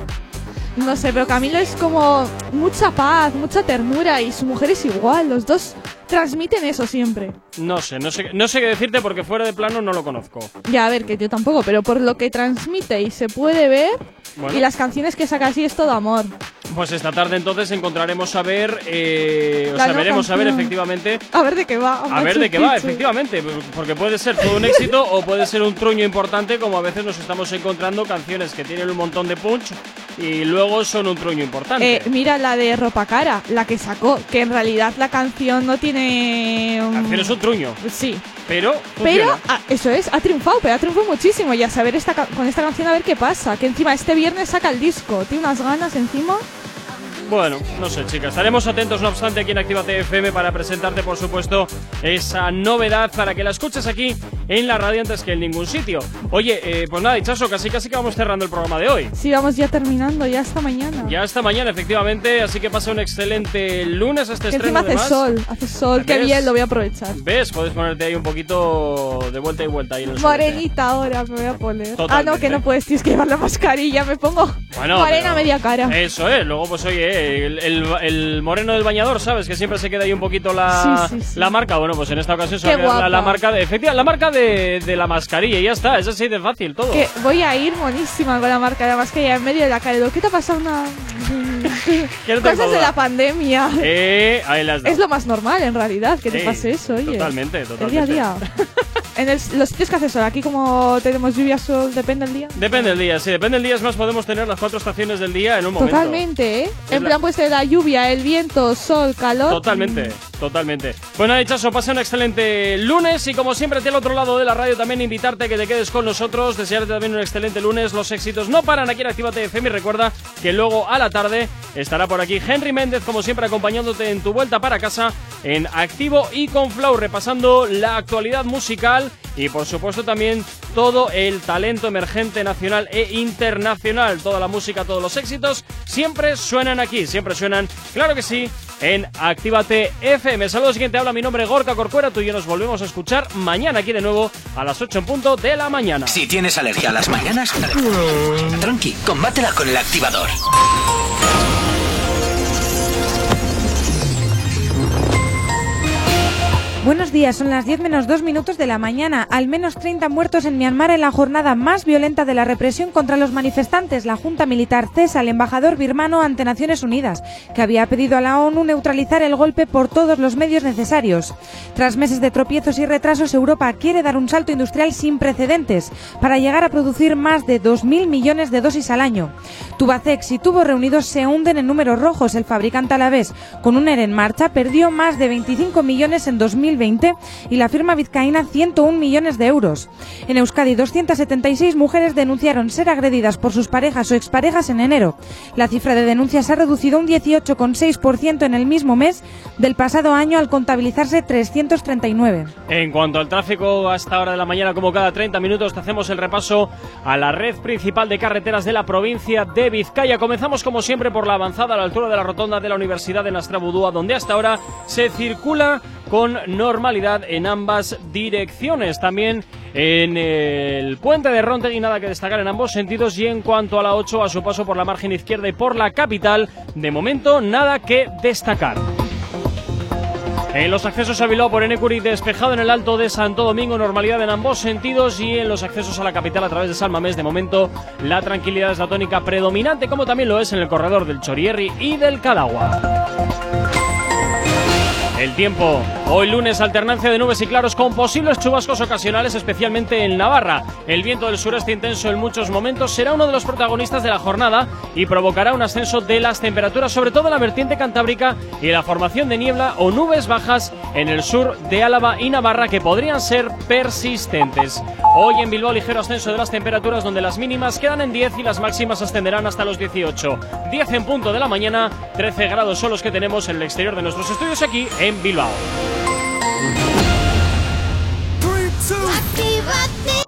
No sé, pero Camilo es como mucha paz, mucha ternura y su mujer es igual. Los dos transmiten eso siempre.
No sé, no sé, no sé qué decirte porque fuera de plano no lo conozco.
Ya, a ver, que yo tampoco, pero por lo que transmite y se puede ver,
Bueno.
y las canciones que saca así es todo amor.
Pues esta tarde entonces encontraremos a ver, eh, o sea, veremos a ver efectivamente
A ver de qué va.
A ver de qué va, efectivamente, porque puede ser todo un éxito o puede ser un truño importante, como a veces nos estamos encontrando canciones que tienen un montón de punch y luego son un truño importante.
Eh, mira la de Ropa Cara, la que sacó, que en realidad la canción no tiene. Un-
canción es un truño,
Sí.
pero
Pero ah, eso es, ha triunfado, pero ha triunfado muchísimo. Y a saber esta, con esta canción a ver qué pasa. Que encima este viernes saca el disco. Tiene unas ganas encima.
Bueno, no sé, chicas. Estaremos atentos, no obstante, aquí en Actívate FM para presentarte, por supuesto, esa novedad para que la escuches aquí en la radio antes que en ningún sitio. Oye, eh, pues nada, Chaso, casi casi que vamos cerrando el programa de hoy.
Sí, vamos ya terminando, ya hasta mañana.
Ya hasta mañana, efectivamente, así que pasa un excelente lunes este
que
estreno.
encima hace sol, hace sol. Qué bien, lo voy a aprovechar.
¿Ves? Puedes ponerte ahí un poquito de vuelta y vuelta ahí en el.
Morenita ahora me voy a poner. Ah, no,
Totalmente.
que no puedes, tienes que llevar la mascarilla. Me pongo
Bueno,
morena
pero-
media cara.
Eso es, luego pues oye, el, el- el moreno del bañador, ¿sabes? Que siempre se queda ahí un poquito la,
Sí, sí, sí.
la marca. Bueno, pues en esta ocasión se la, la marca de, efectiva, la marca de, de la mascarilla y ya está, es así de fácil todo.
Que voy a ir monísima con la marca de la mascarilla en medio de la. Digo, ¿Qué te ha pasado una...
¿Qué no
Cosas de la pandemia.
Eh, ahí las
Es lo más normal, en realidad, que te pase eso, oye.
totalmente,
El
totalmente.
día a día. En el- los sitios que hace sol, aquí como tenemos lluvia, sol, depende del día.
Depende del día, sí, depende del día, es más, podemos tener las cuatro estaciones del día en un momento.
Totalmente, ¿eh? En
la-
plan, pues de la lluvia, el viento, sol, calor.
Totalmente, totalmente. Nada, Chaso, pasa un excelente lunes y como siempre, al otro lado de la radio también invitarte a que te quedes con nosotros, desearte también un excelente lunes. Los éxitos no paran aquí en Actívate FM y recuerda que luego a la tarde estará por aquí Henry Méndez, como siempre, acompañándote en tu vuelta para casa en Activo y con Flow, repasando la actualidad musical y por supuesto también todo el talento emergente nacional e internacional. Toda la música, todos los éxitos siempre suenan aquí, siempre suenan, claro que sí, en Actívate FM. Saludos, siguiente habla mi nombre Gorka Corcuera, tú y yo nos volvemos a escuchar mañana aquí de nuevo a las 8 en punto de la mañana.
Si tienes alergia a las mañanas, tranqui, combátela con el activador.
Buenos días, son las 10 menos 2 minutos de la mañana. Al menos 30 muertos en Myanmar en la jornada más violenta de la represión contra los manifestantes. La Junta Militar cesa al embajador birmano ante Naciones Unidas, que había pedido a la ONU neutralizar el golpe por todos los medios necesarios. Tras meses de tropiezos y retrasos, Europa quiere dar un salto industrial sin precedentes para llegar a producir más de 2.000 millones de dosis al año. Tubacex y Tubos Reunidos se hunden en números rojos. El fabricante a la vez, con un ERE en marcha, perdió más de 25 millones en 2020 y la firma vizcaína 101 millones de euros. En Euskadi, 276 mujeres denunciaron ser agredidas por sus parejas o exparejas en enero. La cifra de denuncias ha reducido un 18,6% en el mismo mes del pasado año al contabilizarse 339.
En cuanto al tráfico, a esta hora de la mañana, como cada 30 minutos, te hacemos el repaso a la red principal de carreteras de la provincia de Vizcaya. Comenzamos, como siempre, por la avanzada a la altura de la rotonda de la Universidad de Nastrabudúa, donde hasta ahora se circula con normalidad en ambas direcciones. También en el puente de Rontegui nada que destacar en ambos sentidos y en cuanto a la 8 a su paso por la margen izquierda y por la capital, de momento nada que destacar. En los accesos a Bilbao por Enecuri despejado en el Alto de Santo Domingo, normalidad en ambos sentidos y en los accesos a la capital a través de Salmamés, de momento la tranquilidad es la tónica predominante, como también lo es en el corredor del Chorierri y del Cadagua. El tiempo. Hoy lunes alternancia de nubes y claros con posibles chubascos ocasionales, especialmente en Navarra. El viento del sureste intenso en muchos momentos será uno de los protagonistas de la jornada y provocará un ascenso de las temperaturas, sobre todo en la vertiente cantábrica y la formación de niebla o nubes bajas en el sur de Álava y Navarra que podrían ser persistentes. Hoy en Bilbao ligero ascenso de las temperaturas donde las mínimas quedan en 10 y las máximas ascenderán hasta los 18. 10 en punto de la mañana, 13 grados son los que tenemos en el exterior de nuestros estudios aquí en Bilbao.